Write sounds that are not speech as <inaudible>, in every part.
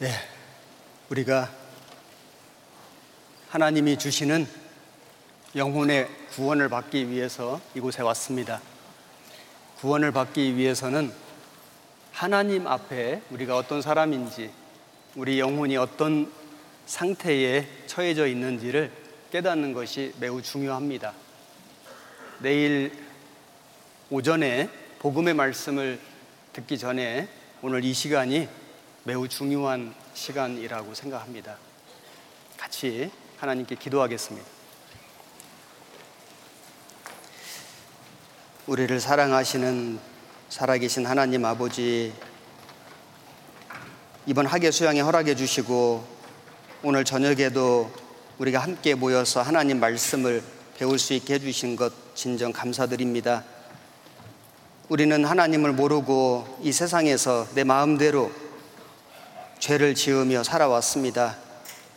네, 우리가 하나님이 주시는 영혼의 구원을 받기 위해서 이곳에 왔습니다. 구원을 받기 위해서는 하나님 앞에 우리가 어떤 사람인지, 우리 영혼이 어떤 상태에 처해져 있는지를 깨닫는 것이 매우 중요합니다. 내일 오전에 복음의 말씀을 듣기 전에 오늘 이 시간이 매우 중요한 시간이라고 생각합니다. 같이 하나님께 기도하겠습니다. 우리를 사랑하시는 살아계신 하나님 아버지, 이번 학예 수양에 허락해 주시고 오늘 저녁에도 우리가 함께 모여서 하나님 말씀을 배울 수 있게 해주신 것 진정 감사드립니다. 우리는 하나님을 모르고 이 세상에서 내 마음대로 죄를 지으며 살아왔습니다.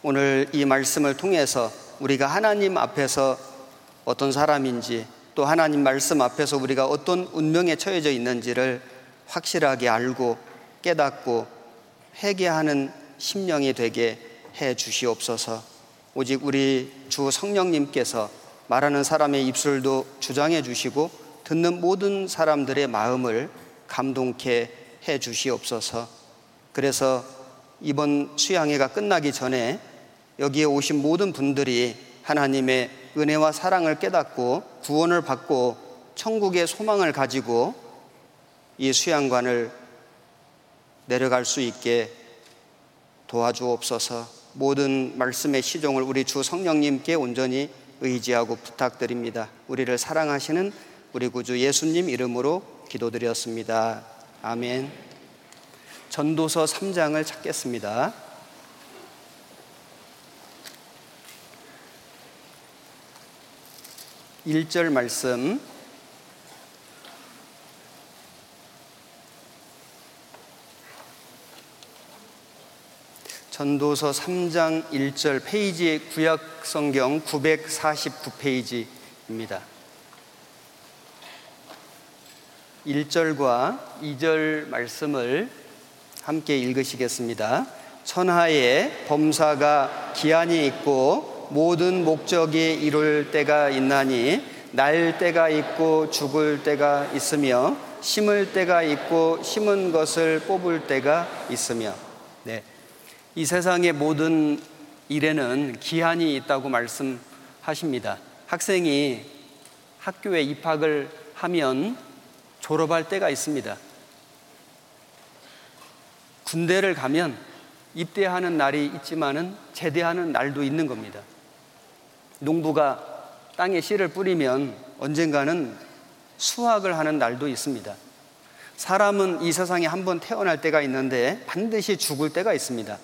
오늘 이 말씀을 통해서 우리가 하나님 앞에서 어떤 사람인지 또 하나님 말씀 앞에서 우리가 어떤 운명에 처해져 있는지를 확실하게 알고 깨닫고 회개하는 심령이 되게 해 주시옵소서. 오직 우리 주 성령님께서 말하는 사람의 입술도 주장해 주시고 듣는 모든 사람들의 마음을 감동케 해 주시옵소서. 그래서 이번 수양회가 끝나기 전에 여기에 오신 모든 분들이 하나님의 은혜와 사랑을 깨닫고 구원을 받고 천국의 소망을 가지고 이 수양관을 내려갈 수 있게 도와주옵소서 모든 말씀의 시종을 우리 주 성령님께 온전히 의지하고 부탁드립니다. 우리를 사랑하시는 우리 구주 예수님 이름으로 기도드렸습니다. 아멘. 전도서 3장을 찾겠습니다. 1절 말씀 전도서 3장 1절 페이지 구약 성경 949페이지입니다. 1절과 2절 말씀을 함께 읽으시겠습니다. 천하에 범사가 기한이 있고 모든 목적이 이룰 때가 있나니 날 때가 있고 죽을 때가 있으며 심을 때가 있고 심은 것을 뽑을 때가 있으며 네. 이 세상의 모든 일에는 기한이 있다고 말씀하십니다. 학생이 학교에 입학을 하면 졸업할 때가 있습니다. 군대를 가면 입대하는 날이 있지만은 제대하는 날도 있는 겁니다. 농부가 땅에 씨를 뿌리면 언젠가는 수확을 하는 날도 있습니다. 사람은 이 세상에 한 번 태어날 때가 있는데 반드시 죽을 때가 있습니다.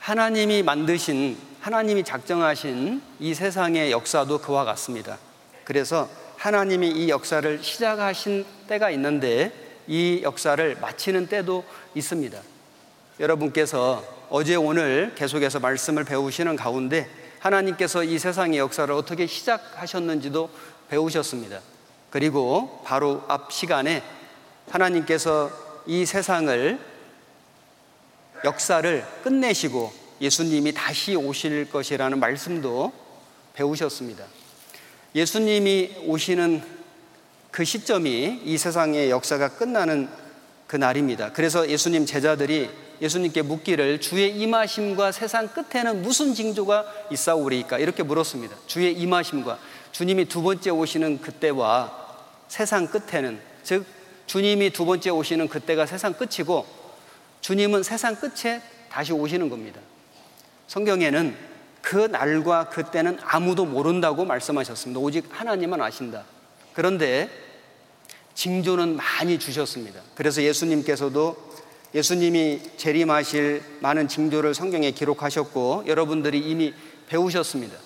하나님이 만드신, 하나님이 작정하신 이 세상의 역사도 그와 같습니다. 그래서 하나님이 이 역사를 시작하신 때가 있는데 이 역사를 마치는 때도 있습니다. 여러분께서 어제 오늘 계속해서 말씀을 배우시는 가운데 하나님께서 이 세상의 역사를 어떻게 시작하셨는지도 배우셨습니다. 그리고 바로 앞 시간에 하나님께서 이 세상을 역사를 끝내시고 예수님이 다시 오실 것이라는 말씀도 배우셨습니다. 예수님이 오시는 그 시점이 이 세상의 역사가 끝나는 그 날입니다. 그래서 예수님 제자들이 예수님께 묻기를 주의 임하심과 세상 끝에는 무슨 징조가 있사오리까 이렇게 물었습니다. 주의 임하심과 주님이 두 번째 오시는 그때와 세상 끝에는 즉 주님이 두 번째 오시는 그때가 세상 끝이고 주님은 세상 끝에 다시 오시는 겁니다. 성경에는 그 날과 그때는 아무도 모른다고 말씀하셨습니다. 오직 하나님만 아신다. 그런데 징조는 많이 주셨습니다. 그래서 예수님께서도 예수님이 재림하실 많은 징조를 성경에 기록하셨고 여러분들이 이미 배우셨습니다.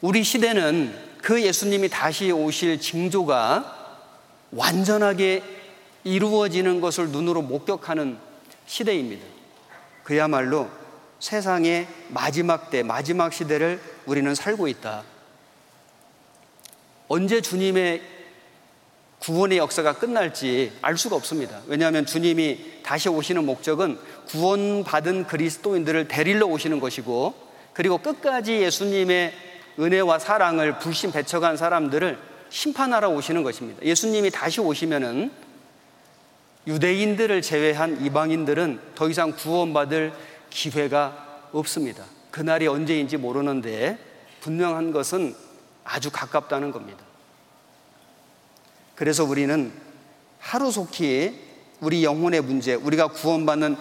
우리 시대는 그 예수님이 다시 오실 징조가 완전하게 이루어지는 것을 눈으로 목격하는 시대입니다. 그야말로 세상의 마지막 때, 마지막 시대를 우리는 살고 있다. 언제 주님의 구원의 역사가 끝날지 알 수가 없습니다. 왜냐하면 주님이 다시 오시는 목적은 구원받은 그리스도인들을 데리러 오시는 것이고 그리고 끝까지 예수님의 은혜와 사랑을 불신 배척한 사람들을 심판하러 오시는 것입니다. 예수님이 다시 오시면은 유대인들을 제외한 이방인들은 더 이상 구원받을 기회가 없습니다. 그날이 언제인지 모르는데 분명한 것은 아주 가깝다는 겁니다. 그래서 우리는 하루속히 우리 영혼의 문제, 우리가 구원받는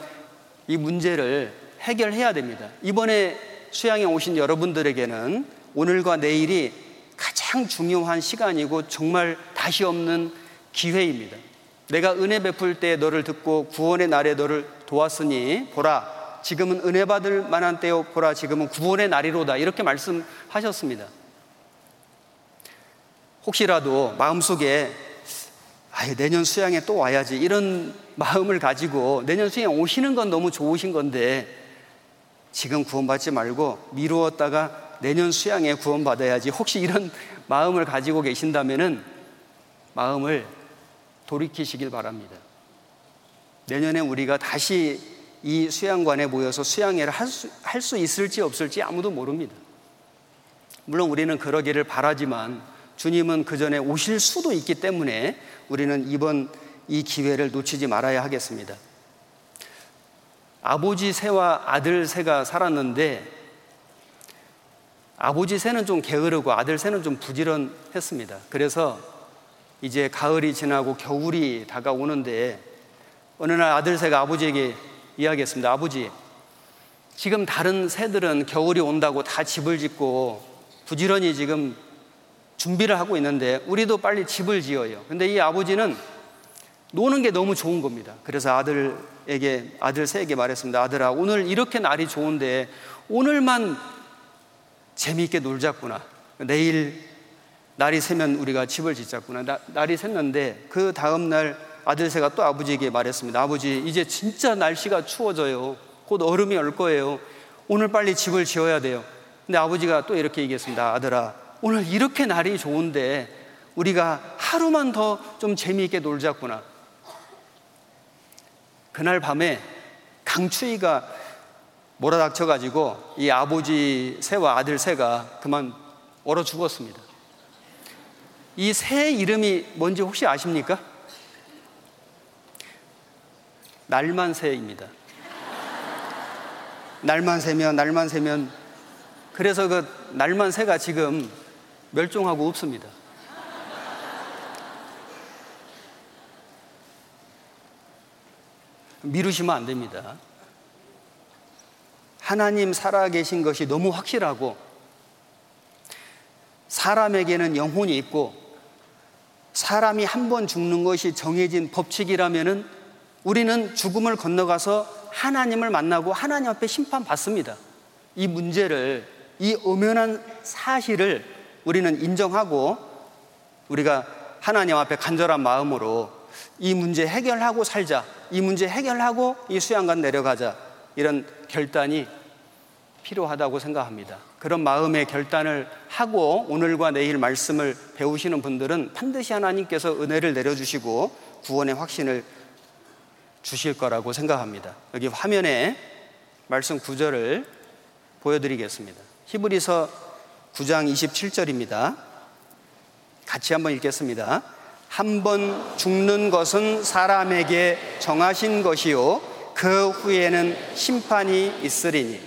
이 문제를 해결해야 됩니다. 이번에 수양에 오신 여러분들에게는 오늘과 내일이 가장 중요한 시간이고 정말 다시 없는 기회입니다. 내가 은혜 베풀 때 너를 듣고 구원의 날에 너를 도왔으니 보라 지금은 은혜 받을 만한 때요 보라 지금은 구원의 날이로다 이렇게 말씀하셨습니다. 혹시라도 마음속에 아유 내년 수양에 또 와야지 이런 마음을 가지고 내년 수양에 오시는 건 너무 좋으신 건데 지금 구원받지 말고 미루었다가 내년 수양에 구원받아야지 혹시 이런 <laughs> 마음을 가지고 계신다면은 마음을 돌이키시길 바랍니다. 내년에 우리가 다시 이 수양관에 모여서 수양회를 할 수, 할 수 있을지 없을지 아무도 모릅니다. 물론 우리는 그러기를 바라지만 주님은 그 전에 오실 수도 있기 때문에 우리는 이번 이 기회를 놓치지 말아야 하겠습니다. 아버지 새와 아들 새가 살았는데 아버지 새는 좀 게으르고 아들 새는 좀 부지런했습니다. 그래서 이제 가을이 지나고 겨울이 다가오는데 어느 날 아들 새가 아버지에게 이야기했습니다. 아버지, 지금 다른 새들은 겨울이 온다고 다 집을 짓고 부지런히 지금 준비를 하고 있는데 우리도 빨리 집을 지어요. 근데 이 아버지는 노는 게 너무 좋은 겁니다. 그래서 아들에게 아들 새에게 말했습니다. 아들아, 오늘 이렇게 날이 좋은데 오늘만 재미있게 놀자꾸나. 내일 날이 새면 우리가 집을 짓자꾸나. 나, 날이 샜는데 그 다음 날 아들 새가 또 아버지에게 말했습니다. 아버지, 이제 진짜 날씨가 추워져요. 곧 얼음이 올 거예요. 오늘 빨리 집을 지어야 돼요. 근데 아버지가 또 이렇게 얘기했습니다. 아들아, 오늘 이렇게 날이 좋은데 우리가 하루만 더 좀 재미있게 놀자꾸나. 그날 밤에 강추위가 몰아닥쳐가지고 이 아버지 새와 아들 새가 그만 얼어 죽었습니다. 이 새 이름이 뭔지 혹시 아십니까? 날만 새입니다. 날만 새면, 날만 새면. 그래서 그 날만 새가 지금 멸종하고 없습니다. 미루시면 안 됩니다. 하나님 살아계신 것이 너무 확실하고 사람에게는 영혼이 있고 사람이 한 번 죽는 것이 정해진 법칙이라면은 우리는 죽음을 건너가서 하나님을 만나고 하나님 앞에 심판받습니다. 이 문제를, 이 엄연한 사실을 우리는 인정하고 우리가 하나님 앞에 간절한 마음으로 이 문제 해결하고 살자. 이 문제 해결하고 이 수양관 내려가자. 이런 결단이 필요하다고 생각합니다. 그런 마음의 결단을 하고 오늘과 내일 말씀을 배우시는 분들은 반드시 하나님께서 은혜를 내려주시고 구원의 확신을 주실 거라고 생각합니다. 여기 화면에 말씀 구절을 보여드리겠습니다. 히브리서 9장 27절입니다. 같이 한번 읽겠습니다. 한 번 죽는 것은 사람에게 정하신 것이요. 그 후에는 심판이 있으리니.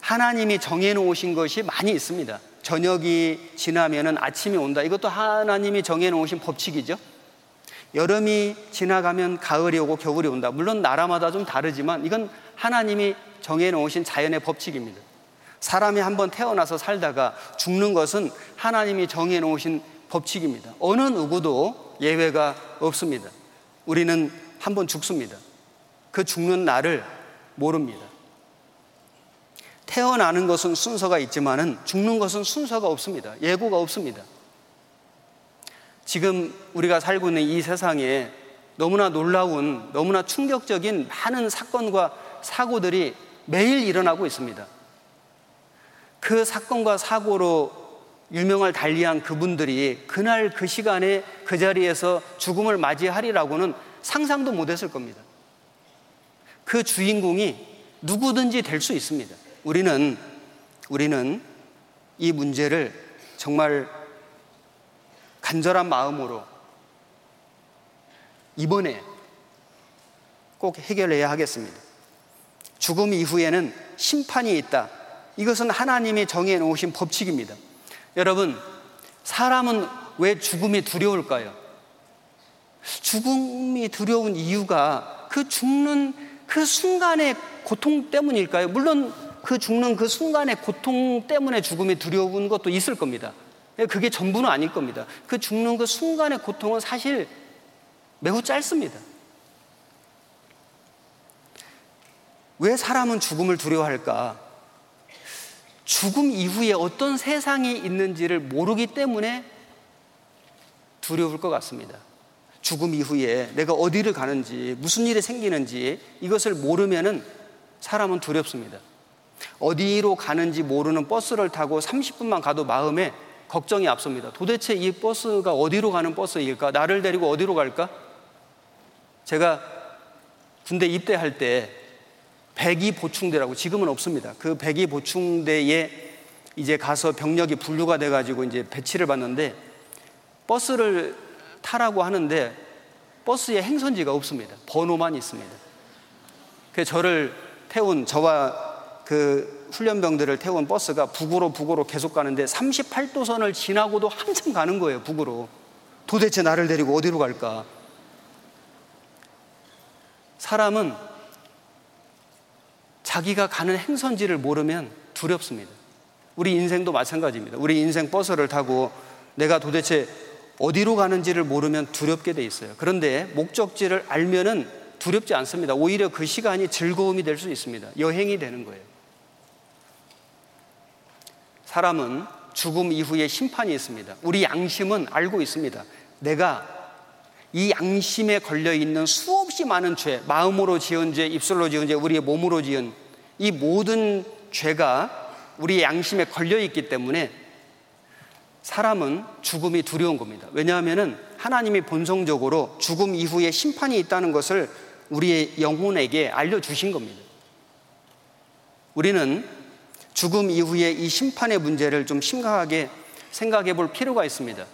하나님이 정해놓으신 것이 많이 있습니다. 저녁이 지나면은 아침이 온다. 이것도 하나님이 정해놓으신 법칙이죠. 여름이 지나가면 가을이 오고 겨울이 온다. 물론 나라마다 좀 다르지만 이건 하나님이 정해놓으신 자연의 법칙입니다. 사람이 한번 태어나서 살다가 죽는 것은 하나님이 정해 놓으신 법칙입니다. 어느 누구도 예외가 없습니다. 우리는 한번 죽습니다. 그 죽는 날을 모릅니다. 태어나는 것은 순서가 있지만은 죽는 것은 순서가 없습니다. 예고가 없습니다. 지금 우리가 살고 있는 이 세상에 너무나 놀라운, 너무나 충격적인 많은 사건과 사고들이 매일 일어나고 있습니다. 그 사건과 사고로 유명을 달리한 그분들이 그날 그 시간에 그 자리에서 죽음을 맞이하리라고는 상상도 못했을 겁니다. 그 주인공이 누구든지 될 수 있습니다. 우리는 우리는 이 문제를 정말 간절한 마음으로 이번에 꼭 해결해야 하겠습니다. 죽음 이후에는 심판이 있다. 이것은 하나님이 정해 놓으신 법칙입니다. 여러분, 사람은 왜 죽음이 두려울까요? 죽음이 두려운 이유가 그 죽는 그 순간의 고통 때문일까요? 물론 그 죽는 그 순간의 고통 때문에 죽음이 두려운 것도 있을 겁니다. 그게 전부는 아닐 겁니다. 그 죽는 그 순간의 고통은 사실 매우 짧습니다. 왜 사람은 죽음을 두려워할까? 죽음 이후에 어떤 세상이 있는지를 모르기 때문에 두려울 것 같습니다. 죽음 이후에 내가 어디를 가는지, 무슨 일이 생기는지 이것을 모르면은 사람은 두렵습니다. 어디로 가는지 모르는 버스를 타고 30분만 가도 마음에 걱정이 앞섭니다. 도대체 이 버스가 어디로 가는 버스일까? 나를 데리고 어디로 갈까? 제가 군대 입대할 때 백이 보충대라고 지금은 없습니다. 그 백이 보충대에 이제 가서 병력이 분류가 돼가지고 이제 배치를 받는데 버스를 타라고 하는데 버스에 행선지가 없습니다. 번호만 있습니다. 그 저를 태운 저와 그 훈련병들을 태운 버스가 북으로 북으로 계속 가는데 38도선을 지나고도 한참 가는 거예요. 북으로. 도대체 나를 데리고 어디로 갈까? 사람은 자기가 가는 행선지를 모르면 두렵습니다. 우리 인생도 마찬가지입니다. 우리 인생 버스를 타고 내가 도대체 어디로 가는지를 모르면 두렵게 돼 있어요. 그런데 목적지를 알면은 두렵지 않습니다. 오히려 그 시간이 즐거움이 될 수 있습니다. 여행이 되는 거예요. 사람은 죽음 이후에 심판이 있습니다. 우리 양심은 알고 있습니다. 내가 이 양심에 걸려 있는 수없이 많은 죄, 마음으로 지은 죄, 입술로 지은 죄, 우리의 몸으로 지은 이 모든 죄가 우리 양심에 걸려 있기 때문에 사람은 죽음이 두려운 겁니다. 왜냐하면 하나님이 본성적으로 죽음 이후에 심판이 있다는 것을 우리의 영혼에게 알려주신 겁니다. 우리는 죽음 이후에 이 심판의 문제를 좀 심각하게 생각해 볼 필요가 있습니다.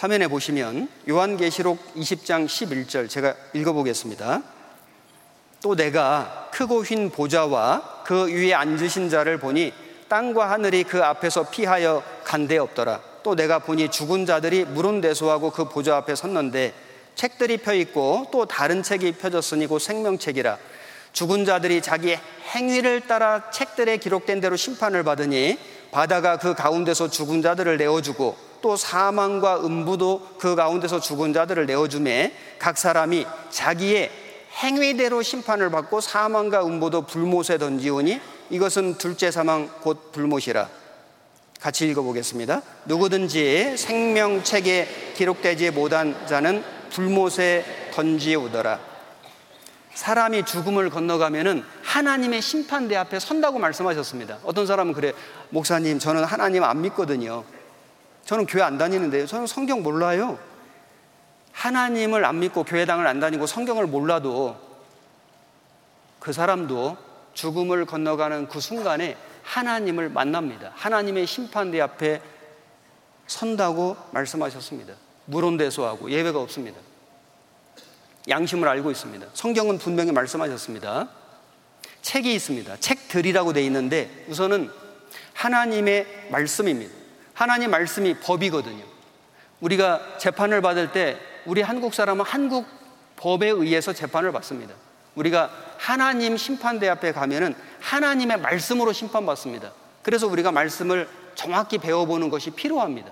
화면에 보시면 요한계시록 20장 11절 제가 읽어보겠습니다. 또 내가 크고 휜 보좌와 그 위에 앉으신 자를 보니 땅과 하늘이 그 앞에서 피하여 간데 없더라. 또 내가 보니 죽은 자들이 물은대소하고 그 보좌 앞에 섰는데 책들이 펴 있고 또 다른 책이 펴졌으니 곧 생명책이라. 죽은 자들이 자기 행위를 따라 책들에 기록된 대로 심판을 받으니 바다가 그 가운데서 죽은 자들을 내어주고 또 사망과 음부도 그 가운데서 죽은 자들을 내어주매 각 사람이 자기의 행위대로 심판을 받고 사망과 음부도 불못에 던지오니 이것은 둘째 사망 곧 불못이라 같이 읽어보겠습니다. 누구든지 생명책에 기록되지 못한 자는 불못에 던지우더라. 사람이 죽음을 건너가면은 하나님의 심판대 앞에 선다고 말씀하셨습니다. 어떤 사람은 그래, 목사님, 저는 하나님 안 믿거든요. 저는 교회 안 다니는데요. 저는 성경 몰라요. 하나님을 안 믿고 교회당을 안 다니고 성경을 몰라도 그 사람도 죽음을 건너가는 그 순간에 하나님을 만납니다. 하나님의 심판대 앞에 선다고 말씀하셨습니다. 물온대소하고 예외가 없습니다. 양심을 알고 있습니다. 성경은 분명히 말씀하셨습니다. 책이 있습니다. 책들이라고 되어 있는데 우선은 하나님의 말씀입니다. 하나님 말씀이 법이거든요. 우리가 재판을 받을 때 우리 한국 사람은 한국 법에 의해서 재판을 받습니다. 우리가 하나님 심판대 앞에 가면은 하나님의 말씀으로 심판받습니다. 그래서 우리가 말씀을 정확히 배워보는 것이 필요합니다.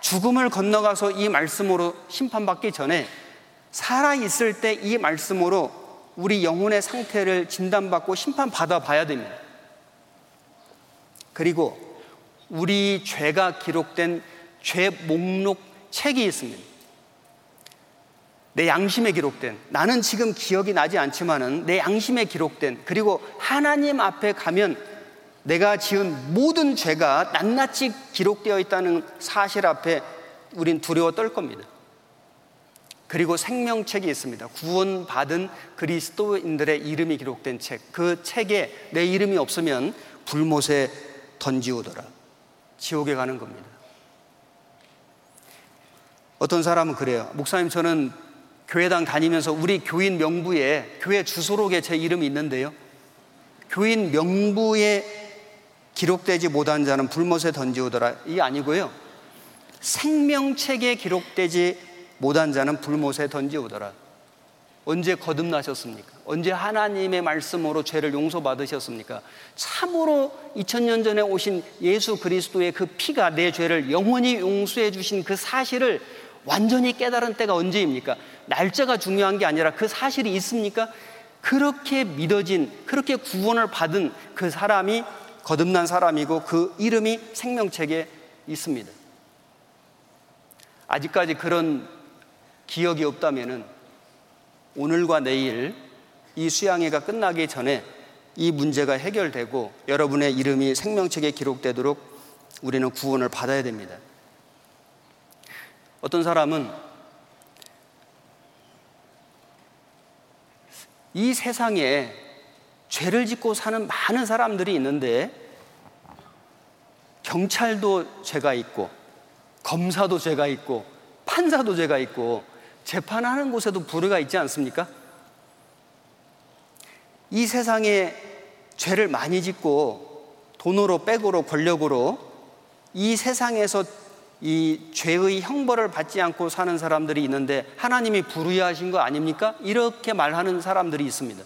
죽음을 건너가서 이 말씀으로 심판받기 전에 살아있을 때 이 말씀으로 우리 영혼의 상태를 진단받고 심판받아 봐야 됩니다. 그리고 우리 죄가 기록된 죄 목록 책이 있습니다. 내 양심에 기록된 나는 지금 기억이 나지 않지만은 내 양심에 기록된 그리고 하나님 앞에 가면 내가 지은 모든 죄가 낱낱이 기록되어 있다는 사실 앞에 우린 두려워 떨 겁니다. 그리고 생명책이 있습니다. 구원받은 그리스도인들의 이름이 기록된 책. 그 책에 내 이름이 없으면 불못에 던지우더라. 지옥에 가는 겁니다. 어떤 사람은 그래요. 목사님, 저는 교회당 다니면서 우리 교인 명부에 교회 주소록에 제 이름이 있는데요. 교인 명부에 기록되지 못한 자는 불못에 던지우더라. 이게 아니고요. 생명책에 기록되지 못한 자는 불못에 던지우더라. 언제 거듭나셨습니까? 언제 하나님의 말씀으로 죄를 용서받으셨습니까? 참으로 2000년 전에 오신 예수 그리스도의 그 피가 내 죄를 영원히 용서해 주신 그 사실을 완전히 깨달은 때가 언제입니까? 날짜가 중요한 게 아니라 그 사실이 있습니까? 그렇게 믿어진, 그렇게 구원을 받은 그 사람이 거듭난 사람이고 그 이름이 생명책에 있습니다. 아직까지 그런 기억이 없다면 오늘과 내일 이 수양회가 끝나기 전에 이 문제가 해결되고 여러분의 이름이 생명책에 기록되도록 우리는 구원을 받아야 됩니다. 어떤 사람은 이 세상에 죄를 짓고 사는 많은 사람들이 있는데 경찰도 죄가 있고 검사도 죄가 있고 판사도 죄가 있고 재판하는 곳에도 불의가 있지 않습니까? 이 세상에 죄를 많이 짓고 돈으로 백으로 권력으로 이 세상에서 이 죄의 형벌을 받지 않고 사는 사람들이 있는데 하나님이 불의하신 거 아닙니까? 이렇게 말하는 사람들이 있습니다.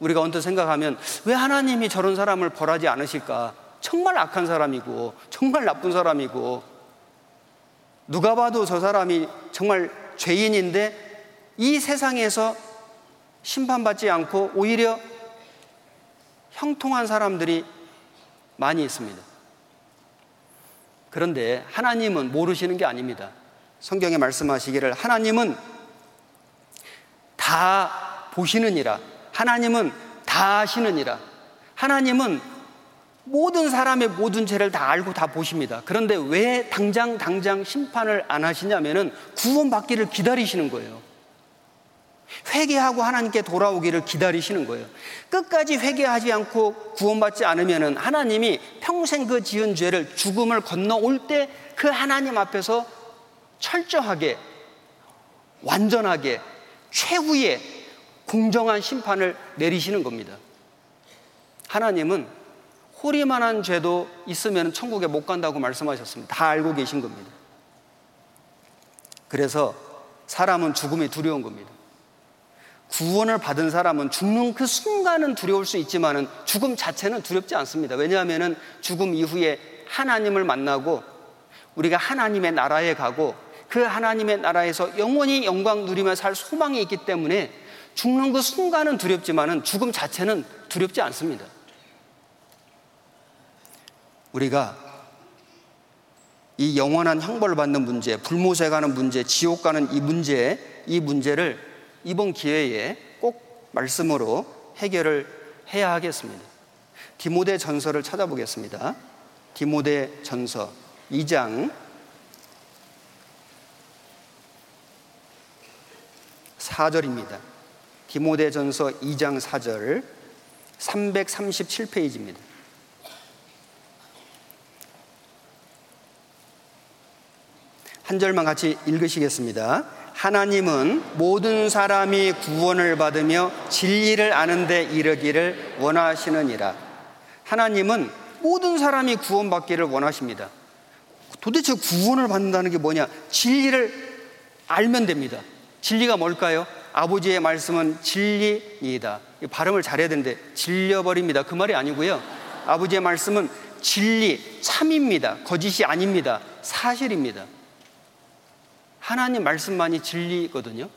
우리가 언뜻 생각하면 왜 하나님이 저런 사람을 벌하지 않으실까? 정말 악한 사람이고 정말 나쁜 사람이고 누가 봐도 저 사람이 정말 죄인인데 이 세상에서 심판받지 않고 오히려 형통한 사람들이 많이 있습니다. 그런데 하나님은 모르시는 게 아닙니다. 성경에 말씀하시기를 하나님은 다 보시느니라. 하나님은 다 아시느니라. 하나님은 모든 사람의 모든 죄를 다 알고 다 보십니다. 그런데 왜 당장 당장 심판을 안 하시냐면은 구원받기를 기다리시는 거예요. 회개하고 하나님께 돌아오기를 기다리시는 거예요. 끝까지 회개하지 않고 구원받지 않으면 하나님이 평생 그 지은 죄를 죽음을 건너올 때 그 하나님 앞에서 철저하게, 완전하게, 최후의 공정한 심판을 내리시는 겁니다. 하나님은 호리만한 죄도 있으면 천국에 못 간다고 말씀하셨습니다. 다 알고 계신 겁니다. 그래서 사람은 죽음이 두려운 겁니다. 구원을 받은 사람은 죽는 그 순간은 두려울 수 있지만은 죽음 자체는 두렵지 않습니다. 왜냐하면은 죽음 이후에 하나님을 만나고 우리가 하나님의 나라에 가고 그 하나님의 나라에서 영원히 영광 누리며 살 소망이 있기 때문에 죽는 그 순간은 두렵지만은 죽음 자체는 두렵지 않습니다. 우리가 이 영원한 형벌을 받는 문제, 불못에 가는 문제, 지옥 가는 이 문제, 이 문제를 이번 기회에 꼭 말씀으로 해결을 해야 하겠습니다. 디모데 전서를 찾아보겠습니다. 디모데 전서 2장 4절입니다. 디모데 전서 2장 4절 337페이지입니다. 한 절만 같이 읽으시겠습니다. 하나님은 모든 사람이 구원을 받으며 진리를 아는데 이르기를 원하시느니라. 하나님은 모든 사람이 구원받기를 원하십니다. 도대체 구원을 받는다는 게 뭐냐? 진리를 알면 됩니다. 진리가 뭘까요? 아버지의 말씀은 진리이다. 발음을 잘해야 되는데 질려버립니다. 그 말이 아니고요. 아버지의 말씀은 진리, 참입니다. 거짓이 아닙니다. 사실입니다. 하나님 말씀만이 진리거든요.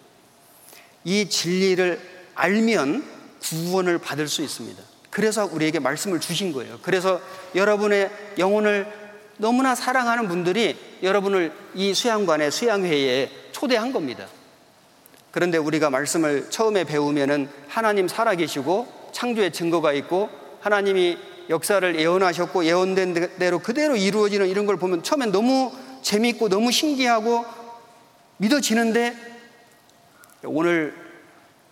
이 진리를 알면 구원을 받을 수 있습니다. 그래서 우리에게 말씀을 주신 거예요. 그래서 여러분의 영혼을 너무나 사랑하는 분들이 여러분을 이 수양관의 수양회에 초대한 겁니다. 그런데 우리가 말씀을 처음에 배우면은 하나님 살아계시고 창조의 증거가 있고 하나님이 역사를 예언하셨고 예언된 대로 그대로 이루어지는 이런 걸 보면 처음엔 너무 재미있고 너무 신기하고 믿어지는데 오늘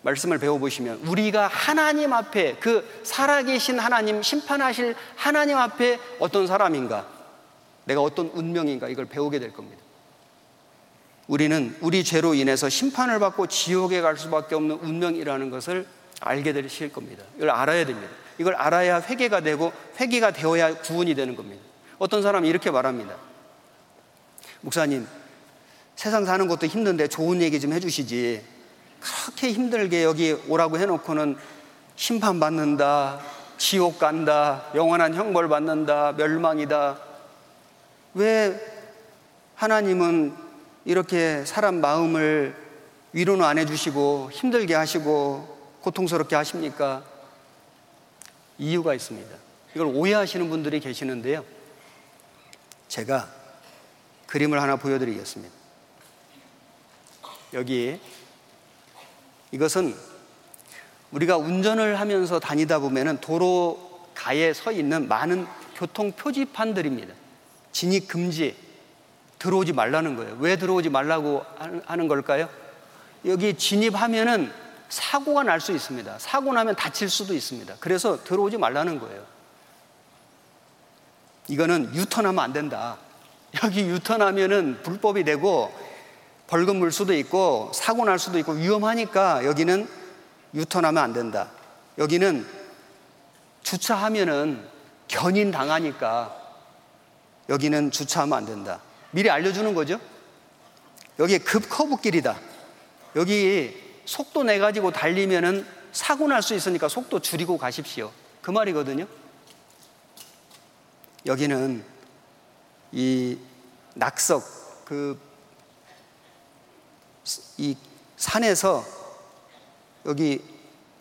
말씀을 배워보시면 우리가 하나님 앞에 그 살아계신 하나님, 심판하실 하나님 앞에 어떤 사람인가, 내가 어떤 운명인가 이걸 배우게 될 겁니다. 우리는 우리 죄로 인해서 심판을 받고 지옥에 갈 수밖에 없는 운명이라는 것을 알게 되실 겁니다. 이걸 알아야 됩니다. 이걸 알아야 회개가 되고 회개가 되어야 구원이 되는 겁니다. 어떤 사람이 이렇게 말합니다. 목사님, 세상 사는 것도 힘든데 좋은 얘기 좀 해주시지. 그렇게 힘들게 여기 오라고 해놓고는 심판받는다, 지옥 간다, 영원한 형벌 받는다, 멸망이다. 왜 하나님은 이렇게 사람 마음을 위로는 안 해주시고 힘들게 하시고 고통스럽게 하십니까? 이유가 있습니다. 이걸 오해하시는 분들이 계시는데요. 제가 그림을 하나 보여드리겠습니다. 여기 이것은 우리가 운전을 하면서 다니다 보면은 도로 가에 서 있는 많은 교통 표지판들입니다. 진입 금지, 들어오지 말라는 거예요. 왜 들어오지 말라고 하는 걸까요? 여기 진입하면은 사고가 날 수 있습니다. 사고 나면 다칠 수도 있습니다. 그래서 들어오지 말라는 거예요. 이거는 유턴하면 안 된다. <laughs> 여기 유턴하면은 불법이 되고 벌금 물 수도 있고 사고 날 수도 있고 위험하니까 여기는 유턴하면 안 된다. 여기는 주차하면은 견인 당하니까 여기는 주차하면 안 된다. 미리 알려주는 거죠. 여기 급 커브길이다. 여기 속도 내 가지고 달리면은 사고 날 수 있으니까 속도 줄이고 가십시오. 그 말이거든요. 여기는 이 낙석 그 이 산에서 여기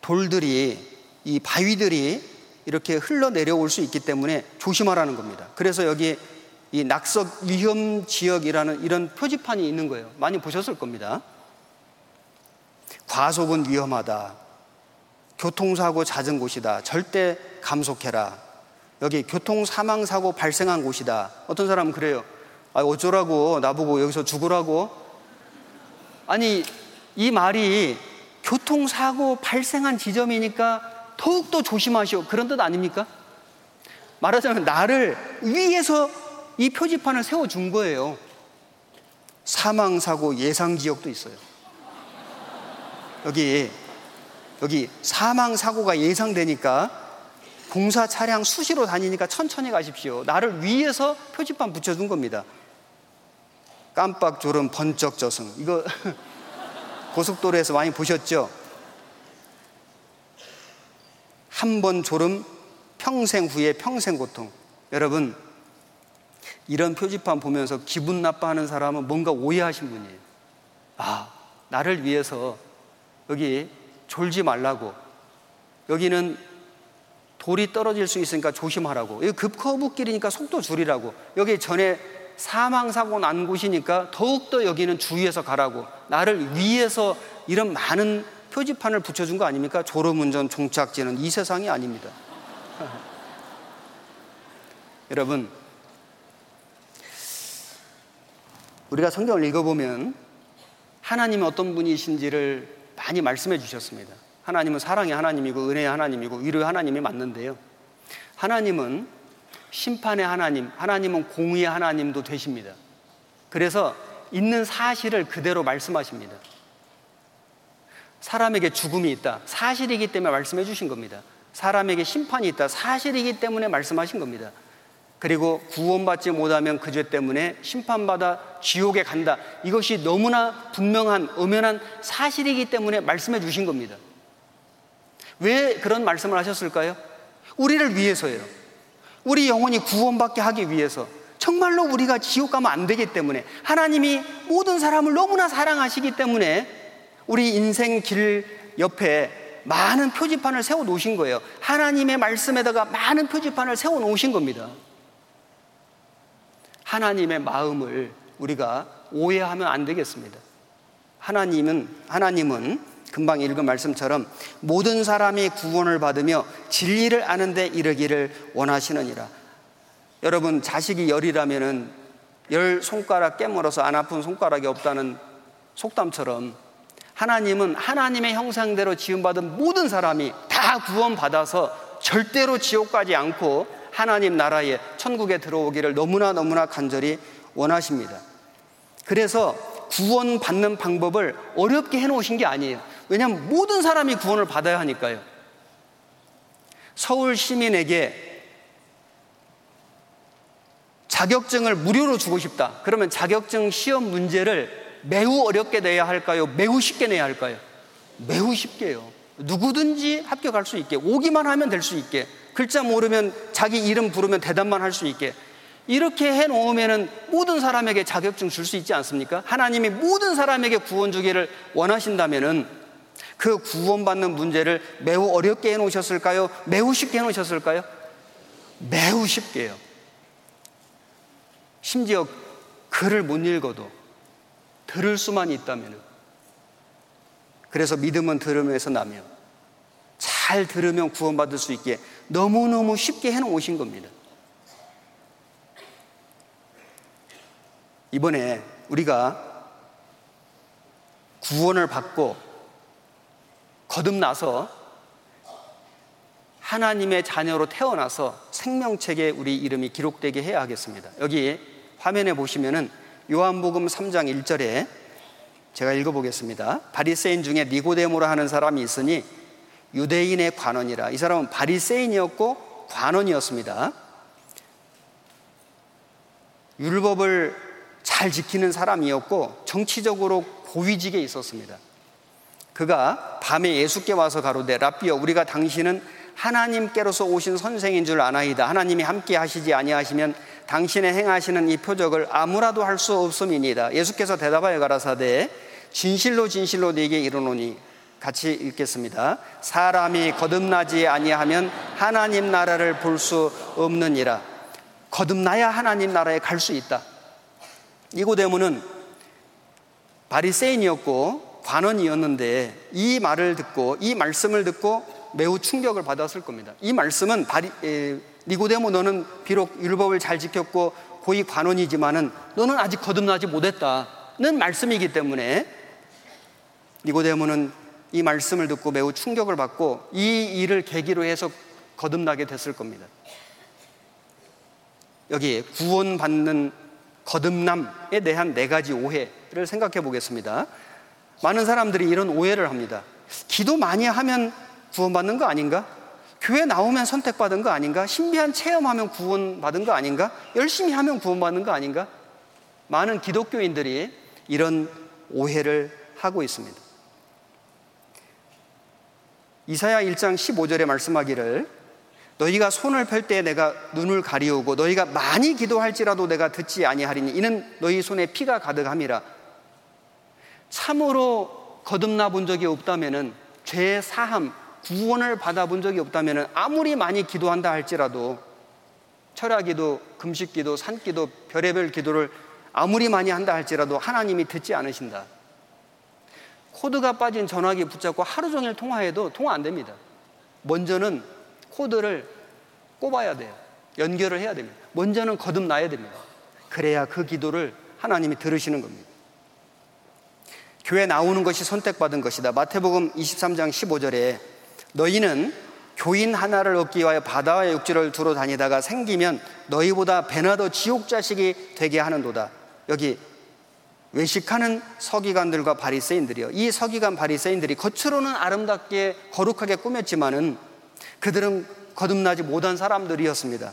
돌들이 이 바위들이 이렇게 흘러 내려올 수 있기 때문에 조심하라는 겁니다. 그래서 여기 이 낙석 위험 지역이라는 이런 표지판이 있는 거예요. 많이 보셨을 겁니다. 과속은 위험하다. 교통사고 잦은 곳이다. 절대 감속해라. 여기 교통 사망 사고 발생한 곳이다. 어떤 사람은 그래요. 아, 어쩌라고, 나보고 여기서 죽으라고. 아니, 이 말이 교통사고 발생한 지점이니까 더욱더 조심하시오. 그런 뜻 아닙니까? 말하자면 나를 위에서 이 표지판을 세워준 거예요. 사망사고 예상 지역도 있어요. 여기, 여기 사망사고가 예상되니까 공사 차량 수시로 다니니까 천천히 가십시오. 나를 위에서 표지판 붙여준 겁니다. 깜빡 졸음 번쩍 저승. 이거 <laughs> 고속도로에서 많이 보셨죠? 한 번 졸음 평생 후에 평생 고통. 여러분, 이런 표지판 보면서 기분 나빠하는 사람은 뭔가 오해하신 분이에요. 아, 나를 위해서 여기 졸지 말라고. 여기는 돌이 떨어질 수 있으니까 조심하라고. 여기 급커브길이니까 속도 줄이라고. 여기 전에 사망 사고 난 곳이니까 더욱더 여기는 주의해서 가라고. 나를 위해서 이런 많은 표지판을 붙여준 거 아닙니까? 졸음운전 종착지는 이 세상이 아닙니다. <laughs> 여러분, 우리가 성경을 읽어보면 하나님은 어떤 분이신지를 많이 말씀해 주셨습니다. 하나님은 사랑의 하나님이고 은혜의 하나님이고 위로의 하나님이 맞는데요. 하나님은 심판의 하나님, 하나님은 공의의 하나님도 되십니다. 그래서 있는 사실을 그대로 말씀하십니다. 사람에게 죽음이 있다. 사실이기 때문에 말씀해 주신 겁니다. 사람에게 심판이 있다. 사실이기 때문에 말씀하신 겁니다. 그리고 구원받지 못하면 그 죄 때문에 심판받아 지옥에 간다. 이것이 너무나 분명한, 엄연한 사실이기 때문에 말씀해 주신 겁니다. 왜 그런 말씀을 하셨을까요? 우리를 위해서예요. 우리 영혼이 구원받게 하기 위해서 정말로 우리가 지옥 가면 안 되기 때문에 하나님이 모든 사람을 너무나 사랑하시기 때문에 우리 인생 길 옆에 많은 표지판을 세워 놓으신 거예요. 하나님의 말씀에다가 많은 표지판을 세워 놓으신 겁니다. 하나님의 마음을 우리가 오해하면 안 되겠습니다. 하나님은 하나님은 금방 읽은 말씀처럼 모든 사람이 구원을 받으며 진리를 아는데 이르기를 원하시느니라. 여러분 자식이 열이라면은 열 손가락 깨물어서 안 아픈 손가락이 없다는 속담처럼 하나님은 하나님의 형상대로 지음받은 모든 사람이 다 구원받아서 절대로 지옥 가지 않고 하나님 나라에 천국에 들어오기를 너무나 너무나 간절히 원하십니다. 그래서 구원받는 방법을 어렵게 해놓으신 게 아니에요. 왜냐하면 모든 사람이 구원을 받아야 하니까요. 서울 시민에게 자격증을 무료로 주고 싶다. 그러면 자격증 시험 문제를 매우 어렵게 내야 할까요? 매우 쉽게 내야 할까요? 매우 쉽게요. 누구든지 합격할 수 있게 오기만 하면 될 수 있게 글자 모르면 자기 이름 부르면 대답만 할 수 있게 이렇게 해 놓으면은 모든 사람에게 자격증 줄 수 있지 않습니까? 하나님이 모든 사람에게 구원 주기를 원하신다면은 그 구원받는 문제를 매우 어렵게 해 놓으셨을까요? 매우 쉽게 해 놓으셨을까요? 매우 쉽게요. 심지어 글을 못 읽어도 들을 수만 있다면 그래서 믿음은 들음에서 나며 잘 들으면 구원받을 수 있게 너무너무 쉽게 해놓으신 겁니다. 이번에 우리가 구원을 받고 거듭나서 하나님의 자녀로 태어나서 생명책에 우리 이름이 기록되게 해야 하겠습니다. 여기 화면에 보시면은 요한복음 3장 1절에 제가 읽어보겠습니다. 바리새인 중에 니고데모라 하는 사람이 있으니 유대인의 관원이라. 이 사람은 바리새인이었고 관원이었습니다. 율법을 잘 지키는 사람이었고 정치적으로 고위직에 있었습니다. 그가 밤에 예수께 와서 가로되 라비어 우리가 당신은 하나님께로서 오신 선생인 줄 아나이다. 하나님이 함께 하시지 아니하시면 당신의 행하시는 이 표적을 아무라도 할 수 없음이니이다. 예수께서 대답하여 가라사대 진실로 진실로 네게 이르노니 같이 읽겠습니다. 사람이 거듭나지 아니하면 하나님 나라를 볼 수 없느니라. 거듭나야 하나님 나라에 갈 수 있다. 이고데모는 바리새인이었고 관원이었는데 이 말을 듣고 이 말씀을 듣고 매우 충격을 받았을 겁니다. 이 말씀은 바리, 에, 니고데모 너는 비록 율법을 잘 지켰고 고위 관원이지만은 너는 아직 거듭나지 못했다는 말씀이기 때문에 니고데모는 이 말씀을 듣고 매우 충격을 받고 이 일을 계기로 해서 거듭나게 됐을 겁니다. 여기 구원받는 거듭남에 대한 네 가지 오해를 생각해 보겠습니다. 많은 사람들이 이런 오해를 합니다. 기도 많이 하면 구원받는 거 아닌가? 교회 나오면 선택받은 거 아닌가? 신비한 체험하면 구원받은 거 아닌가? 열심히 하면 구원받는 거 아닌가? 많은 기독교인들이 이런 오해를 하고 있습니다. 이사야 1장 15절에 말씀하기를 너희가 손을 펼 때 내가 눈을 가리우고 너희가 많이 기도할지라도 내가 듣지 아니하리니 이는 너희 손에 피가 가득함이라 참으로 거듭나 본 적이 없다면은 죄 사함 구원을 받아 본 적이 없다면 아무리 많이 기도한다 할지라도 철야기도, 금식기도, 산기도, 별의별 기도를 아무리 많이 한다 할지라도 하나님이 듣지 않으신다. 코드가 빠진 전화기 붙잡고 하루 종일 통화해도 통화 안 됩니다. 먼저는 코드를 꼽아야 돼요. 연결을 해야 됩니다. 먼저는 거듭나야 됩니다. 그래야 그 기도를 하나님이 들으시는 겁니다. 교회 나오는 것이 선택받은 것이다. 마태복음 23장 15절에 너희는 교인 하나를 얻기 위하여 바다와 육지를 두루 다니다가 생기면 너희보다 배나 더 지옥 자식이 되게 하는도다. 여기 외식하는 서기관들과 바리새인들이요. 이 서기관 바리새인들이 겉으로는 아름답게 거룩하게 꾸몄지만은 그들은 거듭나지 못한 사람들이었습니다.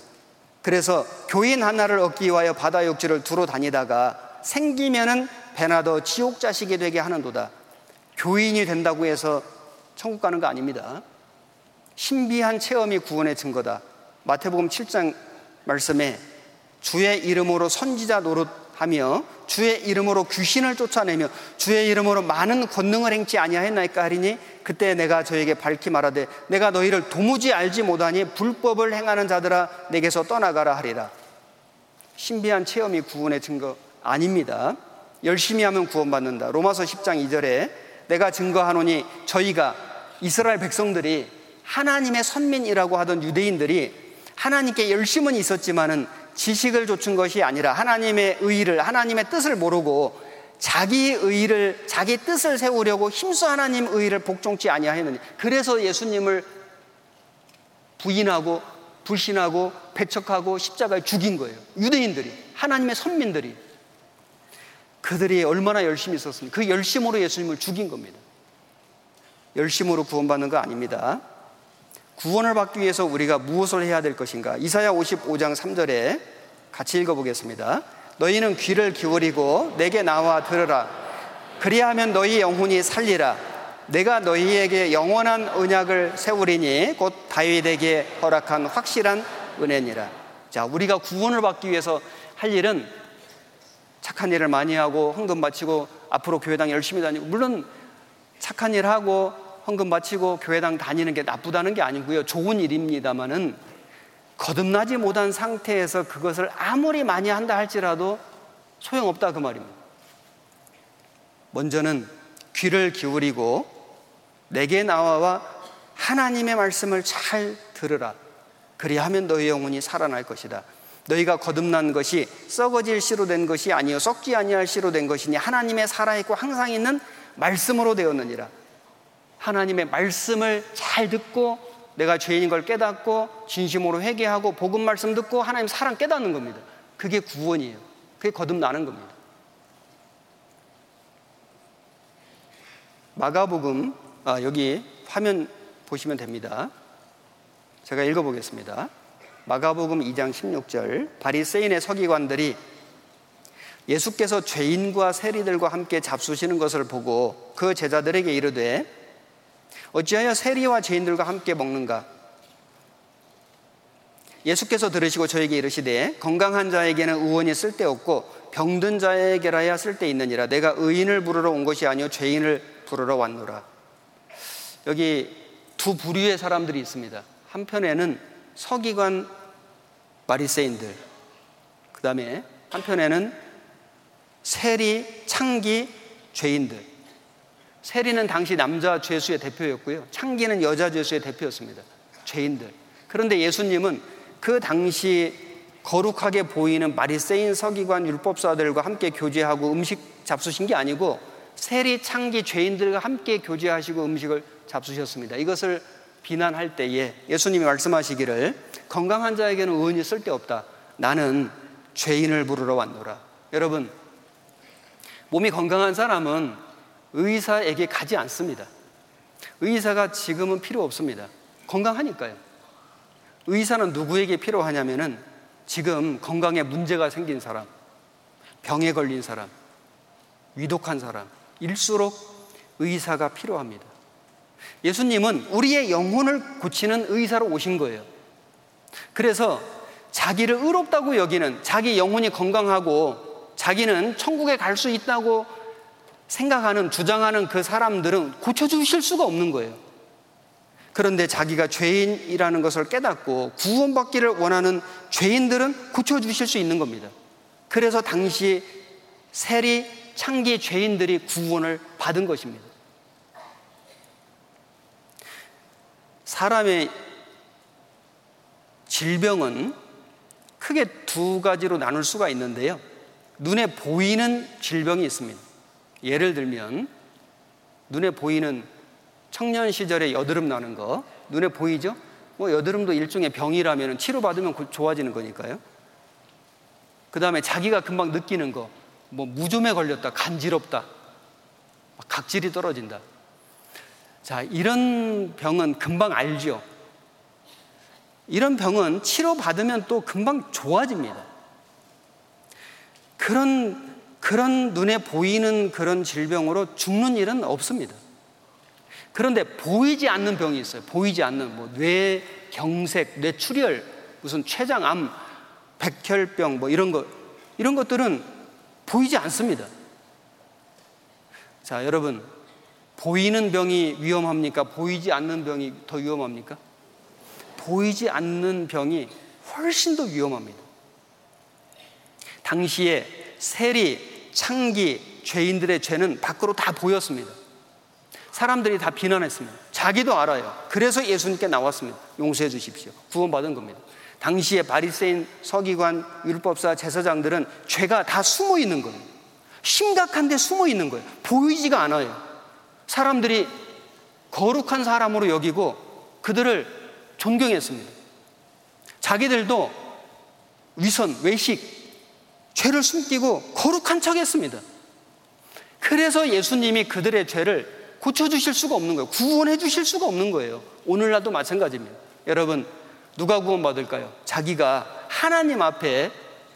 그래서 교인 하나를 얻기 위하여 바다 육지를 두루 다니다가 생기면은 배나 더 지옥 자식이 되게 하는도다. 교인이 된다고 해서 천국 가는 거 아닙니다. 신비한 체험이 구원의 증거다. 마태복음 7장 말씀에 주의 이름으로 선지자 노릇하며 주의 이름으로 귀신을 쫓아내며 주의 이름으로 많은 권능을 행치 아니하였나이까 하리니 그때 내가 저에게 밝히 말하되 내가 너희를 도무지 알지 못하니 불법을 행하는 자들아 내게서 떠나가라 하리라. 신비한 체험이 구원의 증거 아닙니다. 열심히 하면 구원받는다. 로마서 10장 2절에 내가 증거하노니 저희가 이스라엘 백성들이 하나님의 선민이라고 하던 유대인들이 하나님께 열심은 있었지만은 지식을 좇은 것이 아니라 하나님의 의를 하나님의 뜻을 모르고 자기 의를 자기 뜻을 세우려고 힘써 하나님 의를 복종치 아니하였느니 그래서 예수님을 부인하고 불신하고 배척하고 십자가에 죽인 거예요. 유대인들이 하나님의 선민들이 그들이 얼마나 열심히 있었습니까? 그 열심으로 예수님을 죽인 겁니다. 열심으로 구원받는 거 아닙니다. 구원을 받기 위해서 우리가 무엇을 해야 될 것인가? 이사야 55장 3절에 같이 읽어보겠습니다. 너희는 귀를 기울이고 내게 나와 들으라. 그리하면 너희 영혼이 살리라. 내가 너희에게 영원한 언약을 세우리니 곧 다윗에게 허락한 확실한 은혜니라. 자, 우리가 구원을 받기 위해서 할 일은 착한 일을 많이 하고 헌금 바치고 앞으로 교회당 열심히 다니고 물론 착한 일 하고 헌금 바치고 교회당 다니는 게 나쁘다는 게 아니고요. 좋은 일입니다만은 거듭나지 못한 상태에서 그것을 아무리 많이 한다 할지라도 소용없다 그 말입니다. 먼저는 귀를 기울이고 내게 나와와 하나님의 말씀을 잘 들으라. 그리하면 너희 영혼이 살아날 것이다. 너희가 거듭난 것이 썩어질 씨로 된 것이 아니요 썩지 아니할 씨로 된 것이니 하나님의 살아 있고 항상 있는 말씀으로 되었느니라. 하나님의 말씀을 잘 듣고 내가 죄인인 걸 깨닫고 진심으로 회개하고 복음 말씀 듣고 하나님 사랑 깨닫는 겁니다. 그게 구원이에요. 그게 거듭나는 겁니다. 마가복음 아, 여기 화면 보시면 됩니다. 제가 읽어보겠습니다. 마가복음 2장 16절 바리새인의 서기관들이 예수께서 죄인과 세리들과 함께 잡수시는 것을 보고 그 제자들에게 이르되 어찌하여 세리와 죄인들과 함께 먹는가? 예수께서 들으시고 저에게 이르시되 건강한 자에게는 의원이 쓸데없고 병든 자에게라야 쓸데 있느니라 내가 의인을 부르러 온 것이 아니요 죄인을 부르러 왔노라 여기 두 부류의 사람들이 있습니다. 한편에는 서기관 바리새인들, 그 다음에 한편에는 세리, 창기, 죄인들. 세리는 당시 남자 죄수의 대표였고요. 창기는 여자 죄수의 대표였습니다. 죄인들. 그런데 예수님은 그 당시 거룩하게 보이는 바리새인 서기관 율법사들과 함께 교제하고 음식 잡수신 게 아니고 세리, 창기, 죄인들과 함께 교제하시고 음식을 잡수셨습니다. 이것을 비난할 때에 예수님이 말씀하시기를 건강한 자에게는 의원이 쓸데없다. 나는 죄인을 부르러 왔노라. 여러분, 몸이 건강한 사람은 의사에게 가지 않습니다. 의사가 지금은 필요 없습니다. 건강하니까요. 의사는 누구에게 필요하냐면은 지금 건강에 문제가 생긴 사람, 병에 걸린 사람, 위독한 사람, 일수록 의사가 필요합니다. 예수님은 우리의 영혼을 고치는 의사로 오신 거예요. 그래서 자기를 의롭다고 여기는 자기 영혼이 건강하고 자기는 천국에 갈 수 있다고 생각하는 주장하는 그 사람들은 고쳐주실 수가 없는 거예요. 그런데 자기가 죄인이라는 것을 깨닫고 구원받기를 원하는 죄인들은 고쳐주실 수 있는 겁니다. 그래서 당시 세리 창기 죄인들이 구원을 받은 것입니다. 사람의 질병은 크게 두 가지로 나눌 수가 있는데요. 눈에 보이는 질병이 있습니다. 예를 들면 눈에 보이는 청년 시절에 여드름 나는 거 눈에 보이죠? 뭐 여드름도 일종의 병이라면 치료받으면 좋아지는 거니까요. 그 다음에 자기가 금방 느끼는 거, 뭐 무좀에 걸렸다, 간지럽다, 각질이 떨어진다. 자, 이런 병은 금방 알죠. 이런 병은 치료받으면 또 금방 좋아집니다. 그런, 그런 눈에 보이는 그런 질병으로 죽는 일은 없습니다. 그런데 보이지 않는 병이 있어요. 보이지 않는 뭐 뇌경색, 뇌출혈, 무슨 췌장암, 백혈병 뭐 이런 것 이런 것들은 보이지 않습니다. 자, 여러분 보이는 병이 위험합니까? 보이지 않는 병이 더 위험합니까? 보이지 않는 병이 훨씬 더 위험합니다. 당시에 세리, 창기, 죄인들의 죄는 밖으로 다 보였습니다. 사람들이 다 비난했습니다. 자기도 알아요. 그래서 예수님께 나왔습니다. 용서해 주십시오. 구원받은 겁니다. 당시에 바리새인 서기관 율법사 제사장들은 죄가 다 숨어 있는 거예요. 심각한데 숨어 있는 거예요. 보이지가 않아요. 사람들이 거룩한 사람으로 여기고 그들을 존경했습니다. 자기들도 위선, 외식, 죄를 숨기고 거룩한 척 했습니다. 그래서 예수님이 그들의 죄를 고쳐주실 수가 없는 거예요. 구원해 주실 수가 없는 거예요. 오늘날도 마찬가지입니다. 여러분, 누가 구원받을까요? 자기가 하나님 앞에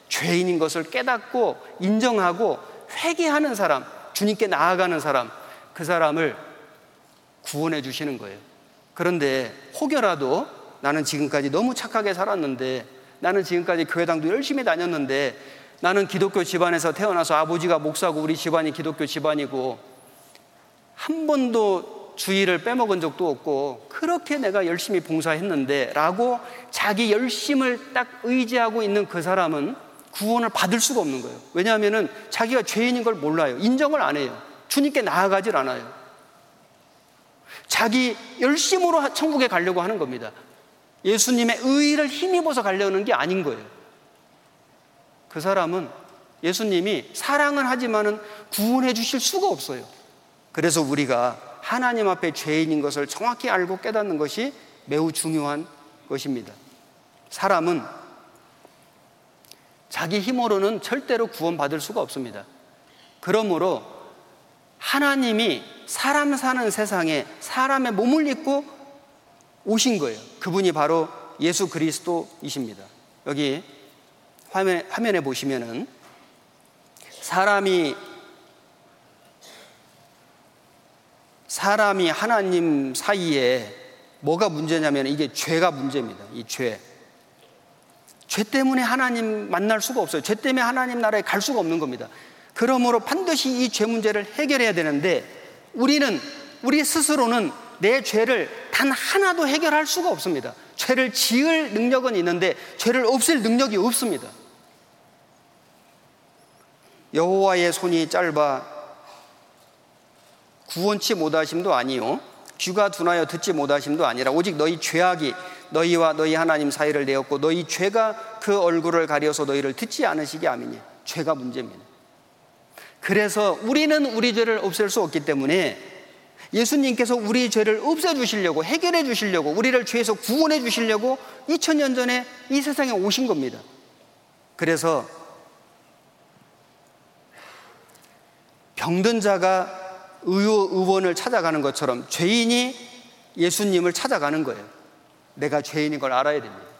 죄인인 것을 깨닫고 인정하고 회개하는 사람, 주님께 나아가는 사람, 그 사람을 구원해 주시는 거예요. 그런데 혹여라도 나는 지금까지 너무 착하게 살았는데 나는 지금까지 교회당도 열심히 다녔는데 나는 기독교 집안에서 태어나서 아버지가 목사고 우리 집안이 기독교 집안이고 한 번도 주의를 빼먹은 적도 없고 그렇게 내가 열심히 봉사했는데 라고 자기 열심을 딱 의지하고 있는 그 사람은 구원을 받을 수가 없는 거예요. 왜냐하면 자기가 죄인인 걸 몰라요. 인정을 안 해요. 주님께 나아가질 않아요. 자기 열심으로 천국에 가려고 하는 겁니다. 예수님의 의의를 힘입어서 가려는 게 아닌 거예요. 그 사람은 예수님이 사랑은 하지만은 구원해 주실 수가 없어요. 그래서 우리가 하나님 앞에 죄인인 것을 정확히 알고 깨닫는 것이 매우 중요한 것입니다. 사람은 자기 힘으로는 절대로 구원받을 수가 없습니다. 그러므로 하나님이 사람 사는 세상에 사람의 몸을 입고 오신 거예요. 그분이 바로 예수 그리스도이십니다. 여기 화면, 화면에 보시면은 사람이 사람이 하나님 사이에 뭐가 문제냐면 이게 죄가 문제입니다. 이 죄. 죄 때문에 하나님 만날 수가 없어요. 죄 때문에 하나님 나라에 갈 수가 없는 겁니다. 그러므로 반드시 이 죄 문제를 해결해야 되는데 우리는 우리 스스로는 내 죄를 단 하나도 해결할 수가 없습니다. 죄를 지을 능력은 있는데 죄를 없앨 능력이 없습니다. 여호와의 손이 짧아 구원치 못하심도 아니요 귀가 둔하여 듣지 못하심도 아니라 오직 너희 죄악이 너희와 너희 하나님 사이를 내었고 너희 죄가 그 얼굴을 가려서 너희를 듣지 않으시게 하미니 죄가 문제입니다. 그래서 우리는 우리 죄를 없앨 수 없기 때문에 예수님께서 우리 죄를 없애 주시려고 해결해 주시려고 우리를 죄에서 구원해 주시려고 2000년 전에 이 세상에 오신 겁니다. 그래서 병든 자가 의호, 의원을 찾아가는 것처럼 죄인이 예수님을 찾아가는 거예요. 내가 죄인인 걸 알아야 됩니다.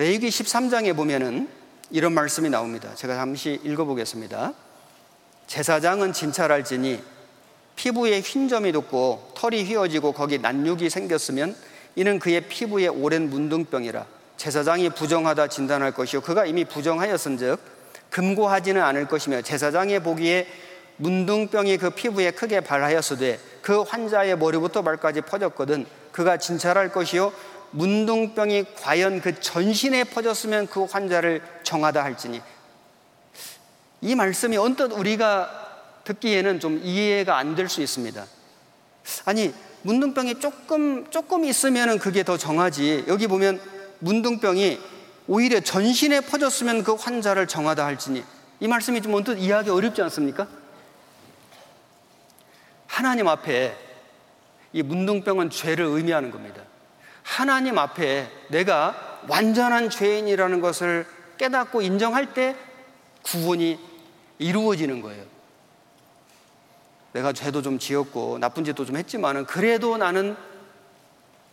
레이기 13장에 보면은 이런 말씀이 나옵니다. 제가 잠시 읽어보겠습니다. 제사장은 진찰할지니 피부에 흰점이 돋고 털이 휘어지고 거기 난육이 생겼으면 이는 그의 피부에 오랜 문둥병이라 제사장이 부정하다 진단할 것이요 그가 이미 부정하였은즉 금고하지는 않을 것이며 제사장의 보기에 문둥병이 그 피부에 크게 발하였으되 그 환자의 머리부터 발까지 퍼졌거든 그가 진찰할 것이요 문둥병이 과연 그 전신에 퍼졌으면 그 환자를 정하다 할지니 이 말씀이 언뜻 우리가 듣기에는 좀 이해가 안 될 수 있습니다. 아니 문둥병이 조금 조금 있으면은 그게 더 정하지 여기 보면 문둥병이 오히려 전신에 퍼졌으면 그 환자를 정하다 할지니 이 말씀이 좀 언뜻 이해하기 어렵지 않습니까? 하나님 앞에 이 문둥병은 죄를 의미하는 겁니다. 하나님 앞에 내가 완전한 죄인이라는 것을 깨닫고 인정할 때 구원이 이루어지는 거예요. 내가 죄도 좀 지었고 나쁜 짓도 좀 했지만은 그래도 나는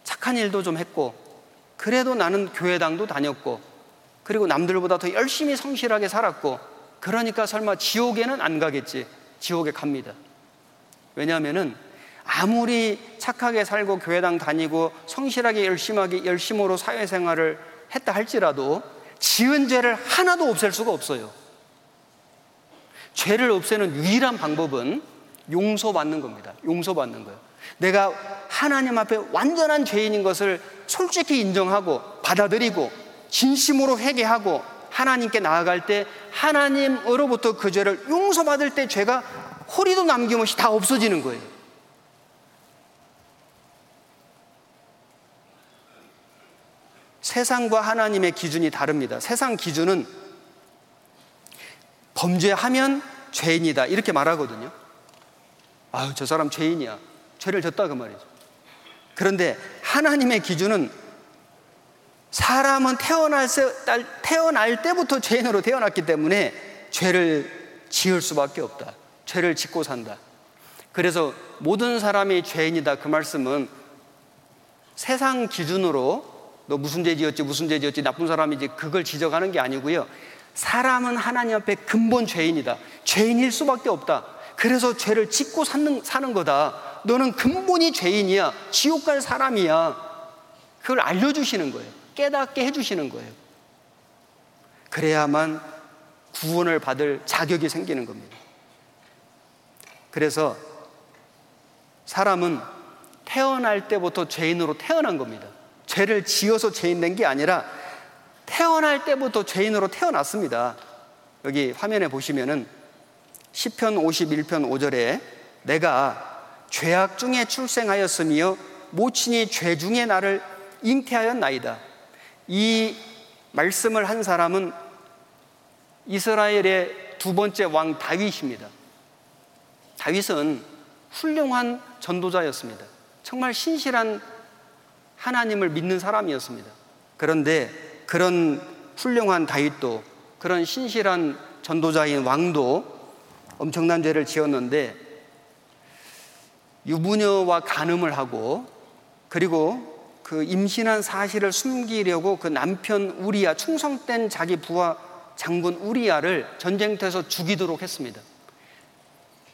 착한 일도 좀 했고 그래도 나는 교회당도 다녔고 그리고 남들보다 더 열심히 성실하게 살았고 그러니까 설마 지옥에는 안 가겠지. 지옥에 갑니다. 왜냐하면은 아무리 착하게 살고 교회당 다니고 성실하게 열심하게 열심으로 사회생활을 했다 할지라도 지은 죄를 하나도 없앨 수가 없어요. 죄를 없애는 유일한 방법은 용서받는 겁니다. 용서받는 거예요. 내가 하나님 앞에 완전한 죄인인 것을 솔직히 인정하고 받아들이고 진심으로 회개하고 하나님께 나아갈 때 하나님으로부터 그 죄를 용서받을 때 죄가 허리도 남김없이 다 없어지는 거예요. 세상과 하나님의 기준이 다릅니다. 세상 기준은 범죄하면 죄인이다. 이렇게 말하거든요. 아유, 저 사람 죄인이야. 죄를 졌다. 그 말이죠. 그런데 하나님의 기준은 사람은 태어날, 태어날 때부터 죄인으로 태어났기 때문에 죄를 지을 수밖에 없다. 죄를 짓고 산다. 그래서 모든 사람이 죄인이다. 그 말씀은 세상 기준으로 너 무슨 죄 지었지, 무슨 죄 지었지, 나쁜 사람이지, 그걸 지적하는 게 아니고요. 사람은 하나님 앞에 근본 죄인이다. 죄인일 수밖에 없다. 그래서 죄를 짓고 사는, 사는 거다. 너는 근본이 죄인이야. 지옥 갈 사람이야. 그걸 알려주시는 거예요. 깨닫게 해주시는 거예요. 그래야만 구원을 받을 자격이 생기는 겁니다. 그래서 사람은 태어날 때부터 죄인으로 태어난 겁니다. 죄를 지어서 죄인 된 게 아니라 태어날 때부터 죄인으로 태어났습니다. 여기 화면에 보시면은 10편 51편 5절에 내가 죄악 중에 출생하였으며 모친이 죄 중에 나를 잉태하였나이다. 이 말씀을 한 사람은 이스라엘의 두 번째 왕 다윗입니다. 다윗은 훌륭한 전도자였습니다. 정말 신실한 하나님을 믿는 사람이었습니다. 그런데 그런 훌륭한 다윗도 그런 신실한 전도자인 왕도 엄청난 죄를 지었는데 유부녀와 간음을 하고 그리고 그 임신한 사실을 숨기려고 그 남편 우리야 충성된 자기 부하 장군 우리야를 전쟁터에서 죽이도록 했습니다.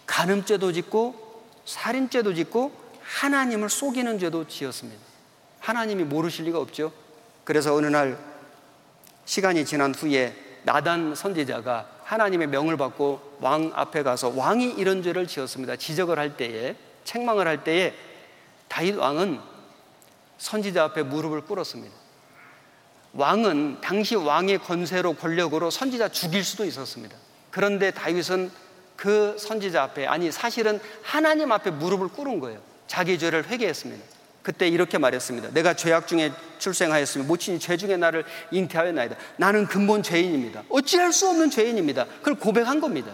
간음죄도 짓고 살인죄도 짓고 하나님을 속이는 죄도 지었습니다. 하나님이 모르실 리가 없죠. 그래서 어느 날 시간이 지난 후에 나단 선지자가 하나님의 명을 받고 왕 앞에 가서 왕이 이런 죄를 지었습니다. 지적을 할 때에 책망을 할 때에 다윗 왕은 선지자 앞에 무릎을 꿇었습니다. 왕은 당시 왕의 권세로 권력으로 선지자 죽일 수도 있었습니다. 그런데 다윗은 그 선지자 앞에 아니 사실은 하나님 앞에 무릎을 꿇은 거예요. 자기 죄를 회개했습니다. 그때 이렇게 말했습니다. 내가 죄악 중에 출생하였으며 모친이 죄 중에 나를 잉태하였나이다. 나는 근본 죄인입니다. 어찌할 수 없는 죄인입니다. 그걸 고백한 겁니다.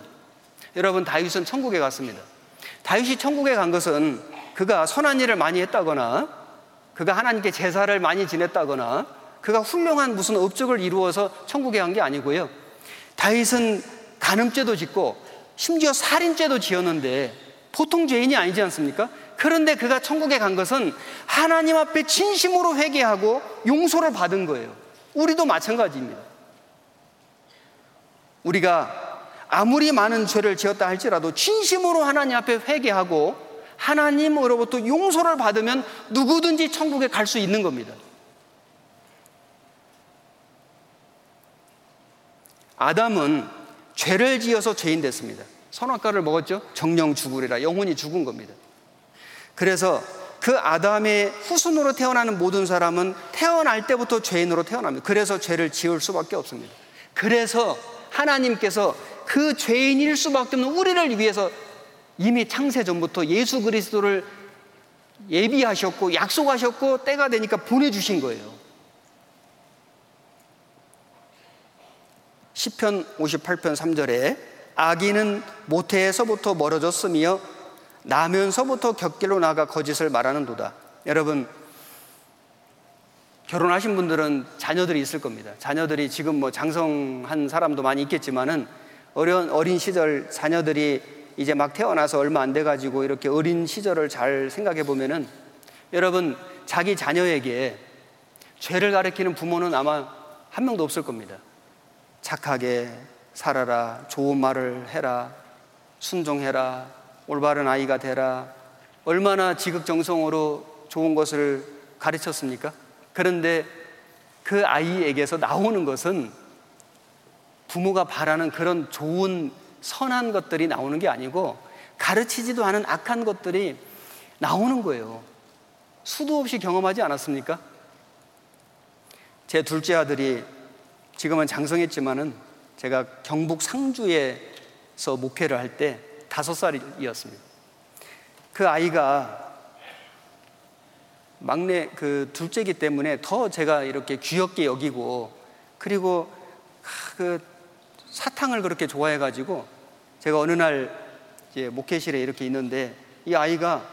여러분 다윗은 천국에 갔습니다. 다윗이 천국에 간 것은 그가 선한 일을 많이 했다거나 그가 하나님께 제사를 많이 지냈다거나 그가 훌륭한 무슨 업적을 이루어서 천국에 간 게 아니고요. 다윗은 간음죄도 짓고 심지어 살인죄도 지었는데 보통 죄인이 아니지 않습니까? 그런데 그가 천국에 간 것은 하나님 앞에 진심으로 회개하고 용서를 받은 거예요. 우리도 마찬가지입니다. 우리가 아무리 많은 죄를 지었다 할지라도 진심으로 하나님 앞에 회개하고 하나님으로부터 용서를 받으면 누구든지 천국에 갈 수 있는 겁니다. 아담은 죄를 지어서 죄인 됐습니다. 선악과를 먹었죠? 정령 죽으리라. 영혼이 죽은 겁니다. 그래서 그 아담의 후손으로 태어나는 모든 사람은 태어날 때부터 죄인으로 태어납니다. 그래서 죄를 지을 수밖에 없습니다. 그래서 하나님께서 그 죄인일 수밖에 없는 우리를 위해서 이미 창세 전부터 예수 그리스도를 예비하셨고 약속하셨고 때가 되니까 보내주신 거예요. 10편 58편 3절에 아기는 모태에서부터 멀어졌으며 나면서부터 곁길로 나가 거짓을 말하는도다. 여러분 결혼하신 분들은 자녀들이 있을 겁니다. 자녀들이 지금 뭐 장성한 사람도 많이 있겠지만은 어린 어린 시절 자녀들이 이제 막 태어나서 얼마 안 돼 가지고 이렇게 어린 시절을 잘 생각해 보면은 여러분 자기 자녀에게 죄를 가르치는 부모는 아마 한 명도 없을 겁니다. 착하게 살아라, 좋은 말을 해라, 순종해라, 올바른 아이가 되라. 얼마나 지극정성으로 좋은 것을 가르쳤습니까? 그런데 그 아이에게서 나오는 것은 부모가 바라는 그런 좋은 선한 것들이 나오는 게 아니고 가르치지도 않은 악한 것들이 나오는 거예요. 수도 없이 경험하지 않았습니까? 제 둘째 아들이 지금은 장성했지만은 제가 경북 상주에서 목회를 할 때 다섯 살이었습니다. 그 아이가 막내 그 둘째기 때문에 더 제가 이렇게 귀엽게 여기고 그리고 그 사탕을 그렇게 좋아해가지고 제가 어느 날 이제 목회실에 이렇게 있는데 이 아이가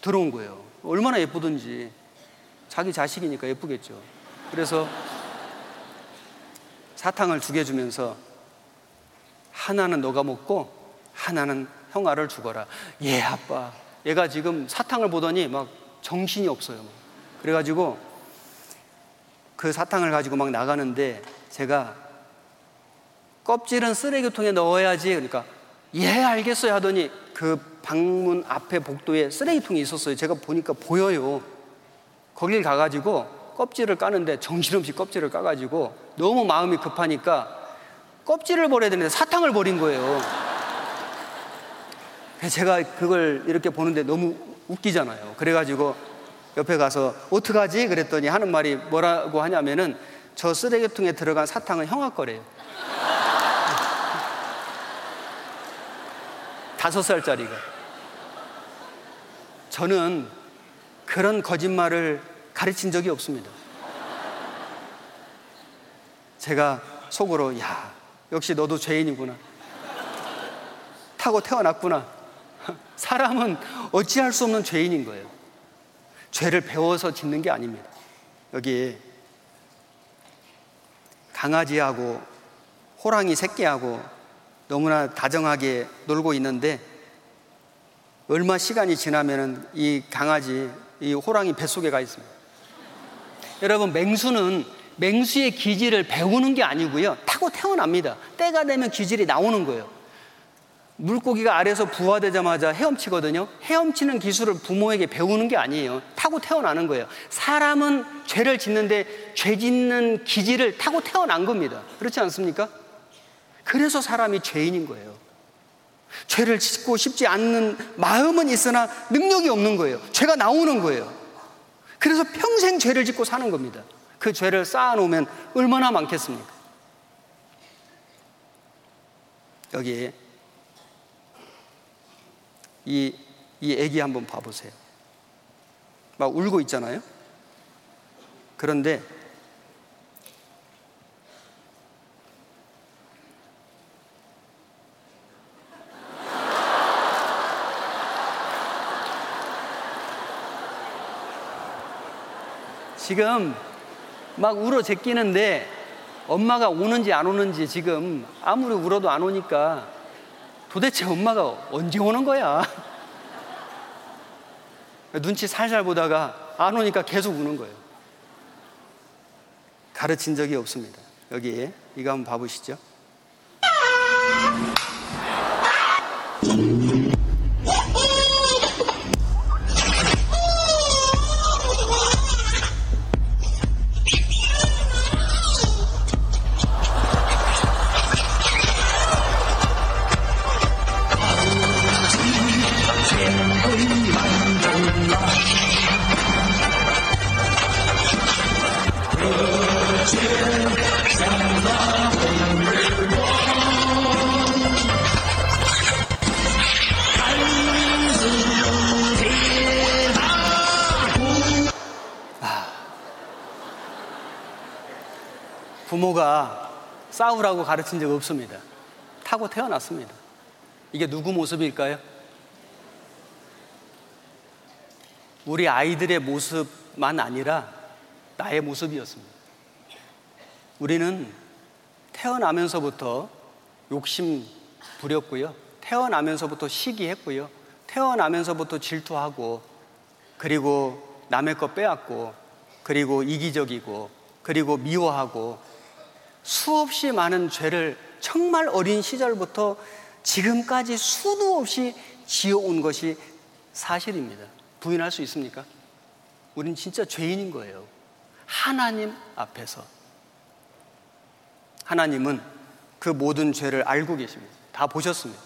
들어온 거예요. 얼마나 예쁘든지 자기 자식이니까 예쁘겠죠. 그래서 사탕을 두 개 주면서 하나는 너가 먹고 하나는 형아를 주거라. 예, 아빠. 얘가 지금 사탕을 보더니 막 정신이 없어요. 그래가지고 그 사탕을 가지고 막 나가는데 제가 껍질은 쓰레기통에 넣어야지. 그러니까 예, 알겠어요 하더니 그 방문 앞에 복도에 쓰레기통이 있었어요. 제가 보니까 보여요. 거길 가가지고 껍질을 까는데 정신없이 껍질을 까가지고 너무 마음이 급하니까 껍질을 버려야 되는데 사탕을 버린 거예요. 제가 그걸 이렇게 보는데 너무 웃기잖아요. 그래가지고 옆에 가서 어떡하지? 그랬더니 하는 말이 뭐라고 하냐면은 저 쓰레기통에 들어간 사탕은 형아 거래요. <laughs> 다섯 살짜리가. 저는 그런 거짓말을 가르친 적이 없습니다. 제가 속으로, 야, 역시 너도 죄인이구나. 타고 태어났구나. 사람은 어찌할 수 없는 죄인인 거예요. 죄를 배워서 짓는 게 아닙니다. 여기 강아지하고 호랑이 새끼하고 너무나 다정하게 놀고 있는데 얼마 시간이 지나면은 이 강아지, 이 호랑이 뱃속에 가 있습니다. 여러분, 맹수는 맹수의 기질을 배우는 게 아니고요. 타고 태어납니다. 때가 되면 기질이 나오는 거예요. 물고기가 아래서 부화되자마자 헤엄치거든요. 헤엄치는 기술을 부모에게 배우는 게 아니에요. 타고 태어나는 거예요. 사람은 죄를 짓는데 죄 짓는 기질을 타고 태어난 겁니다. 그렇지 않습니까? 그래서 사람이 죄인인 거예요. 죄를 짓고 싶지 않는 마음은 있으나 능력이 없는 거예요. 죄가 나오는 거예요. 그래서 평생 죄를 짓고 사는 겁니다. 그 죄를 쌓아놓으면 얼마나 많겠습니까? 여기 이, 이 애기 한번 봐보세요. 막 울고 있잖아요. 그런데 지금 막 울어 제끼는데 엄마가 오는지 안 오는지 지금 아무리 울어도 안 오니까 도대체 엄마가 언제 오는 거야? 눈치 살살 보다가 안 오니까 계속 우는 거예요. 가르친 적이 없습니다. 여기 이거 한번 봐보시죠. 가르친 적 없습니다. 타고 태어났습니다. 이게 누구 모습일까요? 우리 아이들의 모습만 아니라 나의 모습이었습니다. 우리는 태어나면서부터 욕심 부렸고요. 태어나면서부터 시기했고요. 태어나면서부터 질투하고 그리고 남의 것 빼앗고 그리고 이기적이고 그리고 미워하고 수없이 많은 죄를 정말 어린 시절부터 지금까지 수도 없이 지어온 것이 사실입니다. 부인할 수 있습니까? 우린 진짜 죄인인 거예요. 하나님 앞에서. 하나님은 그 모든 죄를 알고 계십니다. 다 보셨습니다.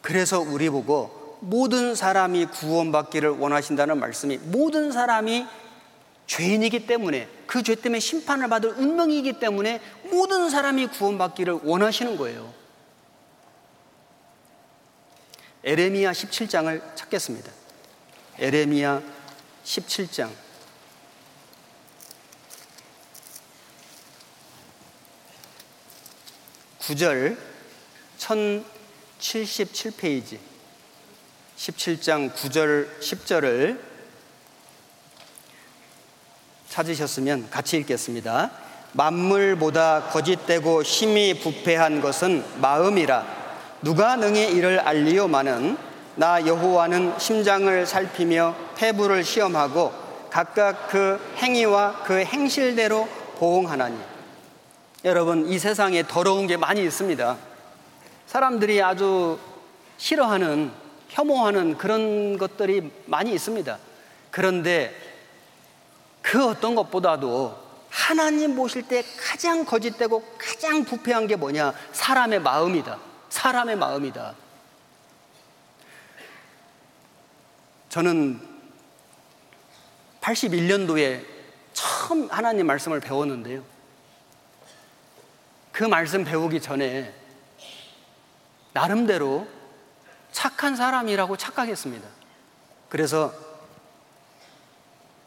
그래서 우리 보고 모든 사람이 구원받기를 원하신다는 말씀이 모든 사람이 죄인이기 때문에 그 죄 때문에 심판을 받을 운명이기 때문에 모든 사람이 구원받기를 원하시는 거예요. 에레미야 17장을 찾겠습니다. 에레미야 17장 9절 1077페이지 17장 9절 10절을 찾으셨으면 같이 읽겠습니다. 만물보다 거짓되고 심히 부패한 것은 마음이라 누가 능히 이를 알리오마는 나 여호와는 심장을 살피며 태부를 시험하고 각각 그 행위와 그 행실대로 보응하나니 여러분 이 세상에 더러운 게 많이 있습니다. 사람들이 아주 싫어하는 혐오하는 그런 것들이 많이 있습니다. 그런데 그 어떤 것보다도 하나님 보실 때 가장 거짓되고 가장 부패한 게 뭐냐? 사람의 마음이다. 사람의 마음이다. 저는 81년도에 처음 하나님 말씀을 배웠는데요. 그 말씀 배우기 전에 나름대로 착한 사람이라고 착각했습니다. 그래서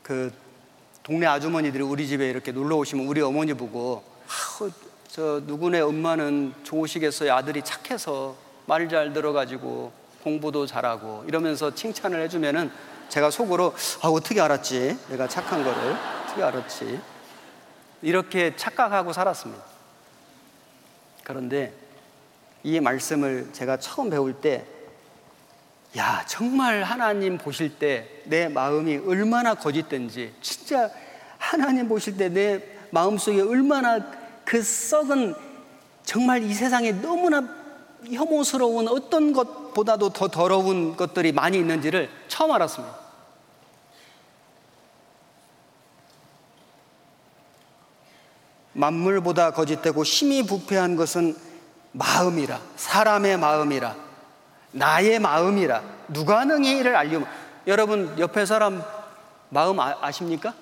그 동네 아주머니들이 우리 집에 이렇게 놀러 오시면 우리 어머니 보고 아, 저 누구네 엄마는 좋으시겠어요. 아들이 착해서 말 잘 들어가지고 공부도 잘하고 이러면서 칭찬을 해주면은 제가 속으로 아 어떻게 알았지? 내가 착한 거를 어떻게 알았지? 이렇게 착각하고 살았습니다. 그런데 이 말씀을 제가 처음 배울 때, 야, 정말 하나님 보실 때 내 마음이 얼마나 거짓된지, 진짜 하나님 보실 때 내 마음속에 얼마나 그 썩은 정말 이 세상에 너무나 혐오스러운 어떤 것보다도 더 더러운 것들이 많이 있는지를 처음 알았습니다. 만물보다 거짓되고 심히 부패한 것은 마음이라 사람의 마음이라 나의 마음이라 누가 능히 이를 알려 여러분 옆에 사람 마음 아, 십니까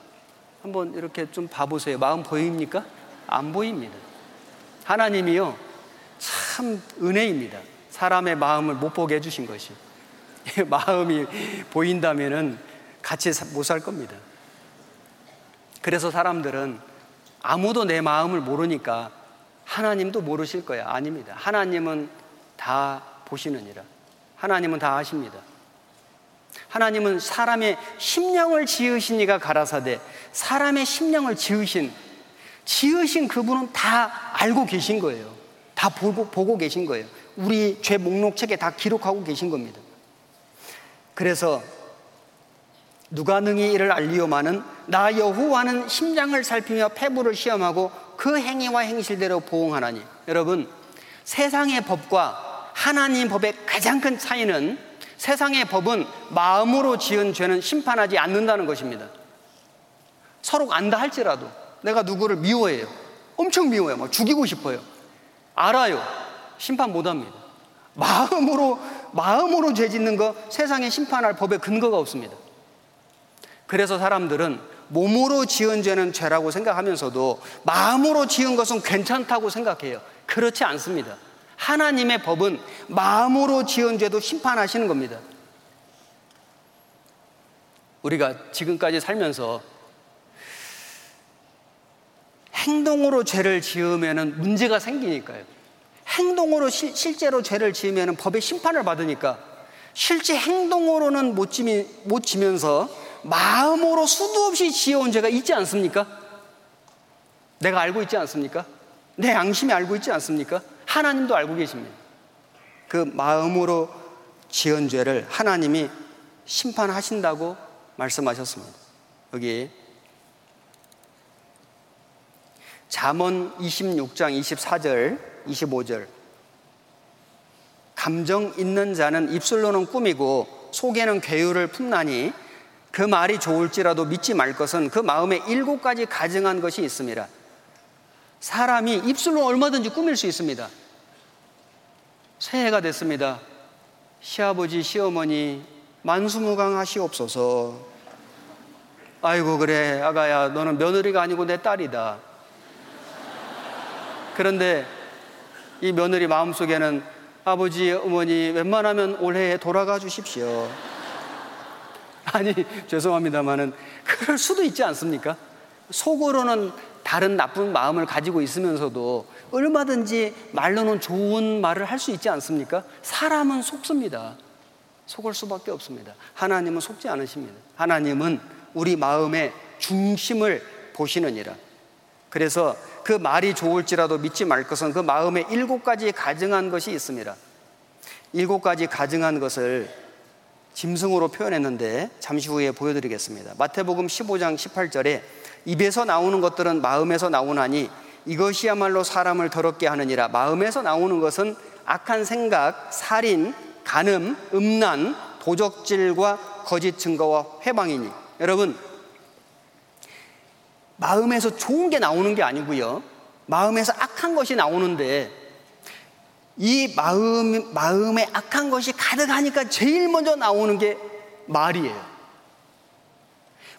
한번 이렇게 좀 봐보세요 마음 보입니까? 안 보입니다 하나님이요 참 은혜입니다 사람의 마음을 못 보게 해주신 것이 마음이 보인다면 같이 못 살 겁니다 그래서 사람들은 아무도 내 마음을 모르니까 하나님도 모르실 거야. 아닙니다. 하나님은 다 보시느니라. 하나님은 다 아십니다. 하나님은 사람의 심령을 지으시니가 가라사대 사람의 심령을 지으신 지으신 그분은 다 알고 계신 거예요. 다 보고, 보고 계신 거예요. 우리 죄 목록책에 다 기록하고 계신 겁니다. 그래서 누가 능히 이를 알리오마는 나 여호와는 심장을 살피며 폐부를 시험하고 그 행위와 행실대로 보응하나니 여러분 세상의 법과 하나님 법의 가장 큰 차이는 세상의 법은 마음으로 지은 죄는 심판하지 않는다는 것입니다. 서로 안다 할지라도 내가 누구를 미워해요. 엄청 미워요. 막 죽이고 싶어요. 알아요. 심판 못 합니다. 마음으로 마음으로 죄 짓는 거 세상에 심판할 법의 근거가 없습니다. 그래서 사람들은 몸으로 지은 죄는 죄라고 생각하면서도 마음으로 지은 것은 괜찮다고 생각해요. 그렇지 않습니다. 하나님의 법은 마음으로 지은 죄도 심판하시는 겁니다. 우리가 지금까지 살면서 행동으로 죄를 지으면 문제가 생기니까요. 행동으로 시, 실제로 죄를 지으면 법의 심판을 받으니까 실제 행동으로는 못, 지미, 못 지면서 마음으로 수도 없이 지어온 죄가 있지 않습니까? 내가 알고 있지 않습니까? 내 양심이 알고 있지 않습니까? 하나님도 알고 계십니다. 그 마음으로 지은 죄를 하나님이 심판하신다고 말씀하셨습니다. 여기 잠언 26장 24절 25절 감정 있는 자는 입술로는 꾸미고 속에는 괴유를 품나니 그 말이 좋을지라도 믿지 말 것은 그 마음에 일곱 가지 가증한 것이 있습니다. 사람이 입술로 얼마든지 꾸밀 수 있습니다. 새해가 됐습니다. 시아버지, 시어머니, 만수무강 하시옵소서. 아이고 그래 아가야 너는 며느리가 아니고 내 딸이다. 그런데 이 며느리 마음속에는 아버지 어머니 웬만하면 올해에 돌아가 주십시오. 아니 죄송합니다만은 그럴 수도 있지 않습니까? 속으로는 다른 나쁜 마음을 가지고 있으면서도 얼마든지 말로는 좋은 말을 할 수 있지 않습니까? 사람은 속습니다. 속을 수밖에 없습니다. 하나님은 속지 않으십니다. 하나님은 우리 마음의 중심을 보시느니라. 그래서 그 말이 좋을지라도 믿지 말 것은 그 마음에 일곱 가지 가증한 것이 있습니다. 일곱 가지 가증한 것을 짐승으로 표현했는데 잠시 후에 보여드리겠습니다. 마태복음 15장 18절에 입에서 나오는 것들은 마음에서 나오나니 이것이야말로 사람을 더럽게 하느니라. 마음에서 나오는 것은 악한 생각, 살인, 간음, 음란, 도적질과 거짓 증거와 회방이니. 여러분, 마음에서 좋은 게 나오는 게 아니고요. 마음에서 악한 것이 나오는데 이 마음, 마음에 악한 것이 가득하니까 제일 먼저 나오는 게 말이에요.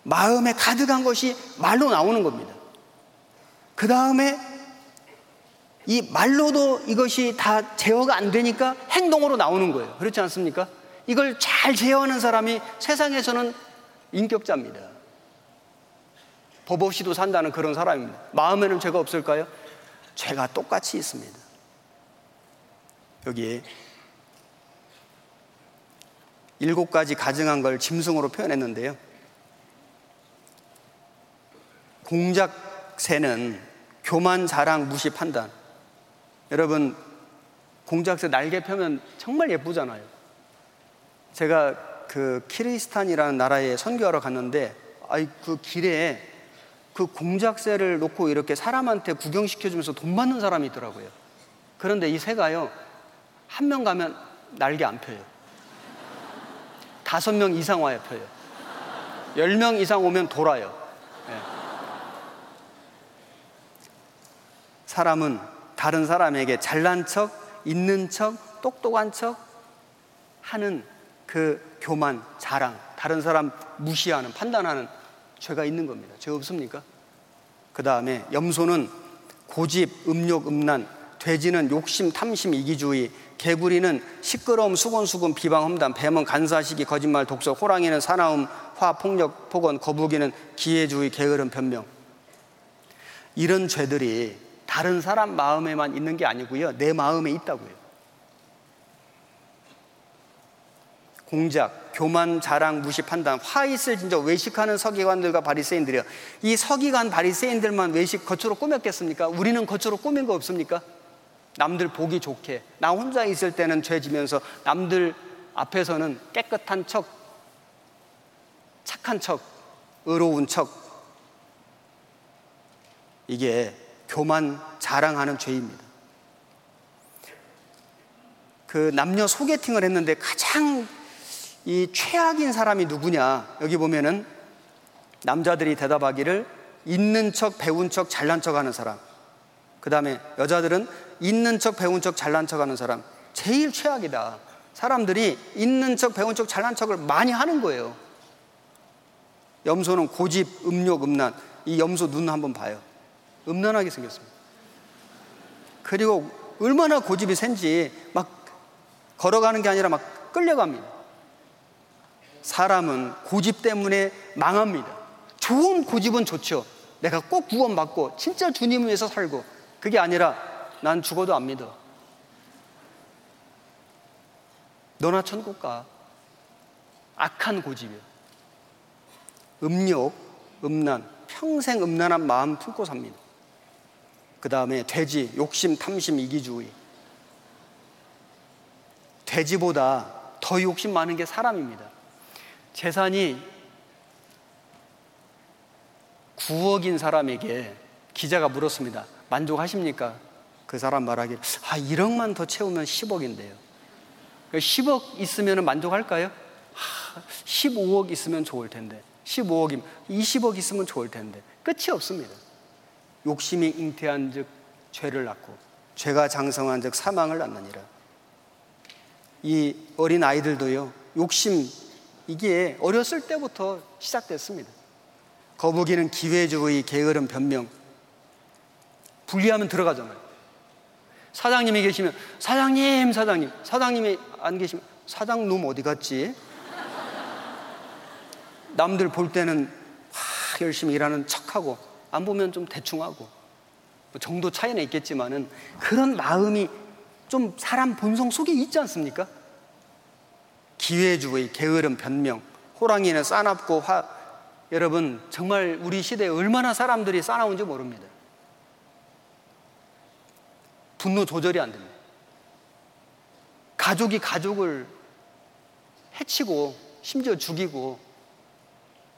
마음에 가득한 것이 말로 나오는 겁니다. 그 다음에 이 말로도 이것이 다 제어가 안 되니까 행동으로 나오는 거예요. 그렇지 않습니까? 이걸 잘 제어하는 사람이 세상에서는 인격자입니다. 법 없이도 산다는 그런 사람입니다. 마음에는 죄가 없을까요? 죄가 똑같이 있습니다. 여기에 일곱 가지 가증한 걸 짐승으로 표현했는데요. 공작새는 교만, 자랑, 무시, 판단. 여러분, 공작새 날개 펴면 정말 예쁘잖아요. 제가 그 키르기스탄이라는 나라에 선교하러 갔는데, 아이, 그 길에 그 공작새를 놓고 이렇게 사람한테 구경시켜주면서 돈 받는 사람이 있더라고요. 그런데 이 새가요, 한 명 가면 날개 안 펴요. 다섯 명 이상 와야 펴요. 열 명 이상 오면 돌아요. 네. 사람은 다른 사람에게 잘난 척, 있는 척, 똑똑한 척 하는 그 교만, 자랑, 다른 사람 무시하는, 판단하는 죄가 있는 겁니다. 죄 없습니까? 그 다음에 염소는 고집, 음욕, 음란, 돼지는 욕심, 탐심, 이기주의, 개구리는 시끄러움, 수건수건, 비방, 험담, 뱀은 간사시기, 거짓말, 독서, 호랑이는 사나움, 화, 폭력, 폭언, 거북이는 기회주의, 게으름, 변명. 이런 죄들이 다른 사람 마음에만 있는 게 아니고요. 내 마음에 있다고요. 공작, 교만, 자랑, 무시, 판단, 화 있을 진짜 외식하는 서기관들과 바리새인들이요. 이 서기관 바리새인들만 외식 겉으로 꾸몄겠습니까? 우리는 겉으로 꾸민 거 없습니까? 남들 보기 좋게 나 혼자 있을 때는 죄 지면서 남들 앞에서는 깨끗한 척, 착한 척, 의로운 척 이게 교만 자랑하는 죄입니다. 그 남녀 소개팅을 했는데 가장 이 최악인 사람이 누구냐? 여기 보면은 남자들이 대답하기를 있는 척, 배운 척, 잘난 척 하는 사람. 그 다음에 여자들은 있는 척, 배운 척, 잘난 척 하는 사람. 제일 최악이다. 사람들이 있는 척, 배운 척, 잘난 척을 많이 하는 거예요. 염소는 고집, 음욕, 음란. 이 염소 눈 한번 봐요. 음란하게 생겼습니다. 그리고 얼마나 고집이 센지 막 걸어가는 게 아니라 막 끌려갑니다. 사람은 고집 때문에 망합니다. 좋은 고집은 좋죠. 내가 꼭 구원받고 진짜 주님 위해서 살고 그게 아니라 난 죽어도 안 믿어. 너나 천국 가. 악한 고집이요. 음욕, 음란, 평생 음란한 마음 품고 삽니다. 그 다음에 돼지, 욕심, 탐심, 이기주의. 돼지보다 더 욕심 많은 게 사람입니다. 재산이 9억인 사람에게 기자가 물었습니다. 만족하십니까? 그 사람 말하길, 아, 1억만 더 채우면 10억인데요. 10억 있으면 만족할까요? 아, 15억 있으면 좋을 텐데. 15억이면 20억 있으면 좋을 텐데. 끝이 없습니다. 욕심이 잉태한 즉 죄를 낳고 죄가 장성한 즉 사망을 낳느니라. 이 어린 아이들도요. 욕심 이게 어렸을 때부터 시작됐습니다. 거북이는 기회주의, 게으름, 변명. 분리하면 들어가잖아요. 사장님이 계시면 사장님, 사장님, 사장님이 안 계시면 사장놈 어디 갔지? 남들 볼 때는 하, 열심히 일하는 척하고 안 보면 좀 대충하고 뭐 정도 차이는 있겠지만은 그런 마음이 좀 사람 본성 속에 있지 않습니까? 기회주의, 게으름, 변명, 호랑이는 싸납고 화 여러분 정말 우리 시대에 얼마나 사람들이 싸나운지 모릅니다. 분노 조절이 안 됩니다. 가족이 가족을 해치고 심지어 죽이고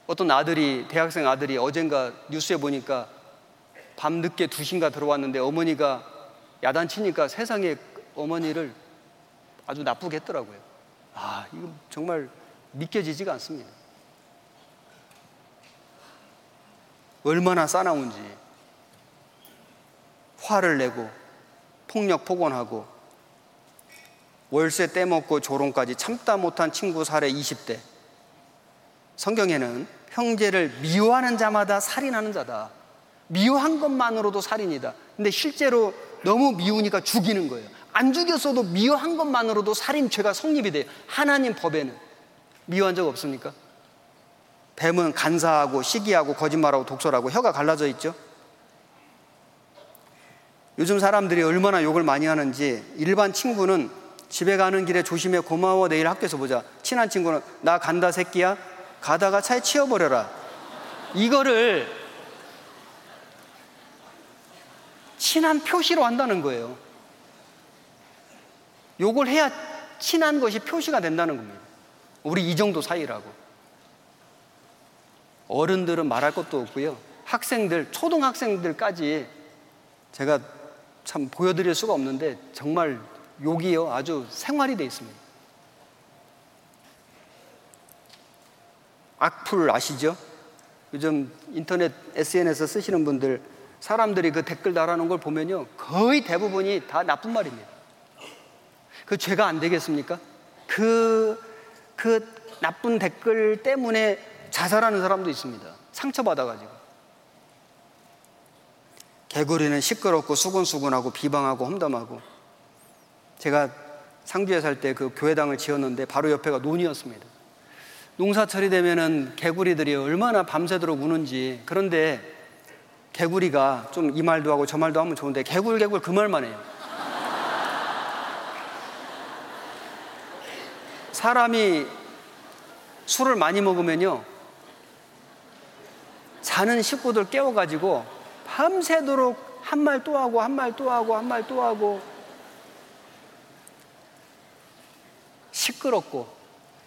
어떤 아들이 대학생 아들이 어젠가 뉴스에 보니까 밤 늦게 2시인가 들어왔는데 어머니가 야단치니까 세상에 어머니를 아주 나쁘게 했더라고요. 아, 이거 정말 믿겨지지가 않습니다. 얼마나 싸나운지 화를 내고 폭력 폭언하고 월세 떼먹고 조롱까지 참다 못한 친구 사례 20대 성경에는 형제를 미워하는 자마다 살인하는 자다 미워한 것만으로도 살인이다 근데 실제로 너무 미우니까 죽이는 거예요 안 죽였어도 미워한 것만으로도 살인죄가 성립이 돼요 하나님 법에는 미워한 적 없습니까? 뱀은 간사하고 시기하고 거짓말하고 독설하고 혀가 갈라져 있죠 요즘 사람들이 얼마나 욕을 많이 하는지 일반 친구는 집에 가는 길에 조심해 고마워 내일 학교에서 보자. 친한 친구는 나 간다 새끼야. 가다가 차에 치워버려라. 이거를 친한 표시로 한다는 거예요. 욕을 해야 친한 것이 표시가 된다는 겁니다. 우리 이 정도 사이라고. 어른들은 말할 것도 없고요. 학생들, 초등학생들까지 제가 참 보여드릴 수가 없는데 정말 욕이요 아주 생활이 돼 있습니다. 악플 아시죠? 요즘 인터넷 SNS 쓰시는 분들 사람들이 그 댓글 달아놓은 걸 보면요 거의 대부분이 다 나쁜 말입니다. 그 죄가 안 되겠습니까? 그, 그 나쁜 댓글 때문에 자살하는 사람도 있습니다. 상처받아가지고. 개구리는 시끄럽고 수근수근하고 비방하고 험담하고 제가 상주에 살 때 그 교회당을 지었는데 바로 옆에가 논이었습니다. 농사철이 되면은 개구리들이 얼마나 밤새도록 우는지 그런데 개구리가 좀 이 말도 하고 저 말도 하면 좋은데 개굴 개굴 그 말만 해요. 사람이 술을 많이 먹으면요 자는 식구들 깨워가지고 밤새도록 한 말 또 하고 한 말 또 하고 한 말 또 하고 시끄럽고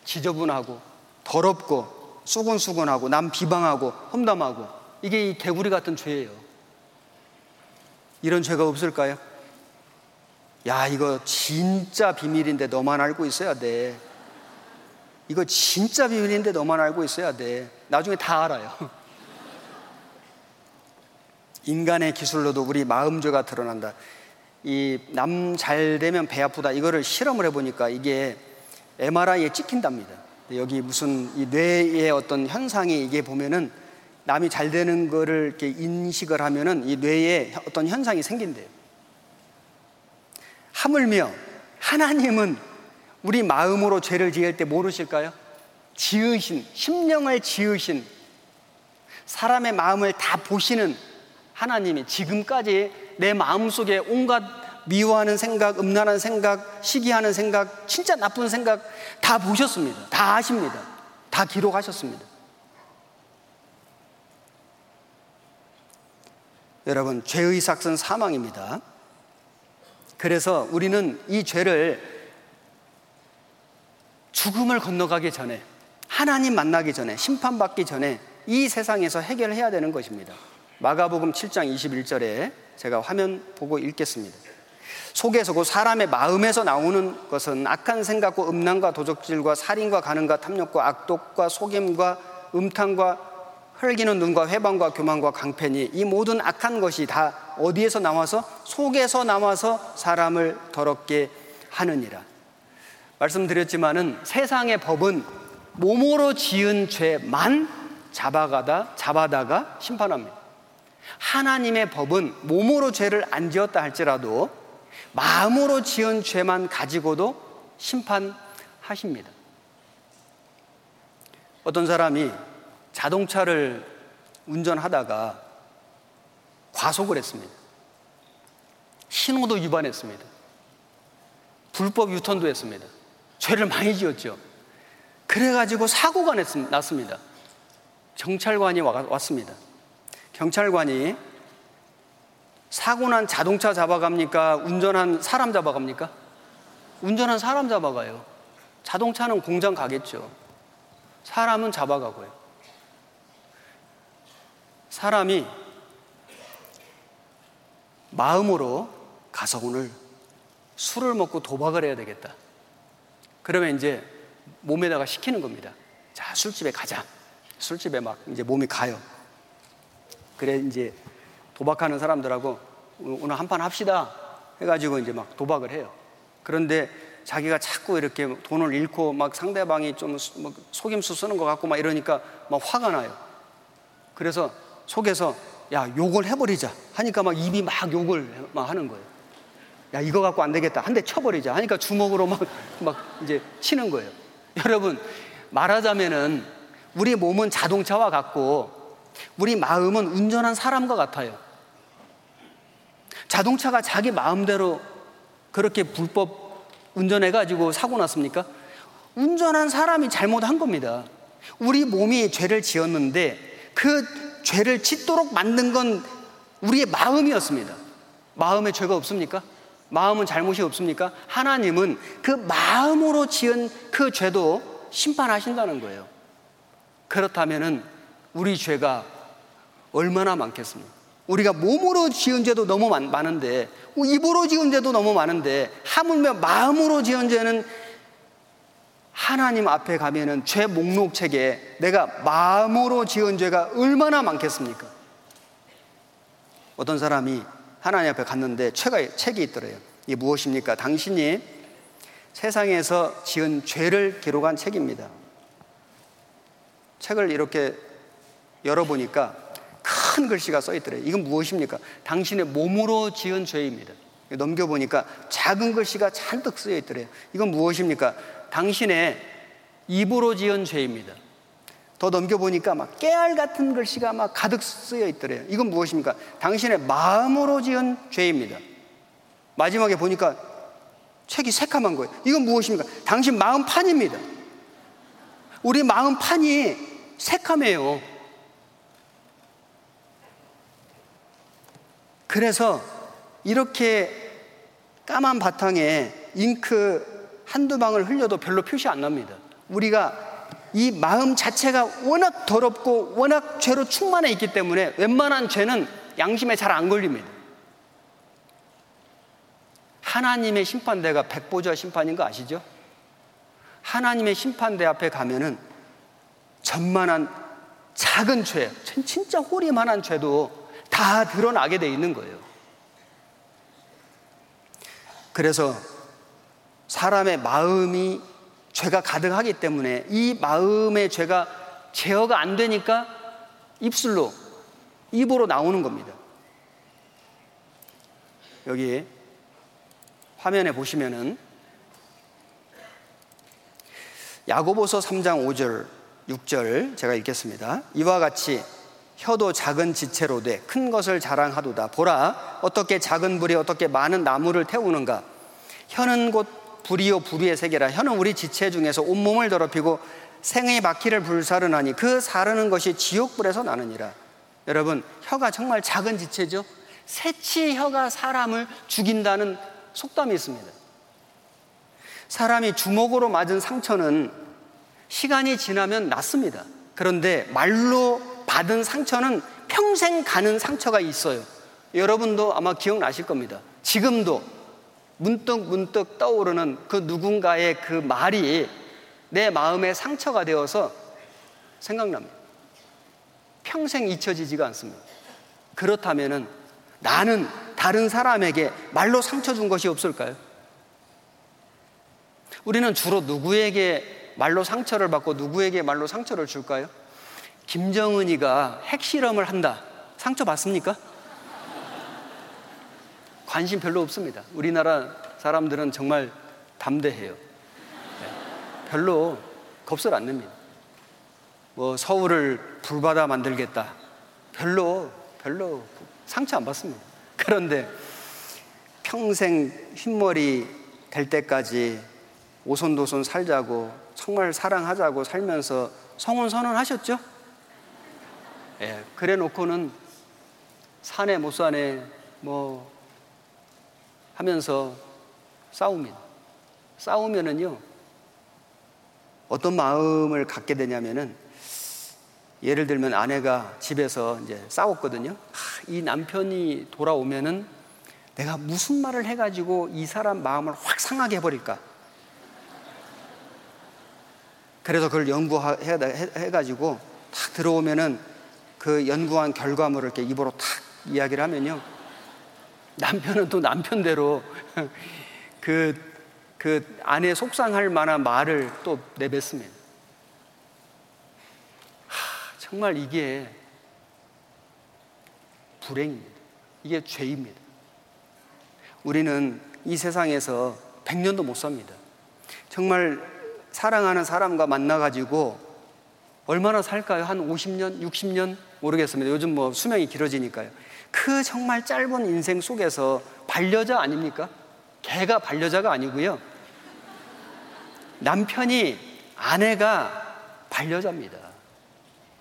지저분하고 더럽고 수근수근하고 남 비방하고 험담하고 이게 이 개구리 같은 죄예요. 이런 죄가 없을까요? 야, 이거 진짜 비밀인데 너만 알고 있어야 돼. 이거 진짜 비밀인데 너만 알고 있어야 돼. 나중에 다 알아요. <laughs> 인간의 기술로도 우리 마음죄가 드러난다. 이 남 잘 되면 배 아프다. 이거를 실험을 해보니까 이게 MRI에 찍힌답니다. 여기 무슨 이 뇌의 어떤 현상이 이게 보면은 남이 잘 되는 거를 이렇게 인식을 하면은 이 뇌에 어떤 현상이 생긴대요. 하물며 하나님은 우리 마음으로 죄를 지을 때 모르실까요? 지으신, 심령을 지으신 사람의 마음을 다 보시는 하나님이 지금까지 내 마음 속에 온갖 미워하는 생각, 음란한 생각, 시기하는 생각, 진짜 나쁜 생각 다 보셨습니다. 다 아십니다. 다 기록하셨습니다. 여러분, 죄의 삭은 사망입니다. 그래서 우리는 이 죄를 죽음을 건너가기 전에, 하나님 만나기 전에, 심판받기 전에 이 세상에서 해결해야 되는 것입니다. 마가복음 7장 21절에 제가 화면 보고 읽겠습니다. 속에서 그 사람의 마음에서 나오는 것은 악한 생각과 음란과 도적질과 살인과 가능과 탐욕과 악독과 속임과 음탕과 헐기는 눈과 회방과 교만과 강패니 이 모든 악한 것이 다 어디에서 나와서 속에서 나와서 사람을 더럽게 하느니라. 말씀드렸지만은 세상의 법은 몸으로 지은 죄만 잡아가다 잡아다가 심판합니다. 하나님의 법은 몸으로 죄를 안 지었다 할지라도 마음으로 지은 죄만 가지고도 심판하십니다. 어떤 사람이 자동차를 운전하다가 과속을 했습니다. 신호도 위반했습니다. 불법 유턴도 했습니다. 죄를 많이 지었죠. 그래가지고 사고가 났습니다. 경찰관이 왔습니다. 경찰관이 사고 난 자동차 잡아갑니까? 운전한 사람 잡아갑니까? 운전한 사람 잡아가요. 자동차는 공장 가겠죠. 사람은 잡아가고요. 사람이 마음으로 가서 오늘 술을 먹고 도박을 해야 되겠다. 그러면 이제 몸에다가 시키는 겁니다. 자, 술집에 가자. 술집에 막 이제 몸이 가요. 그래 이제 도박하는 사람들하고 오늘 한 판 합시다 해가지고 이제 막 도박을 해요. 그런데 자기가 자꾸 이렇게 돈을 잃고 막 상대방이 좀 속임수 쓰는 것 같고 막 이러니까 막 화가 나요. 그래서 속에서 야 욕을 해버리자 하니까 막 입이 막 욕을 막 하는 거예요. 야 이거 갖고 안 되겠다 한 대 쳐버리자 하니까 주먹으로 막 막 이제 치는 거예요. <laughs> 여러분 말하자면은 우리 몸은 자동차와 같고 우리 마음은 운전한 사람과 같아요. 자동차가 자기 마음대로 그렇게 불법 운전해가지고 사고 났습니까? 운전한 사람이 잘못한 겁니다. 우리 몸이 죄를 지었는데 그 죄를 짓도록 만든 건 우리의 마음이었습니다. 마음에 죄가 없습니까? 마음은 잘못이 없습니까? 하나님은 그 마음으로 지은 그 죄도 심판하신다는 거예요. 그렇다면은 우리 죄가 얼마나 많겠습니까? 우리가 몸으로 지은 죄도 너무 많, 은데 입으로 지은 죄도 너무 많은데 하물며 마음으로 지은 죄는 하나님 앞에 가면은 죄 목록책에 내가 마음으로 지은 죄가 얼마나 많겠습니까? 어떤 사람이 하나님 앞에 갔는데 책이, 책이 있더래요. 이게 무엇입니까? 당신이 세상에서 지은 죄를 기록한 책입니다. 책을 이렇게 열어보니까 큰 글씨가 써 있더래요. 이건 무엇입니까? 당신의 몸으로 지은 죄입니다. 넘겨보니까 작은 글씨가 잔뜩 쓰여 있더래요. 이건 무엇입니까? 당신의 입으로 지은 죄입니다. 더 넘겨보니까 막 깨알 같은 글씨가 막 가득 쓰여 있더래요. 이건 무엇입니까? 당신의 마음으로 지은 죄입니다. 마지막에 보니까 책이 새카만 거예요. 이건 무엇입니까? 당신 마음판입니다. 우리 마음판이 새카매요. 그래서 이렇게 까만 바탕에 잉크 한두 방울 흘려도 별로 표시 안 납니다. 우리가 이 마음 자체가 워낙 더럽고 워낙 죄로 충만해 있기 때문에 웬만한 죄는 양심에 잘 안 걸립니다. 하나님의 심판대가 백보자 심판인 거 아시죠? 하나님의 심판대 앞에 가면은 전만한 작은 죄, 진짜 호리만한 죄도 다 드러나게 돼 있는 거예요. 그래서 사람의 마음이 죄가 가득하기 때문에 이 마음의 죄가 제어가 안 되니까 입술로, 입으로 나오는 겁니다. 여기 화면에 보시면은 야고보서 3장 5절, 6절 제가 읽겠습니다. 이와 같이 혀도 작은 지체로 돼 큰 것을 자랑하도다. 보라, 어떻게 작은 불이 어떻게 많은 나무를 태우는가. 혀는 곧 불이요 불의의 세계라. 혀는 우리 지체 중에서 온몸을 더럽히고 생의 바퀴를 불사르나니 그 사르는 것이 지옥불에서 나느니라. 여러분, 혀가 정말 작은 지체죠? 새치 혀가 사람을 죽인다는 속담이 있습니다. 사람이 주먹으로 맞은 상처는 시간이 지나면 낫습니다. 그런데 말로 받은 상처는 평생 가는 상처가 있어요. 여러분도 아마 기억나실 겁니다. 지금도 문득 문득 떠오르는 그 누군가의 그 말이 내 마음에 상처가 되어서 생각납니다. 평생 잊혀지지가 않습니다. 그렇다면 나는 다른 사람에게 말로 상처 준 것이 없을까요? 우리는 주로 누구에게 말로 상처를 받고 누구에게 말로 상처를 줄까요? 김정은이가 핵실험을 한다. 상처 받습니까? 관심 별로 없습니다. 우리나라 사람들은 정말 담대해요. 네. 별로 겁을 안 냅니다. 뭐 서울을 불바다 만들겠다. 별로 별로 상처 안 받습니다. 그런데 평생 흰머리 될 때까지 오손도손 살자고 정말 사랑하자고 살면서 성혼 선언하셨죠? 예, 그래 놓고는 사내 못 사내 뭐 하면서 싸웁니다. 싸우면은요, 어떤 마음을 갖게 되냐면은 예를 들면 아내가 집에서 이제 싸웠거든요. 하, 이 남편이 돌아오면은 내가 무슨 말을 해가지고 이 사람 마음을 확 상하게 해버릴까? 그래서 그걸 연구해가지고 탁 들어오면은 그 연구한 결과물을 이렇게 입으로 탁 이야기를 하면요. 남편은 또 남편대로 <laughs> 그, 그 아내 속상할 만한 말을 또 내뱉습니다. 하, 정말 이게 불행입니다. 이게 죄입니다. 우리는 이 세상에서 100년도 못 삽니다. 정말 사랑하는 사람과 만나가지고 얼마나 살까요? 한 50년, 60년? 모르겠습니다. 요즘 뭐 수명이 길어지니까요. 그 정말 짧은 인생 속에서 반려자 아닙니까? 개가 반려자가 아니고요. 남편이 아내가 반려자입니다.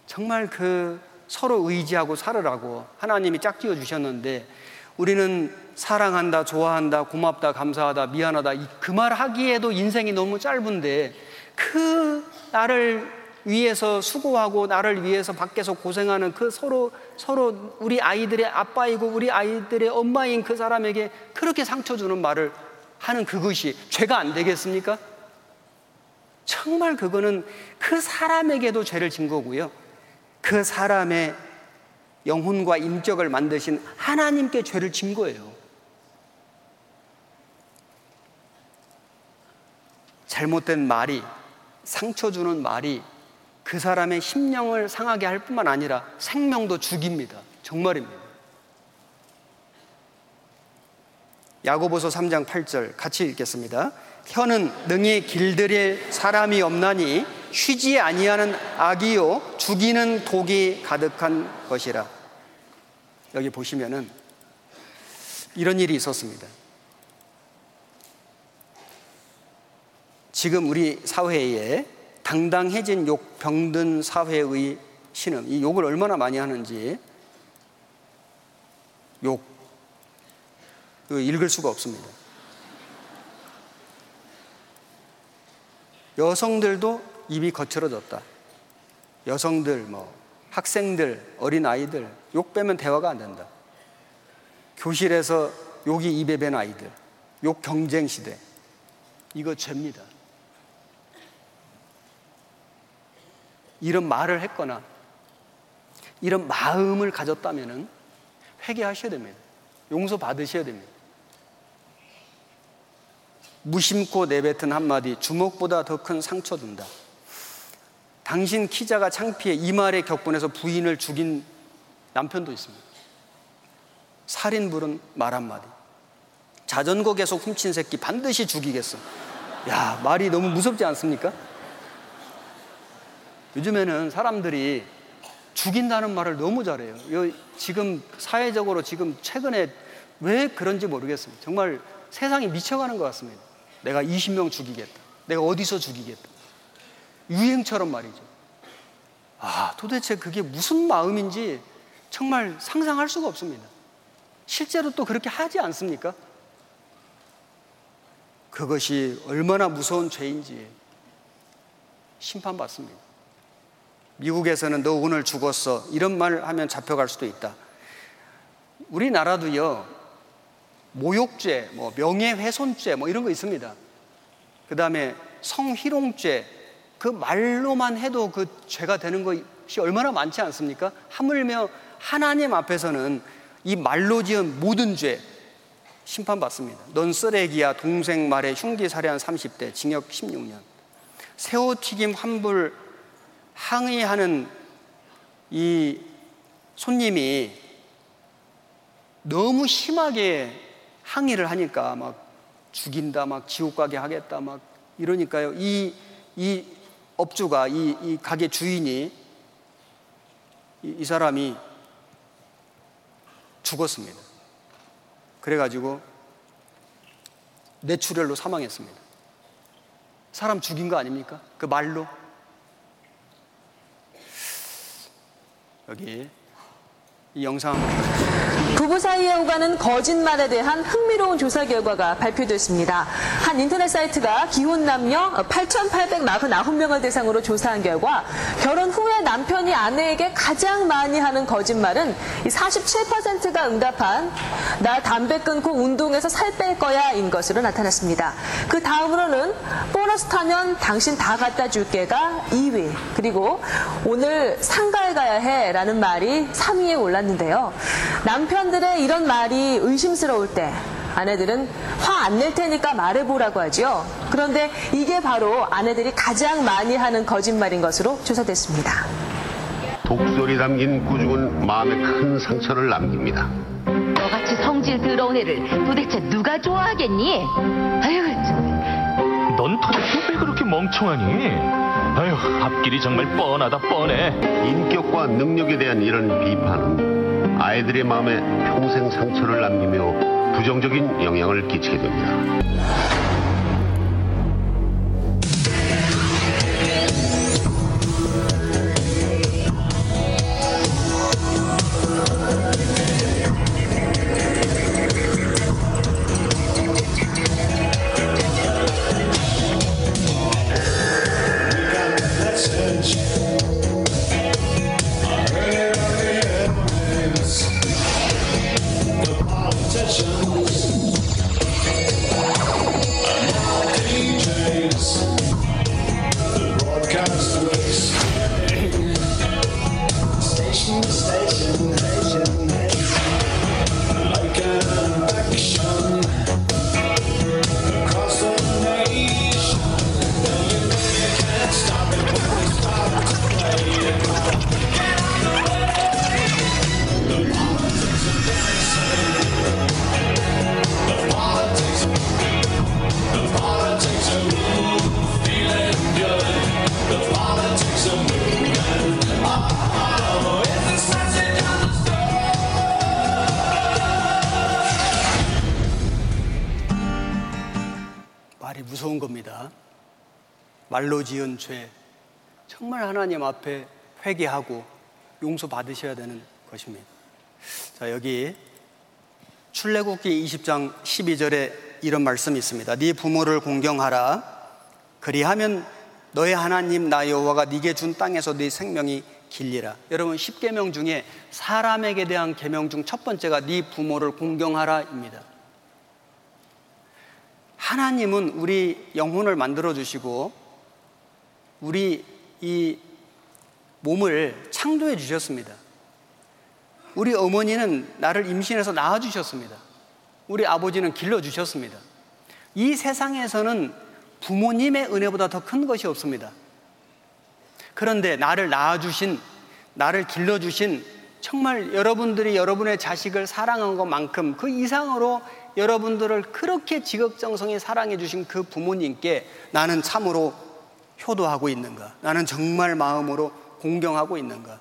정말 그 서로 의지하고 살으라고 하나님이 짝지어 주셨는데 우리는 사랑한다, 좋아한다, 고맙다, 감사하다, 미안하다 그 말 하기에도 인생이 너무 짧은데 그 나를 위해서 수고하고 나를 위해서 밖에서 고생하는 그 서로 서로 우리 아이들의 아빠이고 우리 아이들의 엄마인 그 사람에게 그렇게 상처 주는 말을 하는 그것이 죄가 안 되겠습니까? 정말 그거는 그 사람에게도 죄를 진 거고요. 그 사람의 영혼과 인격을 만드신 하나님께 죄를 진 거예요. 잘못된 말이 상처 주는 말이 그 사람의 심령을 상하게 할 뿐만 아니라 생명도 죽입니다. 정말입니다. 야고보서 3장 8절 같이 읽겠습니다. 혀는 능히 길들일 사람이 없나니 쉬지 아니하는 악이요 죽이는 독이 가득한 것이라. 여기 보시면은 이런 일이 있었습니다. 지금 우리 사회에 당당해진 욕 병든 사회의 신음 이 욕을 얼마나 많이 하는지 욕 읽을 수가 없습니다. 여성들도 입이 거칠어졌다. 여성들, 뭐 학생들, 어린 아이들 욕 빼면 대화가 안 된다. 교실에서 욕이 입에 밴 아이들, 욕 경쟁 시대 이거 죄입니다. 이런 말을 했거나 이런 마음을 가졌다면 회개하셔야 됩니다. 용서 받으셔야 됩니다. 무심코 내뱉은 한마디 주먹보다 더 큰 상처 든다. 당신 키자가 창피해 이 말에 격분해서 부인을 죽인 남편도 있습니다. 살인 부른 말 한마디. 자전거 계속 훔친 새끼 반드시 죽이겠어. 야, 말이 너무 무섭지 않습니까? 요즘에는 사람들이 죽인다는 말을 너무 잘해요. 지금 사회적으로 지금 최근에 왜 그런지 모르겠습니다. 정말 세상이 미쳐가는 것 같습니다. 내가 20명 죽이겠다. 내가 어디서 죽이겠다. 유행처럼 말이죠. 아, 도대체 그게 무슨 마음인지 정말 상상할 수가 없습니다. 실제로 또 그렇게 하지 않습니까? 그것이 얼마나 무서운 죄인지 심판받습니다. 미국에서는 너 오늘 죽었어. 이런 말을 하면 잡혀갈 수도 있다. 우리나라도요, 모욕죄, 뭐 명예훼손죄, 뭐 이런 거 있습니다. 그 다음에 성희롱죄, 그 말로만 해도 그 죄가 되는 것이 얼마나 많지 않습니까? 하물며 하나님 앞에서는 이 말로 지은 모든 죄 심판받습니다. 넌 쓰레기야, 동생 말에 흉기 살해한 30대, 징역 16년. 새우튀김 환불 항의하는 이 손님이 너무 심하게 항의를 하니까 막 죽인다, 막 지옥 가게 하겠다, 막 이러니까요. 이, 이 업주가, 이, 이 가게 주인이, 이, 이 사람이 죽었습니다. 그래가지고 뇌출혈로 사망했습니다. 사람 죽인 거 아닙니까? 그 말로. 여기 이 영상 부부 사이에 오가는 거짓말에 대한 흥미로운 조사 결과가 발표됐습니다. 한 인터넷 사이트가 기혼 남녀 8,849명을 대상으로 조사한 결과 결혼 후에 남편이 아내에게 가장 많이 하는 거짓말은 47%가 응답한 나 담배 끊고 운동해서 살 뺄 거야인 것으로 나타났습니다. 그 다음으로는 보너스 타면 당신 다 갖다 줄게가 2위 그리고 오늘 상가에 가야 해라는 말이 3위에 올랐는데요. 남편 들의 이런 말이 의심스러울 때 아내들은 화 안 낼 테니까 말해보라고 하죠. 그런데 이게 바로 아내들이 가장 많이 하는 거짓말인 것으로 조사됐습니다. 독설이 담긴 꾸중은 마음에 큰 상처를 남깁니다. 너같이 성질 더러운 애를 도대체 누가 좋아하겠니? 아유, 참. 넌 도대체 왜 그렇게 멍청하니? 아휴, 앞길이 정말 뻔하다 뻔해. 인격과 능력에 대한 이런 비판은 아이들의 마음에 평생 상처를 남기며 부정적인 영향을 끼치게 됩니다. 말로 지은 죄 정말 하나님 앞에 회개하고 용서 받으셔야 되는 것입니다. 자, 여기 출애굽기 20장 12절에 이런 말씀이 있습니다. 네 부모를 공경하라. 그리하면 너의 하나님 나 여호와가 네게 준 땅에서 네 생명이 길리라. 여러분 10계명 중에 사람에게 대한 계명 중 첫 번째가 네 부모를 공경하라입니다. 하나님은 우리 영혼을 만들어 주시고 우리 이 몸을 창조해 주셨습니다. 우리 어머니는 나를 임신해서 낳아 주셨습니다. 우리 아버지는 길러 주셨습니다. 이 세상에서는 부모님의 은혜보다 더 큰 것이 없습니다. 그런데 나를 낳아 주신 나를 길러 주신 정말 여러분들이 여러분의 자식을 사랑한 것만큼 그 이상으로 여러분들을 그렇게 지극정성히 사랑해 주신 그 부모님께 나는 참으로 효도하고 있는가? 나는 정말 마음으로 공경하고 있는가?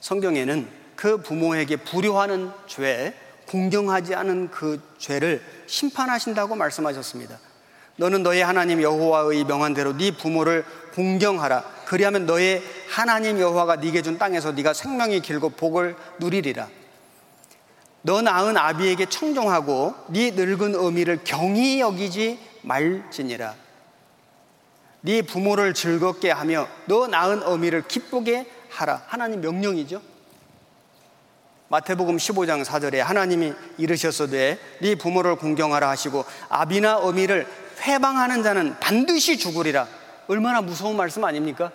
성경에는 그 부모에게 불효하는 죄, 공경하지 않은 그 죄를 심판하신다고 말씀하셨습니다. 너는 너의 하나님 여호와의 명한 대로 네 부모를 공경하라. 그리하면 너의 하나님 여호와가 네게 준 땅에서 네가 생명이 길고 복을 누리리라. 너 낳은 아비에게 청종하고 네 늙은 어미를 경히 여기지 말지니라. 네 부모를 즐겁게 하며 너 낳은 어미를 기쁘게 하라. 하나님 명령이죠. 마태복음 15장 4절에 하나님이 이르셨어되 네 부모를 공경하라 하시고 아비나 어미를 회방하는 자는 반드시 죽으리라. 얼마나 무서운 말씀 아닙니까?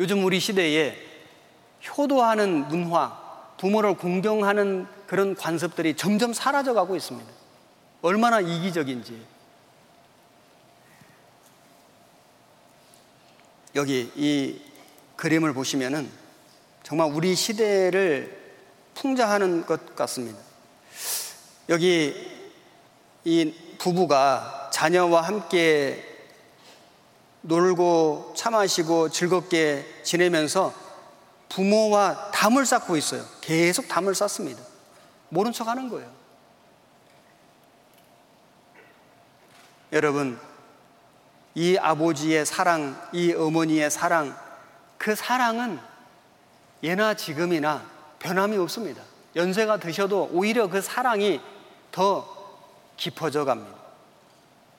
요즘 우리 시대에 효도하는 문화, 부모를 공경하는 그런 관습들이 점점 사라져 가고 있습니다. 얼마나 이기적인지. 여기 이 그림을 보시면은 정말 우리 시대를 풍자하는 것 같습니다. 여기 이 부부가 자녀와 함께 놀고 차 마시고 즐겁게 지내면서 부모와 담을 쌓고 있어요. 계속 담을 쌓습니다. 모른 척 하는 거예요. 여러분, 이 아버지의 사랑, 이 어머니의 사랑, 그 사랑은 예나 지금이나 변함이 없습니다. 연세가 드셔도 오히려 그 사랑이 더 깊어져 갑니다.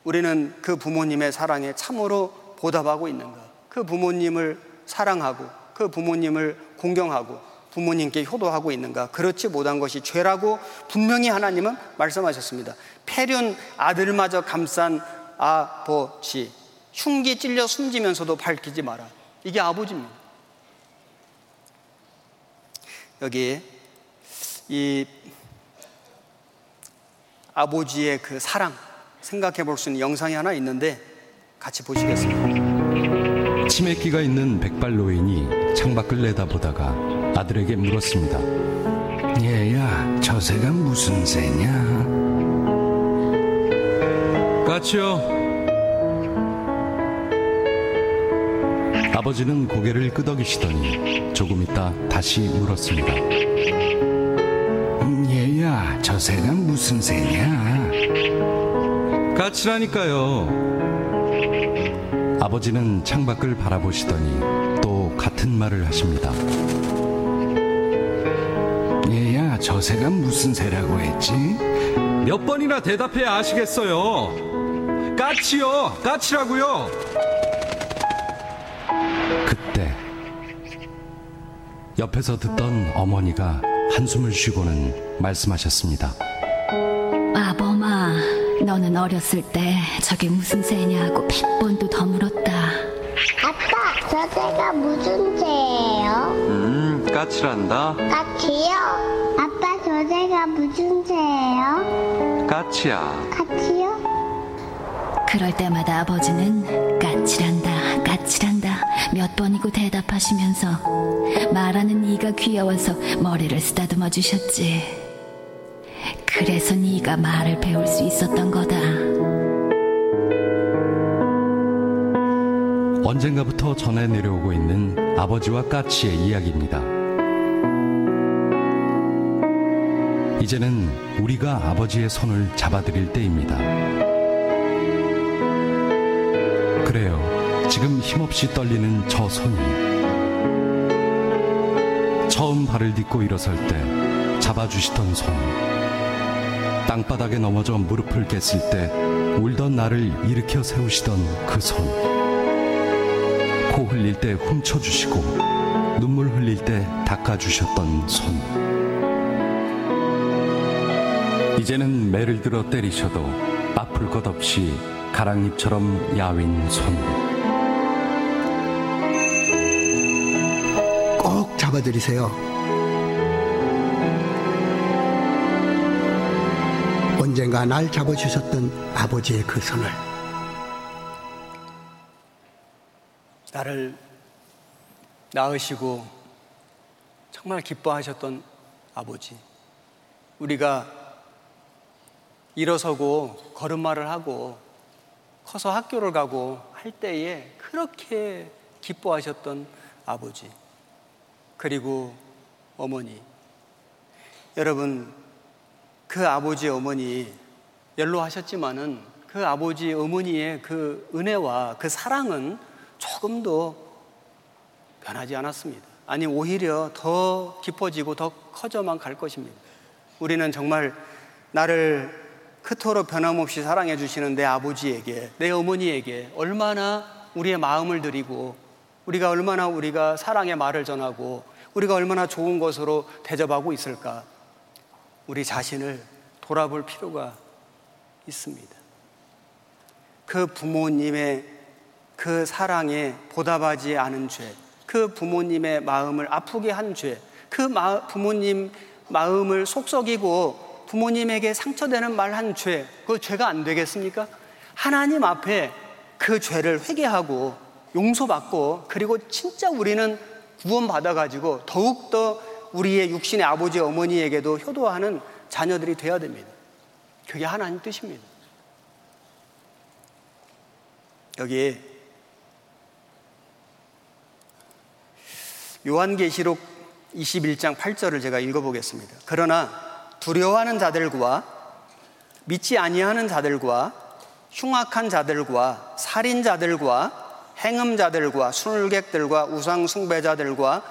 우리는 그 부모님의 사랑에 참으로 보답하고 있는가? 그 부모님을 사랑하고 그 부모님을 공경하고 부모님께 효도하고 있는가? 그렇지 못한 것이 죄라고 분명히 하나님은 말씀하셨습니다. 폐륜 아들마저 감싼 아버지. 흉기 찔려 숨지면서도 밝히지 마라. 이게 아버지입니다. 여기 이 아버지의 그 사랑 생각해 볼 수 있는 영상이 하나 있는데 같이 보시겠습니다. 치매기가 있는 백발 노인이 창밖을 내다보다가 아들에게 물었습니다. 얘야, 저 새가 무슨 새냐? 까치요. 아버지는 고개를 끄덕이시더니 조금 있다 다시 물었습니다. 음, 얘야, 저 새가 무슨 새냐? 까치라니까요. 아버지는 창밖을 바라보시더니 또 같은 말을 하십니다. 얘야, 저 새가 무슨 새라고 했지? 몇 번이나 대답해야 아시겠어요. 까치요, 까치라고요. 옆에서 듣던 어머니가 한숨을 쉬고는 말씀하셨습니다. 아범아, 너는 어렸을 때 저게 무슨 새냐고 백 번도 더 물었다. 아빠, 저 새가 무슨 새예요? 음, 까치란다. 까치요? 아빠, 저 새가 무슨 새예요? 까치야. 까치요? 그럴 때마다 아버지는 까칠한다, 까칠한다 몇 번이고 대답하시면서 말하는 이가 귀여워서 머리를 쓰다듬어 주셨지. 그래서 네가 말을 배울 수 있었던 거다. 언젠가부터 전해 내려오고 있는 아버지와 까치의 이야기입니다. 이제는 우리가 아버지의 손을 잡아드릴 때입니다. 그래요. 지금 힘없이 떨리는 저 손이. 처음 발을 딛고 일어설 때 잡아주시던 손. 땅바닥에 넘어져 무릎을 깼을 때 울던 나를 일으켜 세우시던 그 손. 코 흘릴 때 훔쳐주시고 눈물 흘릴 때 닦아주셨던 손. 이제는 매를 들어 때리셔도 아플 것 없이 가랑잎처럼 야윈 손. 잡아드리세요. 언젠가 날 잡아주셨던 아버지의 그 손을 나를 낳으시고 정말 기뻐하셨던 아버지. 우리가 일어서고 걸음마를 하고 커서 학교를 가고 할 때에 그렇게 기뻐하셨던 아버지. 그리고 어머니. 여러분, 그 아버지 어머니 연로하셨지만은 그 아버지 어머니의 그 은혜와 그 사랑은 조금도 변하지 않았습니다. 아니, 오히려 더 깊어지고 더 커져만 갈 것입니다. 우리는 정말 나를 그토록 변함없이 사랑해 주시는 내 아버지에게, 내 어머니에게 얼마나 우리의 마음을 드리고 우리가 얼마나 우리가 사랑의 말을 전하고 우리가 얼마나 좋은 것으로 대접하고 있을까? 우리 자신을 돌아볼 필요가 있습니다. 그 부모님의 그 사랑에 보답하지 않은 죄, 그 부모님의 마음을 아프게 한 죄, 그 마, 부모님 마음을 속썩이고 부모님에게 상처되는 말 한 죄, 그 죄가 안 되겠습니까? 하나님 앞에 그 죄를 회개하고 용서받고 그리고 진짜 우리는 구원받아가지고 더욱더 우리의 육신의 아버지 어머니에게도 효도하는 자녀들이 되어야 됩니다. 그게 하나님 뜻입니다. 여기 요한계시록 21장 8절을 제가 읽어보겠습니다. 그러나 두려워하는 자들과 믿지 아니하는 자들과 흉악한 자들과 살인자들과 행음자들과 술객들과 우상 숭배자들과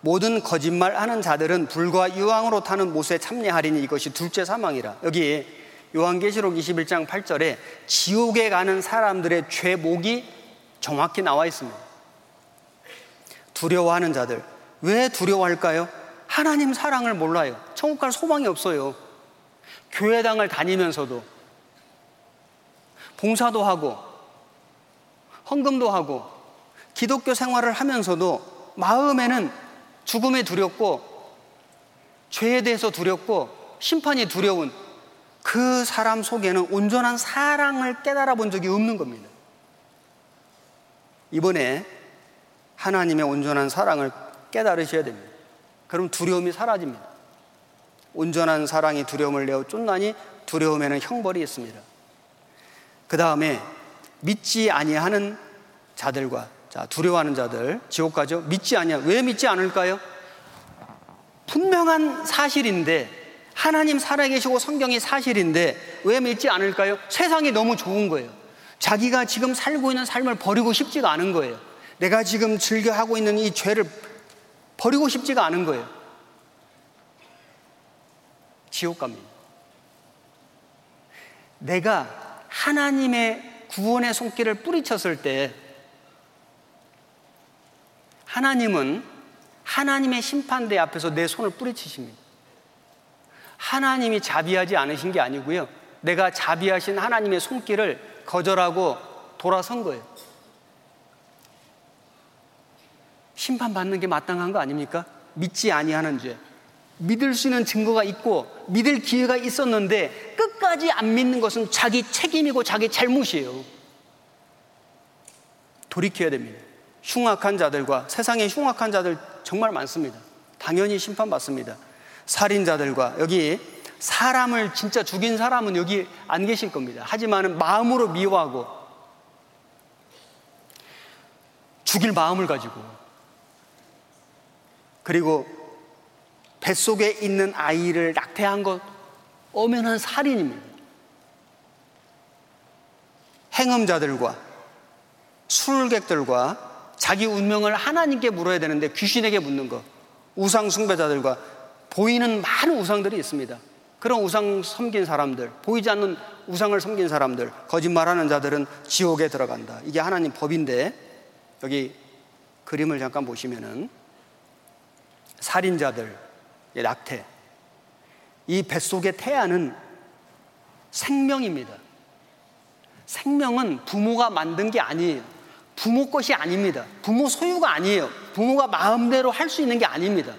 모든 거짓말하는 자들은 불과 유황으로 타는 못에 참여하리니 이것이 둘째 사망이라. 여기 요한계시록 21장 8절에 지옥에 가는 사람들의 죄목이 정확히 나와 있습니다. 두려워하는 자들. 왜 두려워할까요? 하나님 사랑을 몰라요. 천국 갈 소망이 없어요. 교회당을 다니면서도 봉사도 하고 헌금도 하고 기독교 생활을 하면서도 마음에는 죽음에 두렵고 죄에 대해서 두렵고 심판이 두려운 그 사람 속에는 온전한 사랑을 깨달아 본 적이 없는 겁니다. 이번에 하나님의 온전한 사랑을 깨달으셔야 됩니다. 그럼 두려움이 사라집니다. 온전한 사랑이 두려움을 내어 쫓나니 두려움에는 형벌이 있습니다. 그 다음에 믿지 아니하는 자들과 자 두려워하는 자들 지옥 가죠. 믿지 아니야. 왜 믿지 않을까요? 분명한 사실인데 하나님 살아계시고 성경이 사실인데 왜 믿지 않을까요? 세상이 너무 좋은 거예요. 자기가 지금 살고 있는 삶을 버리고 싶지가 않은 거예요. 내가 지금 즐겨 하고 있는 이 죄를 버리고 싶지가 않은 거예요. 지옥 갑니다. 내가 하나님의 구원의 손길을 뿌리쳤을 때 하나님은 하나님의 심판대 앞에서 내 손을 뿌리치십니다. 하나님이 자비하지 않으신 게 아니고요. 내가 자비하신 하나님의 손길을 거절하고 돌아선 거예요. 심판받는 게 마땅한 거 아닙니까? 믿지 아니하는 죄. 믿을 수 있는 증거가 있고 믿을 기회가 있었는데 끝 까지 안 믿는 것은 자기 책임이고 자기 잘못이에요. 돌이켜야 됩니다. 흉악한 자들과 세상에 흉악한 자들 정말 많습니다. 당연히 심판받습니다. 살인자들과 여기 사람을 진짜 죽인 사람은 여기 안 계실 겁니다. 하지만 마음으로 미워하고 죽일 마음을 가지고 그리고 뱃속에 있는 아이를 낙태한 것 엄연한 살인입니다. 행음자들과 술객들과 자기 운명을 하나님께 물어야 되는데 귀신에게 묻는 것. 우상 숭배자들과 보이는 많은 우상들이 있습니다. 그런 우상 섬긴 사람들, 보이지 않는 우상을 섬긴 사람들, 거짓말하는 자들은 지옥에 들어간다. 이게 하나님 법인데 여기 그림을 잠깐 보시면은 살인자들, 낙태. 이 뱃속의 태아는 생명입니다. 생명은 부모가 만든 게 아니에요. 부모 것이 아닙니다. 부모 소유가 아니에요. 부모가 마음대로 할 수 있는 게 아닙니다.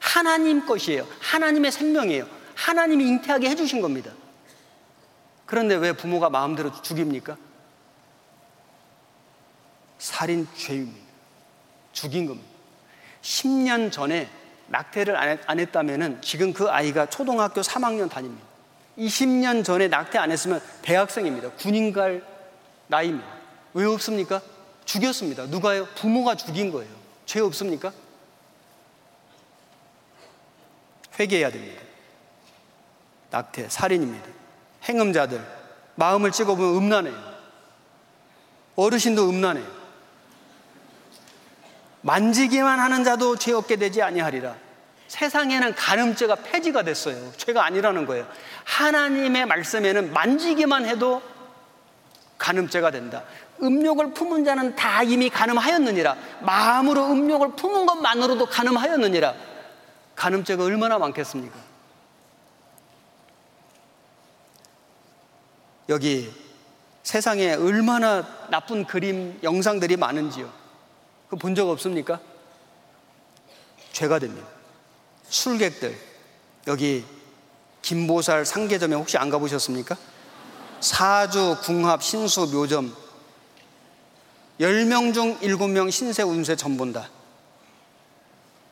하나님 것이에요. 하나님의 생명이에요. 하나님이 잉태하게 해주신 겁니다. 그런데 왜 부모가 마음대로 죽입니까? 살인 죄입니다. 죽인 겁니다. 10년 전에 낙태를 안 했다면 지금 그 아이가 초등학교 3학년 다닙니다. 20년 전에 낙태 안 했으면 대학생입니다. 군인 갈 나이입니다. 왜 없습니까? 죽였습니다. 누가요? 부모가 죽인 거예요. 죄 없습니까? 회개해야 됩니다. 낙태, 살인입니다. 행음자들, 마음을 찍어보면 음란해요. 어르신도 음란해요. 만지기만 하는 자도 죄 없게 되지 아니하리라. 세상에는 간음죄가 폐지가 됐어요. 죄가 아니라는 거예요. 하나님의 말씀에는 만지기만 해도 간음죄가 된다. 음욕을 품은 자는 다 이미 간음하였느니라. 마음으로 음욕을 품은 것만으로도 간음하였느니라. 간음죄가 얼마나 많겠습니까? 여기 세상에 얼마나 나쁜 그림, 영상들이 많은지요. 본 적 없습니까? 죄가 됩니다. 술객들, 여기 김보살 상계점에 혹시 안 가보셨습니까? 사주, 궁합, 신수, 묘점. 10명 중 7명 신세 운세 전 본다.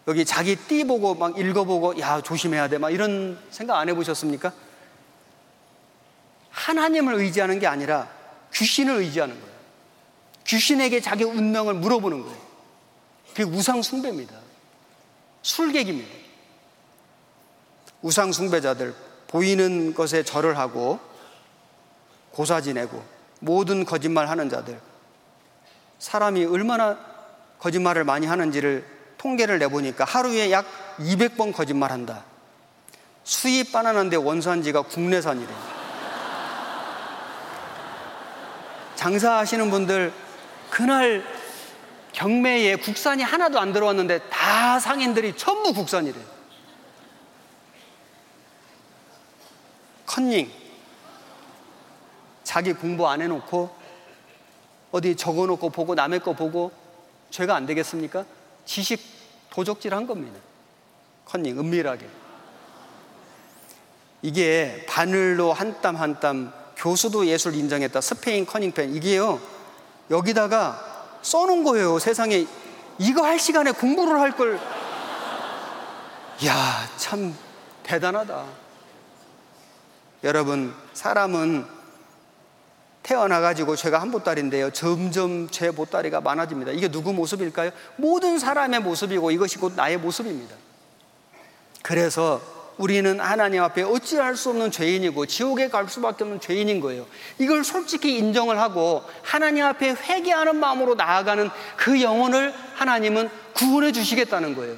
여기 자기 띠 보고 막 읽어보고 야 조심해야 돼 막 이런 생각 안 해보셨습니까? 하나님을 의지하는 게 아니라 귀신을 의지하는 거예요. 귀신에게 자기 운명을 물어보는 거예요. 그게 우상숭배입니다. 술객입니다. 우상숭배자들 보이는 것에 절을 하고 고사 지내고 모든 거짓말 하는 자들 사람이 얼마나 거짓말을 많이 하는지를 통계를 내보니까 하루에 약 200번 거짓말 한다. 수입 바나나인데 원산지가 국내산이래. 장사하시는 분들 그날 경매에 국산이 하나도 안 들어왔는데 다 상인들이 전부 국산이래. 컨닝. 자기 공부 안 해놓고 어디 적어놓고 보고 남의 거 보고 죄가 안 되겠습니까? 지식 도적질 한 겁니다. 컨닝, 은밀하게. 이게 바늘로 한 땀 한땀 교수도 예술 인정했다. 스페인 커닝펜. 이게요, 여기다가 써놓은 거예요. 세상에. 이거 할 시간에 공부를 할 걸. 야, 참 대단하다. 여러분, 사람은 태어나가지고 죄가 한 보따리인데요. 점점 죄 보따리가 많아집니다. 이게 누구 모습일까요? 모든 사람의 모습이고 이것이 곧 나의 모습입니다. 그래서 우리는 하나님 앞에 어찌할 수 없는 죄인이고 지옥에 갈 수밖에 없는 죄인인 거예요. 이걸 솔직히 인정을 하고 하나님 앞에 회개하는 마음으로 나아가는 그 영혼을 하나님은 구원해 주시겠다는 거예요.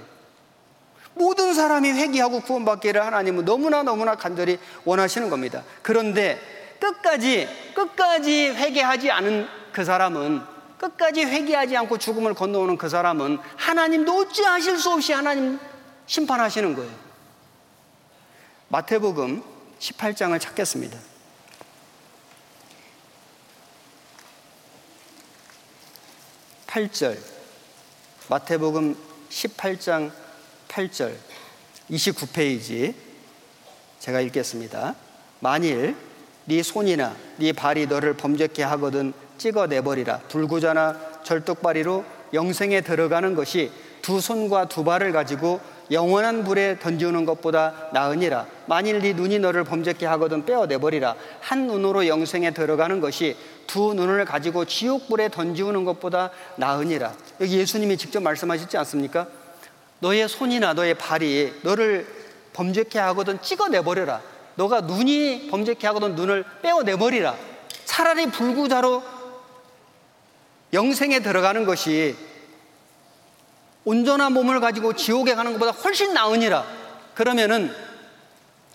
모든 사람이 회개하고 구원받기를 하나님은 너무나 너무나 간절히 원하시는 겁니다. 그런데 끝까지 끝까지 회개하지 않은 그 사람은 끝까지 회개하지 않고 죽음을 건너오는 그 사람은 하나님도 어찌 하실 수 없이 하나님 심판하시는 거예요. 마태복음 18장을 찾겠습니다. 8절 마태복음 18장 8절 29페이지 제가 읽겠습니다. 만일 네 손이나 네 발이 너를 범죄케 하거든 찍어내버리라. 불구자나 절뚝발이로 영생에 들어가는 것이 두 손과 두 발을 가지고 영원한 불에 던지는 것보다 나으니라. 만일 네 눈이 너를 범죄케 하거든 빼어내 버리라. 한 눈으로 영생에 들어가는 것이 두 눈을 가지고 지옥 불에 던지우는 것보다 나으니라. 여기 예수님이 직접 말씀하셨지 않습니까? 너의 손이나 너의 발이 너를 범죄케 하거든 찍어내 버려라. 너가 눈이 범죄케 하거든 눈을 빼어내 버리라. 차라리 불구자로 영생에 들어가는 것이 온전한 몸을 가지고 지옥에 가는 것보다 훨씬 나으니라. 그러면은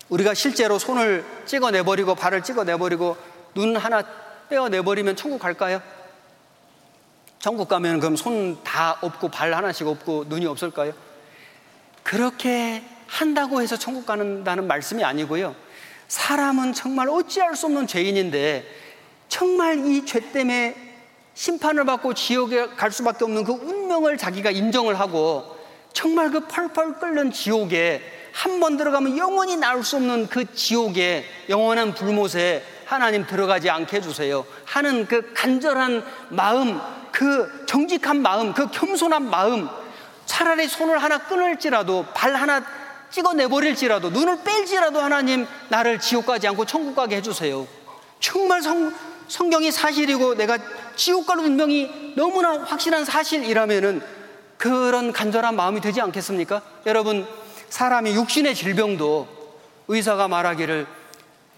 우리가 실제로 손을 찍어내버리고 발을 찍어내버리고 눈 하나 빼어내버리면 천국 갈까요? 천국 가면 그럼 손 다 없고 발 하나씩 없고 눈이 없을까요? 그렇게 한다고 해서 천국 가는다는 말씀이 아니고요. 사람은 정말 어찌할 수 없는 죄인인데 정말 이 죄 때문에 심판을 받고 지옥에 갈 수밖에 없는 그 운명을 자기가 인정을 하고 정말 그 펄펄 끓는 지옥에 한 번 들어가면 영원히 나올 수 없는 그 지옥에 영원한 불못에 하나님 들어가지 않게 해주세요 하는 그 간절한 마음, 그 정직한 마음, 그 겸손한 마음 차라리 손을 하나 끊을지라도 발 하나 찍어내버릴지라도 눈을 뺄지라도 하나님 나를 지옥 가지 않고 천국 가게 해주세요. 정말 성, 성경이 사실이고 내가 지옥 갈 운명이 너무나 확실한 사실이라면은 그런 간절한 마음이 되지 않겠습니까? 여러분, 사람이 육신의 질병도 의사가 말하기를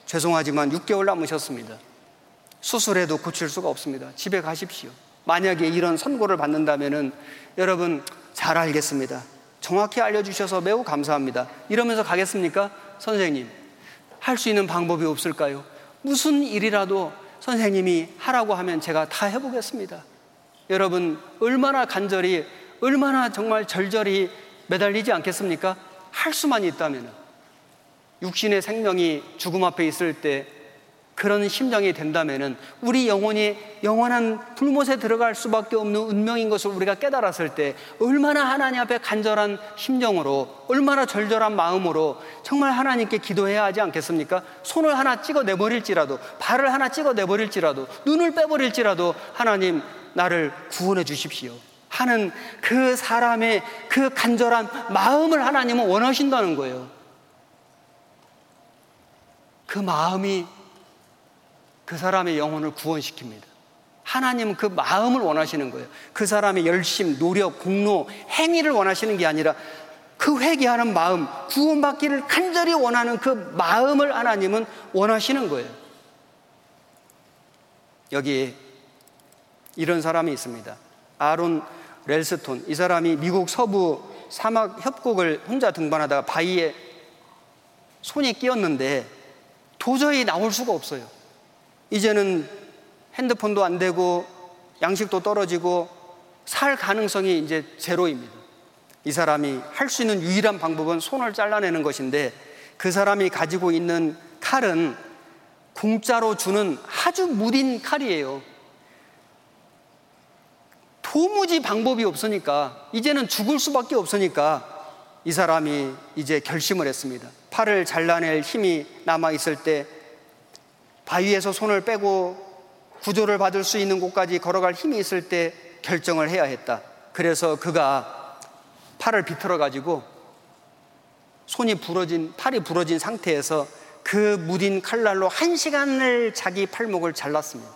죄송하지만 6개월 남으셨습니다. 수술해도 고칠 수가 없습니다. 집에 가십시오. 만약에 이런 선고를 받는다면은 여러분 잘 알겠습니다. 정확히 알려주셔서 매우 감사합니다. 이러면서 가겠습니까? 선생님, 할 수 있는 방법이 없을까요? 무슨 일이라도 선생님이 하라고 하면 제가 다 해보겠습니다. 여러분, 얼마나 간절히, 얼마나 정말 절절히 매달리지 않겠습니까? 할 수만 있다면. 육신의 생명이 죽음 앞에 있을 때 그런 심정이 된다면은 우리 영혼이 영원한 불못에 들어갈 수밖에 없는 운명인 것을 우리가 깨달았을 때 얼마나 하나님 앞에 간절한 심정으로 얼마나 절절한 마음으로 정말 하나님께 기도해야 하지 않겠습니까? 손을 하나 찍어 내버릴지라도 발을 하나 찍어 내버릴지라도 눈을 빼버릴지라도 하나님 나를 구원해 주십시오. 하는 그 사람의 그 간절한 마음을 하나님은 원하신다는 거예요. 그 마음이 그 사람의 영혼을 구원시킵니다. 하나님은 그 마음을 원하시는 거예요. 그 사람의 열심, 노력, 공로, 행위를 원하시는 게 아니라 그 회개하는 마음, 구원받기를 간절히 원하는 그 마음을 하나님은 원하시는 거예요. 여기 이런 사람이 있습니다. 아론 렐스톤. 이 사람이 미국 서부 사막 협곡을 혼자 등반하다가 바위에 손이 끼었는데 도저히 나올 수가 없어요. 이제는 핸드폰도 안 되고 양식도 떨어지고 살 가능성이 이제 제로입니다. 이 사람이 할 수 있는 유일한 방법은 손을 잘라내는 것인데 그 사람이 가지고 있는 칼은 공짜로 주는 아주 무딘 칼이에요. 도무지 방법이 없으니까 이제는 죽을 수밖에 없으니까 이 사람이 이제 결심을 했습니다. 팔을 잘라낼 힘이 남아 있을 때 바위에서 손을 빼고 구조를 받을 수 있는 곳까지 걸어갈 힘이 있을 때 결정을 해야 했다. 그래서 그가 팔을 비틀어 가지고 손이 부러진 팔이 부러진 상태에서 그 무딘 칼날로 한 시간을 자기 팔목을 잘랐습니다.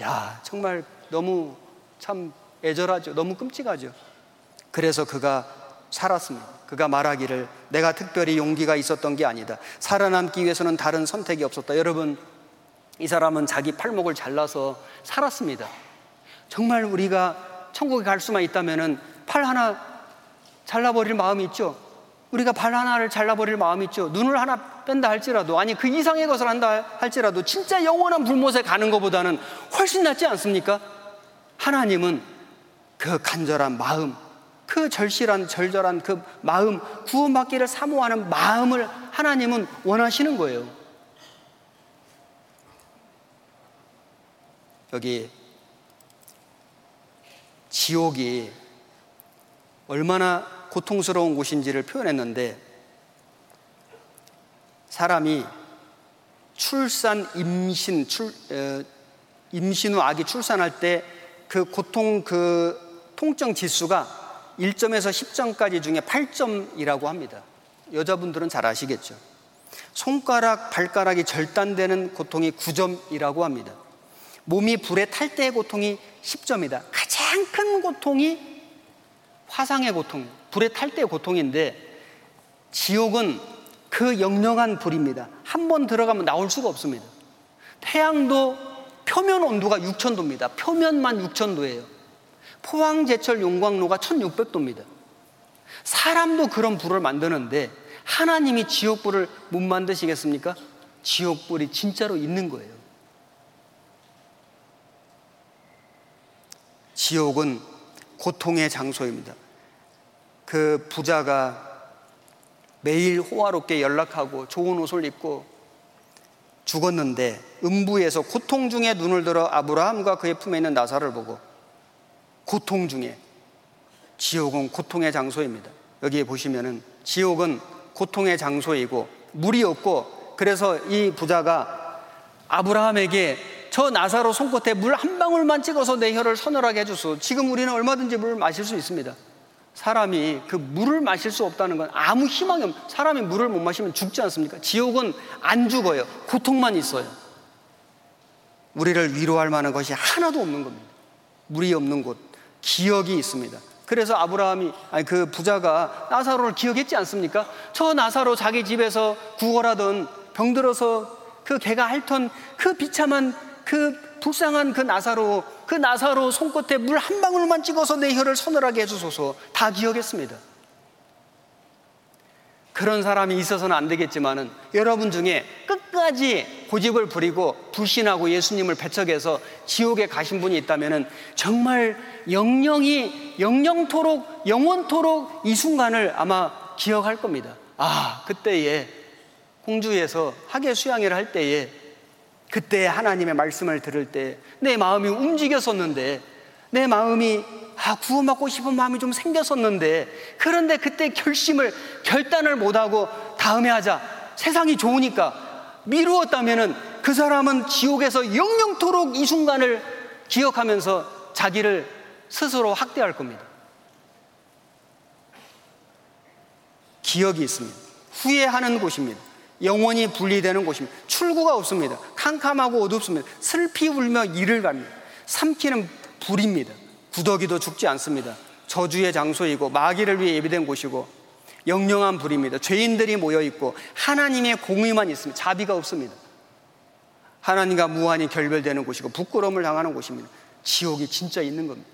야 정말 너무 참 애절하죠. 너무 끔찍하죠. 그래서 그가 살았습니다. 그가 말하기를 내가 특별히 용기가 있었던 게 아니다. 살아남기 위해서는 다른 선택이 없었다. 여러분, 이 사람은 자기 팔목을 잘라서 살았습니다. 정말 우리가 천국에 갈 수만 있다면 팔 하나 잘라버릴 마음이 있죠. 우리가 발 하나를 잘라버릴 마음이 있죠. 눈을 하나 뺀다 할지라도, 아니 그 이상의 것을 한다 할지라도, 진짜 영원한 불못에 가는 것보다는 훨씬 낫지 않습니까? 하나님은 그 간절한 마음, 그 절실한 절절한 그 마음, 구원받기를 사모하는 마음을 하나님은 원하시는 거예요. 여기 지옥이 얼마나 고통스러운 곳인지를 표현했는데 사람이 출산, 임신, 출, 어, 임신 후 아기 출산할 때 그 고통 그 통증 지수가 1점에서 10점까지 중에 8점이라고 합니다. 여자분들은 잘 아시겠죠. 손가락, 발가락이 절단되는 고통이 9점이라고 합니다. 몸이 불에 탈 때의 고통이 10점이다. 가장 큰 고통이 화상의 고통, 불에 탈 때의 고통인데 지옥은 그 영영한 불입니다. 한 번 들어가면 나올 수가 없습니다. 태양도 표면 온도가 6천도입니다. 표면만 6천도예요. 포항 제철 용광로가 1600도입니다. 사람도 그런 불을 만드는데 하나님이 지옥불을 못 만드시겠습니까? 지옥불이 진짜로 있는 거예요. 지옥은 고통의 장소입니다. 그 부자가 매일 호화롭게 연락하고 좋은 옷을 입고 죽었는데 음부에서 고통 중에 눈을 들어 아브라함과 그의 품에 있는 나사를 보고 고통 중에 지옥은 고통의 장소입니다. 여기에 보시면은 지옥은 고통의 장소이고 물이 없고 그래서 이 부자가 아브라함에게 저 나사로 손끝에 물 한 방울만 찍어서 내 혀를 서늘하게 해주소. 지금 우리는 얼마든지 물을 마실 수 있습니다. 사람이 그 물을 마실 수 없다는 건 아무 희망이 없, 사람이 물을 못 마시면 죽지 않습니까? 지옥은 안 죽어요. 고통만 있어요. 우리를 위로할 만한 것이 하나도 없는 겁니다. 물이 없는 곳, 기억이 있습니다. 그래서 아브라함이, 아니 그 부자가 나사로를 기억했지 않습니까? 저 나사로 자기 집에서 구걸하던 병들어서 그 개가 핥던 그 비참한 그 불쌍한 그 나사로 그 나사로 손끝에 물 한 방울만 찍어서 내 혀를 서늘하게 해주소서 다 기억했습니다. 그런 사람이 있어서는 안 되겠지만은 여러분 중에 끝까지 고집을 부리고 불신하고 예수님을 배척해서 지옥에 가신 분이 있다면은 정말 영영이 영영토록 영원토록 이 순간을 아마 기억할 겁니다. 아, 그때에 공주에서 학예 수양회를 할 때에 그때 하나님의 말씀을 들을 때 내 마음이 움직였었는데 내 마음이 아, 구원받고 싶은 마음이 좀 생겼었는데 그런데 그때 결심을 결단을 못하고 다음에 하자 세상이 좋으니까 미루었다면은 그 사람은 지옥에서 영영토록 이 순간을 기억하면서 자기를 스스로 학대할 겁니다. 기억이 있습니다. 후회하는 곳입니다. 영원히 분리되는 곳입니다. 출구가 없습니다. 캄캄하고 어둡습니다. 슬피 울며 이를 갑니다. 삼키는 불입니다. 구더기도 죽지 않습니다. 저주의 장소이고 마귀를 위해 예비된 곳이고 영영한 불입니다. 죄인들이 모여 있고 하나님의 공의만 있습니다. 자비가 없습니다. 하나님과 무한히 결별되는 곳이고 부끄러움을 당하는 곳입니다. 지옥이 진짜 있는 겁니다.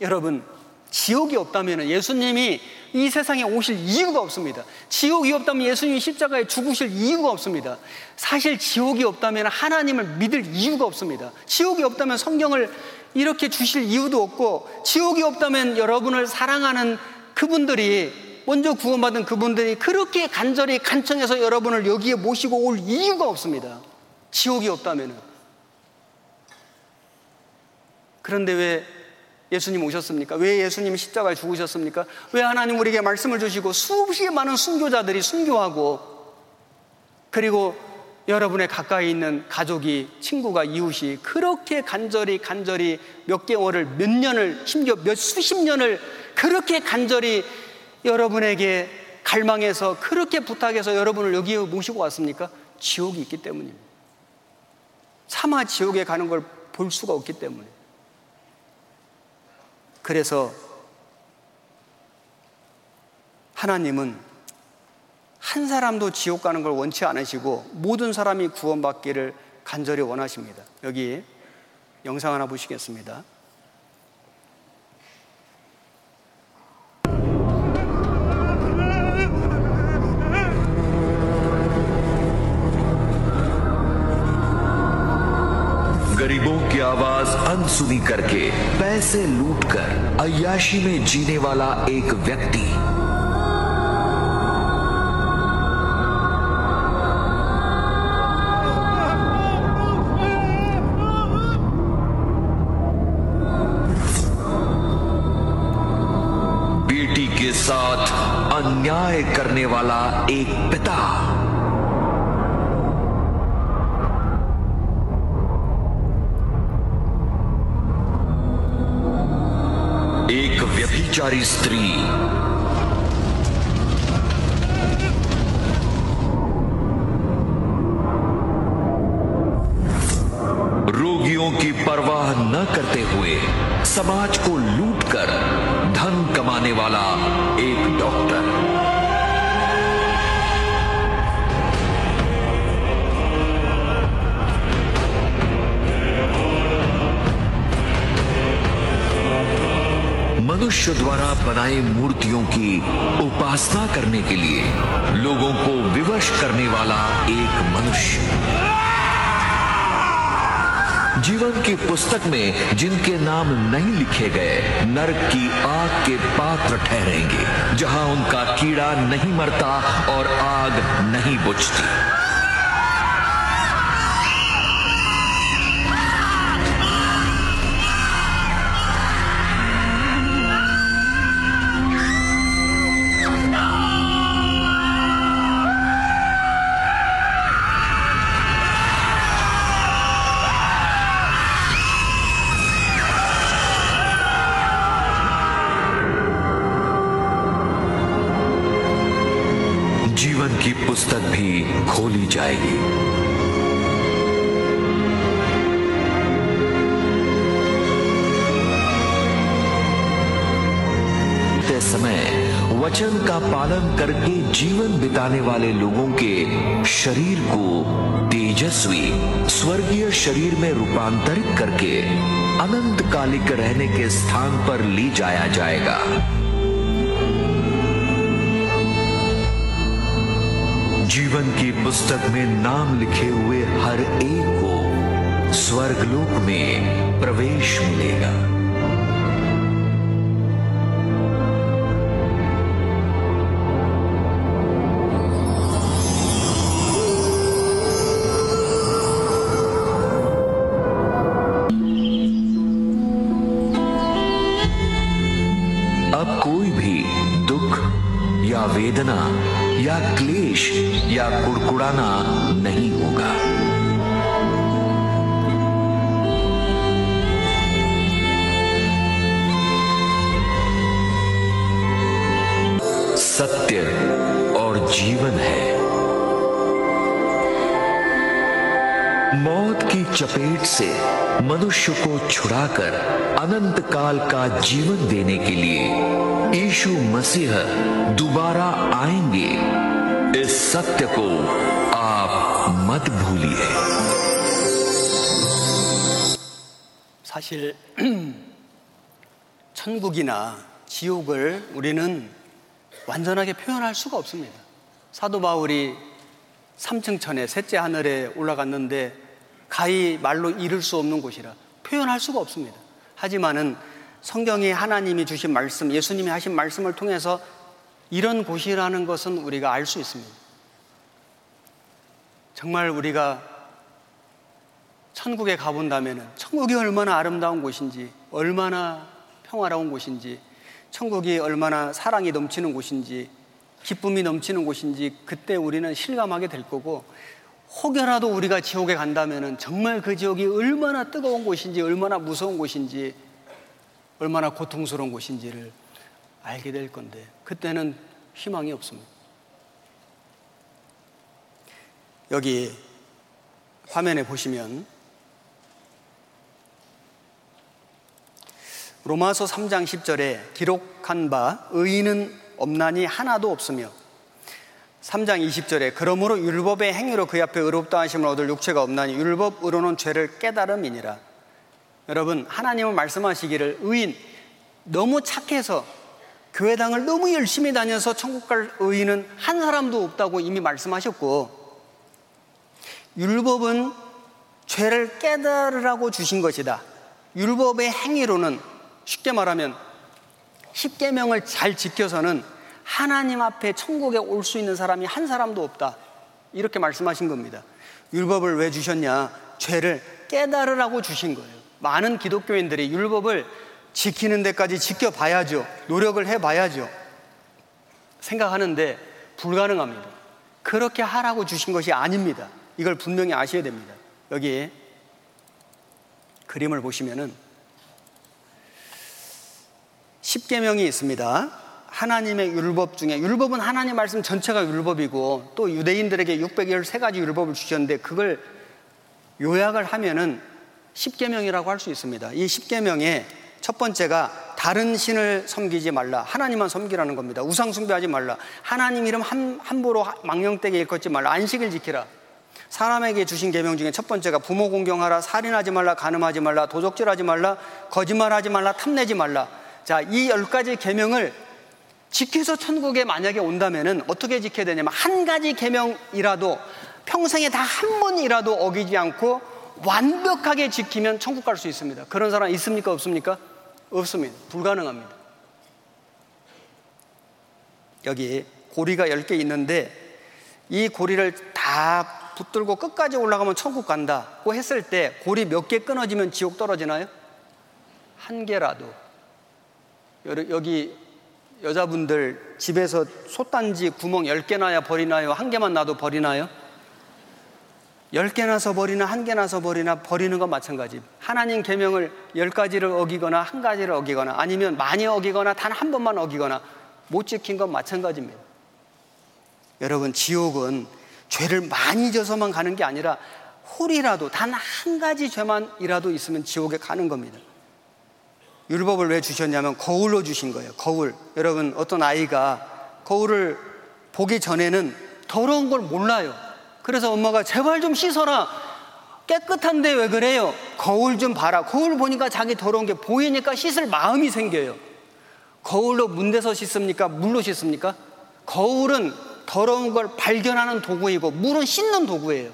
여러분, 지옥이 없다면 예수님이 이 세상에 오실 이유가 없습니다. 지옥이 없다면 예수님이 십자가에 죽으실 이유가 없습니다. 사실 지옥이 없다면 하나님을 믿을 이유가 없습니다. 지옥이 없다면 성경을 이렇게 주실 이유도 없고, 지옥이 없다면 여러분을 사랑하는 그분들이 먼저 구원받은 그분들이 그렇게 간절히 간청해서 여러분을 여기에 모시고 올 이유가 없습니다. 지옥이 없다면. 그런데 왜 예수님 오셨습니까? 왜 예수님이 십자가에 죽으셨습니까? 왜 하나님 우리에게 말씀을 주시고 수없이 많은 순교자들이 순교하고 그리고 여러분의 가까이 있는 가족이, 친구가, 이웃이 그렇게 간절히 간절히 몇 개월을 몇 년을 심지어 몇 수십 년을 그렇게 간절히 여러분에게 갈망해서 그렇게 부탁해서 여러분을 여기에 모시고 왔습니까? 지옥이 있기 때문입니다. 차마 지옥에 가는 걸 볼 수가 없기 때문에. 그래서 하나님은 한 사람도 지옥 가는 걸 원치 않으시고 모든 사람이 구원받기를 간절히 원하십니다. 여기 영상 하나 보시겠습니다. 그리고 आवाज़ अनसुनी करके पैसे लूटकर अयाशी में जीने वाला एक व्यक्ति। बेटी के साथ अन्याय करने वाला एक पिता। व्यभिचारी स्त्री। रोगियों की परवाह न करते हुए समाज को लूटकर धन कमाने वाला एक डॉक्टर। मनुष्य द्वारा बनाई मूर्तियों की उपासना करने के लिए लोगों को विवश करने वाला एक मनुष्य। जीवन की पुस्तक में जिनके नाम नहीं लिखे गए, नरक की आग के पात्र ठहरेंगे, जहाँ उनका कीड़ा नहीं मरता और आग नहीं बुझती। जाएगी। समय वचन का पालन करके जीवन बिताने वाले लोगों के शरीर को तेजस्वी, स्वर्गीय शरीर में रूपांतरित करके अनंत कालिक रहने के स्थान पर ली जाया जाएगा। जीवन की पुस्तक में नाम लिखे हुए हर एक को स्वर्गलोक में प्रवेश मिलेगा। अब कोई भी दुख या वेदना या कुड़कुड़ाना नहीं होगा। सत्य और जीवन है। मौत की चपेट से मनुष्य को छुड़ाकर अनंत काल का जीवन देने के लिए यीशु मसीह दोबारा आएँगे। सत्य को आप मत भूलिए 사실 <clears throat> 천국이나 지옥을 우리는 완전하게 표현할 수가 없습니다. 사도 바울이 3층 천에 셋째 하늘에 올라갔는데 가히 말로 이룰 수 없는 곳이라 표현할 수가 없습니다. 하지만은 성경이 하나님이 주신 말씀, 예수님이 하신 말씀을 통해서 이런 곳이라는 것은 우리가 알 수 있습니다. 정말 우리가 천국에 가본다면 천국이 얼마나 아름다운 곳인지, 얼마나 평화로운 곳인지, 천국이 얼마나 사랑이 넘치는 곳인지, 기쁨이 넘치는 곳인지 그때 우리는 실감하게 될 거고 혹여라도 우리가 지옥에 간다면 정말 그 지옥이 얼마나 뜨거운 곳인지, 얼마나 무서운 곳인지, 얼마나 고통스러운 곳인지를 알게 될 건데 그때는 희망이 없습니다. 여기 화면에 보시면 로마서 3장 10절에 기록한 바 의인은 없나니 하나도 없으며 3장 20절에 그러므로 율법의 행위로 그 앞에 의롭다 하심을 얻을 육체가 없나니 율법으로는 죄를 깨달음이니라. 여러분 하나님은 말씀하시기를 의인 너무 착해서 교회당을 너무 열심히 다녀서 천국 갈 의인은 한 사람도 없다고 이미 말씀하셨고 율법은 죄를 깨달으라고 주신 것이다. 율법의 행위로는 쉽게 말하면 십계명을 잘 지켜서는 하나님 앞에 천국에 올 수 있는 사람이 한 사람도 없다. 이렇게 말씀하신 겁니다. 율법을 왜 주셨냐? 죄를 깨달으라고 주신 거예요. 많은 기독교인들이 율법을 지키는 데까지 지켜봐야죠. 노력을 해봐야죠. 생각하는데 불가능합니다. 그렇게 하라고 주신 것이 아닙니다. 이걸 분명히 아셔야 됩니다. 여기 그림을 보시면은 10계명이 있습니다. 하나님의 율법 중에 율법은 하나님 말씀 전체가 율법이고 또 유대인들에게 613가지 율법을 주셨는데 그걸 요약을 하면은 10계명이라고 할 수 있습니다. 이 10계명의 첫 번째가 다른 신을 섬기지 말라. 하나님만 섬기라는 겁니다. 우상 숭배하지 말라. 하나님 이름 함, 함부로 망령되게 일컫지 말라. 안식을 지키라. 사람에게 주신 계명 중에 첫 번째가 부모 공경하라, 살인하지 말라, 간음하지 말라, 도적질하지 말라, 거짓말하지 말라, 탐내지 말라. 자, 이 열 가지 계명을 지켜서 천국에 만약에 온다면은 어떻게 지켜야 되냐면 한 가지 계명이라도 평생에 다 한 번이라도 어기지 않고 완벽하게 지키면 천국 갈 수 있습니다. 그런 사람 있습니까? 없습니까? 없습니다. 불가능합니다. 여기 고리가 10개 있는데 이 고리를 다 붙들고 끝까지 올라가면 천국 간다고 했을 때 고리 몇 개 끊어지면 지옥 떨어지나요? 한 개라도. 여기 여자분들 집에서 솥단지 구멍 10개 나야 버리나요? 한 개만 놔도 버리나요? 10개 나서 버리나 한 개 나서 버리나 버리는 건 마찬가지. 하나님 계명을 10가지를 어기거나 한 가지를 어기거나 아니면 많이 어기거나 단 한 번만 어기거나 못 지킨 건 마찬가지입니다. 여러분 지옥은 죄를 많이 져서만 가는 게 아니라 홀이라도 단 한 가지 죄만이라도 있으면 지옥에 가는 겁니다. 율법을 왜 주셨냐면 거울로 주신 거예요. 거울. 여러분 어떤 아이가 거울을 보기 전에는 더러운 걸 몰라요. 그래서 엄마가 제발 좀 씻어라. 깨끗한데 왜 그래요? 거울 좀 봐라. 거울 보니까 자기 더러운 게 보이니까 씻을 마음이 생겨요. 거울로 문대서 씻습니까? 물로 씻습니까? 거울은 더러운 걸 발견하는 도구이고 물은 씻는 도구예요.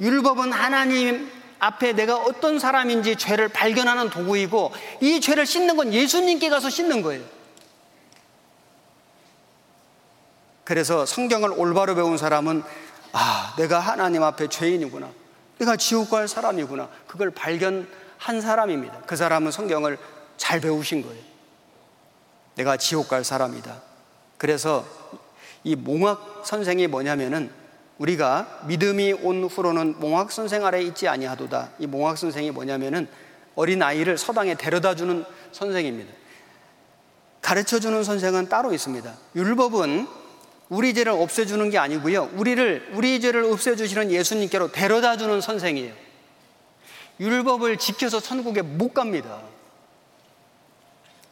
율법은 하나님 앞에 내가 어떤 사람인지 죄를 발견하는 도구이고 이 죄를 씻는 건 예수님께 가서 씻는 거예요. 그래서 성경을 올바로 배운 사람은 아, 내가 하나님 앞에 죄인이구나. 내가 지옥 갈 사람이구나. 그걸 발견한 사람입니다. 그 사람은 성경을 잘 배우신 거예요. 내가 지옥 갈 사람이다. 그래서 이 몽학 선생이 뭐냐면은 우리가 믿음이 온 후로는 몽학 선생 아래 있지 아니하도다. 이 몽학 선생이 뭐냐면은 어린 아이를 서당에 데려다 주는 선생입니다. 가르쳐 주는 선생은 따로 있습니다. 율법은 우리 죄를 없애 주는 게 아니고요. 우리를, 우리 죄를 없애 주시는 예수님께로 데려다 주는 선생이에요. 율법을 지켜서 천국에 못 갑니다.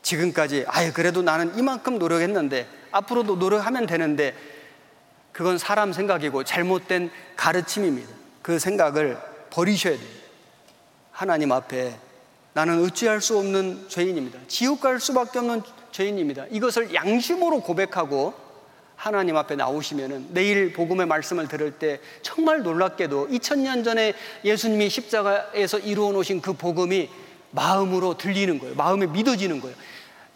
지금까지, 아예 그래도 나는 이만큼 노력했는데, 앞으로도 노력하면 되는데, 그건 사람 생각이고 잘못된 가르침입니다. 그 생각을 버리셔야 돼요. 하나님 앞에 나는 어찌할 수 없는 죄인입니다. 지옥 갈 수밖에 없는 죄인입니다. 이것을 양심으로 고백하고 하나님 앞에 나오시면은 내일 복음의 말씀을 들을 때 정말 놀랍게도 2000년 전에 예수님이 십자가에서 이루어 놓으신 그 복음이 마음으로 들리는 거예요. 마음에 믿어지는 거예요.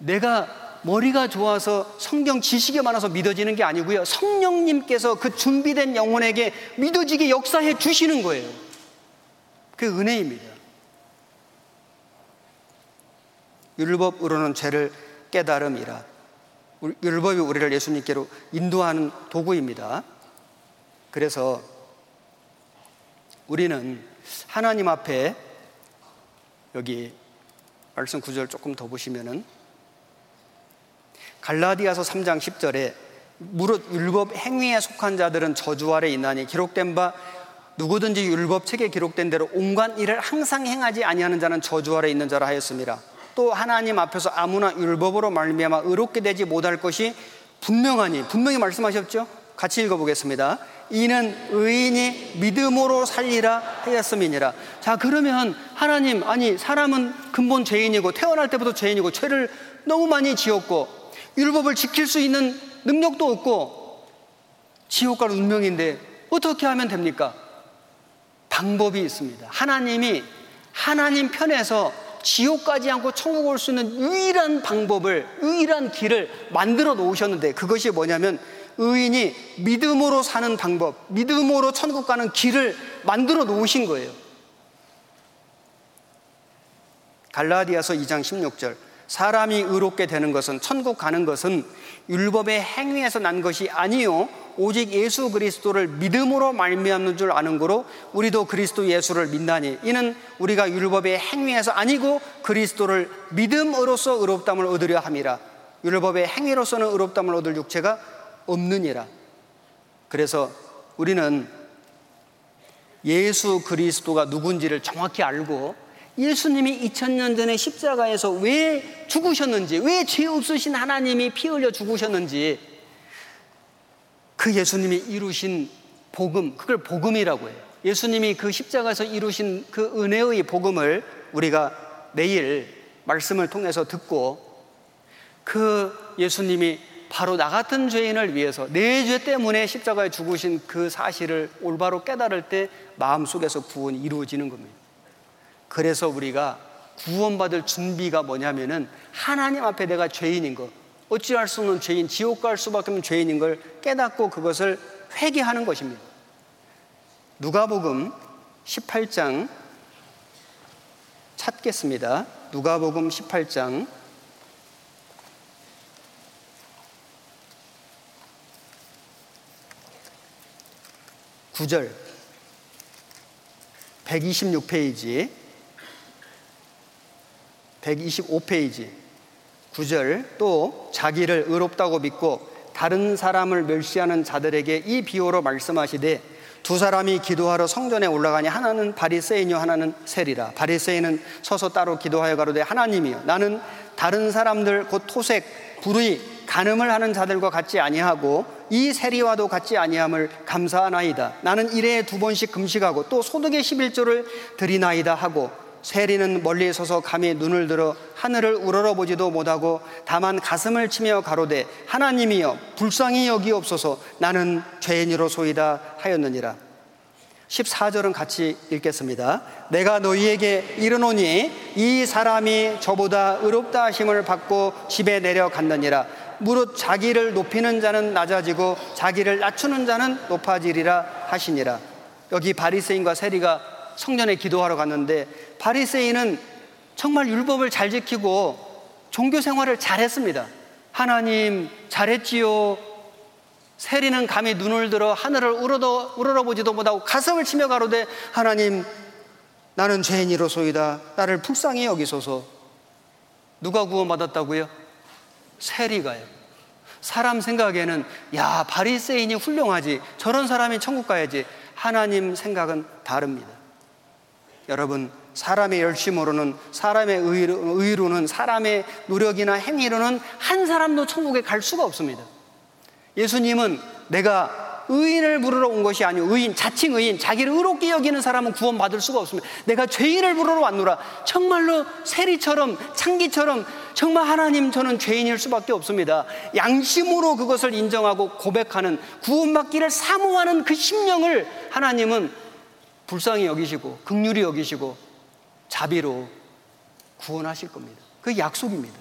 내가 머리가 좋아서 성경 지식이 많아서 믿어지는 게 아니고요. 성령님께서 그 준비된 영혼에게 믿어지게 역사해 주시는 거예요. 그 은혜입니다. 율법으로는 죄를 깨달음이라. 율법이 우리를 예수님께로 인도하는 도구입니다. 그래서 우리는 하나님 앞에 여기 말씀 구절 조금 더 보시면은 갈라디아서 3장 10절에 무릇 율법 행위에 속한 자들은 저주 아래 있나니 기록된 바 누구든지 율법 책에 기록된 대로 온갖 일을 항상 행하지 아니하는 자는 저주 아래 있는 자라 하였습니다. 또 하나님 앞에서 아무나 율법으로 말미암아 의롭게 되지 못할 것이 분명하니 분명히 말씀하셨죠? 같이 읽어보겠습니다. 이는 의인이 믿음으로 살리라 하였음이니라. 자 그러면 하나님 아니 사람은 근본 죄인이고 태어날 때부터 죄인이고 죄를 너무 많이 지었고 율법을 지킬 수 있는 능력도 없고 지옥 갈 운명인데 어떻게 하면 됩니까? 방법이 있습니다. 하나님이 하나님 편에서 지옥 가지 않고 천국 올 수 있는 유일한 방법을, 유일한 길을 만들어 놓으셨는데 그것이 뭐냐면 의인이 믿음으로 사는 방법, 믿음으로 천국 가는 길을 만들어 놓으신 거예요. 갈라디아서 2장 16절. 사람이 의롭게 되는 것은 천국 가는 것은 율법의 행위에서 난 것이 아니요 오직 예수 그리스도를 믿음으로 말미암는 줄 아는 거로 우리도 그리스도 예수를 믿나니 이는 우리가 율법의 행위에서 아니고 그리스도를 믿음으로써 의롭담을 얻으려 함이라. 율법의 행위로서는 의롭담을 얻을 육체가 없느니라. 그래서 우리는 예수 그리스도가 누군지를 정확히 알고 예수님이 2000년 전에 십자가에서 왜 죽으셨는지, 왜 죄 없으신 하나님이 피 흘려 죽으셨는지, 그 예수님이 이루신 복음, 그걸 복음이라고 해요. 예수님이 그 십자가에서 이루신 그 은혜의 복음을 우리가 내일 말씀을 통해서 듣고 그 예수님이 바로 나 같은 죄인을 위해서 내 죄 때문에 십자가에 죽으신 그 사실을 올바로 깨달을 때 마음속에서 구원이 이루어지는 겁니다. 그래서 우리가 구원받을 준비가 뭐냐면은 하나님 앞에 내가 죄인인 거, 어찌할 수 없는 죄인, 지옥 갈 수밖에 없는 죄인인 걸 깨닫고 그것을 회개하는 것입니다. 누가복음 18장 찾겠습니다. 누가복음 18장 9절 126페이지 125페이지 9절 또 자기를 의롭다고 믿고 다른 사람을 멸시하는 자들에게 이 비유로 말씀하시되 두 사람이 기도하러 성전에 올라가니 하나는 바리새인이요 하나는 세리라. 바리새인은 서서 따로 기도하여 가로되 하나님이여 나는 다른 사람들 곧 토색 불의 간음을 하는 자들과 같이 아니하고 이 세리와도 같이 아니함을 감사하나이다. 나는 일에 두 번씩 금식하고 또 소득의 11조를 드리나이다 하고 세리는 멀리 서서 감히 눈을 들어 하늘을 우러러보지도 못하고 다만 가슴을 치며 가로되 하나님이여 불쌍히 여기옵소서. 나는 죄인이로소이다 하였느니라. 14절은 같이 읽겠습니다. 내가 너희에게 이르노니 이 사람이 저보다 의롭다 하심을 받고 집에 내려갔느니라. 무릇 자기를 높이는 자는 낮아지고 자기를 낮추는 자는 높아지리라 하시니라. 여기 바리새인과 세리가 성전에 기도하러 갔는데 바리새인은 정말 율법을 잘 지키고 종교 생활을 잘했습니다. 하나님 잘했지요. 세리는 감히 눈을 들어 하늘을 우러러, 우러러 보지도 못하고 가슴을 치며 가로되 하나님 나는 죄인이로소이다. 나를 불쌍히 여기소서. 누가 구원받았다고요? 세리가요. 사람 생각에는 야 바리새인이 훌륭하지 저런 사람이 천국 가야지 하나님 생각은 다릅니다. 여러분 사람의 열심으로는 사람의 의로, 의로 는 사람의 노력이나 행위로는 한 사람도 천국에 갈 수가 없습니다. 예수님은 내가 의인을 부르러 온 것이 아니오 의인 자칭 의인 자기를 의롭게 여기는 사람은 구원받을 수가 없습니다. 내가 죄인을 부르러 왔노라. 정말로 세리처럼 창기처럼 정말 하나님 저는 죄인일 수밖에 없습니다. 양심으로 그것을 인정하고 고백하는 구원받기를 사모하는 그 심령을 하나님은 불쌍히 여기시고 극률이 여기시고 자비로 구원하실 겁니다. 그 약속입니다.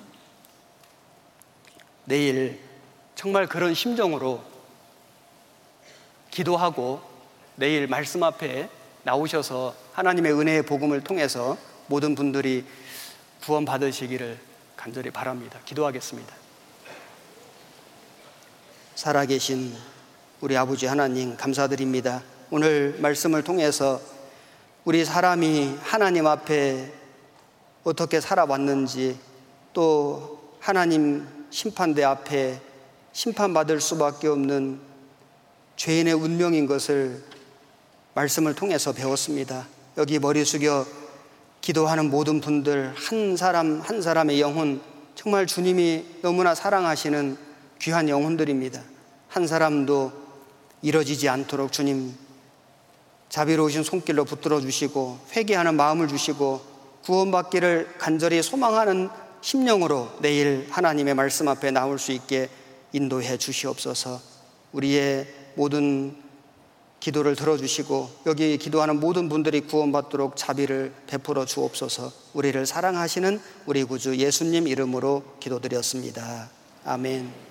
내일 정말 그런 심정으로 기도하고 내일 말씀 앞에 나오셔서 하나님의 은혜의 복음을 통해서 모든 분들이 구원 받으시기를 간절히 바랍니다. 기도하겠습니다. 살아계신 우리 아버지 하나님 감사드립니다. 오늘 말씀을 통해서 우리 사람이 하나님 앞에 어떻게 살아왔는지 또 하나님 심판대 앞에 심판받을 수밖에 없는 죄인의 운명인 것을 말씀을 통해서 배웠습니다. 여기 머리 숙여 기도하는 모든 분들 한 사람 한 사람의 영혼 정말 주님이 너무나 사랑하시는 귀한 영혼들입니다. 한 사람도 이뤄지지 않도록 주님 자비로우신 손길로 붙들어 주시고 회개하는 마음을 주시고 구원받기를 간절히 소망하는 심령으로 내일 하나님의 말씀 앞에 나올 수 있게 인도해 주시옵소서. 우리의 모든 기도를 들어주시고 여기 기도하는 모든 분들이 구원받도록 자비를 베풀어 주옵소서 우리를 사랑하시는 우리 구주 예수님 이름으로 기도드렸습니다. 아멘.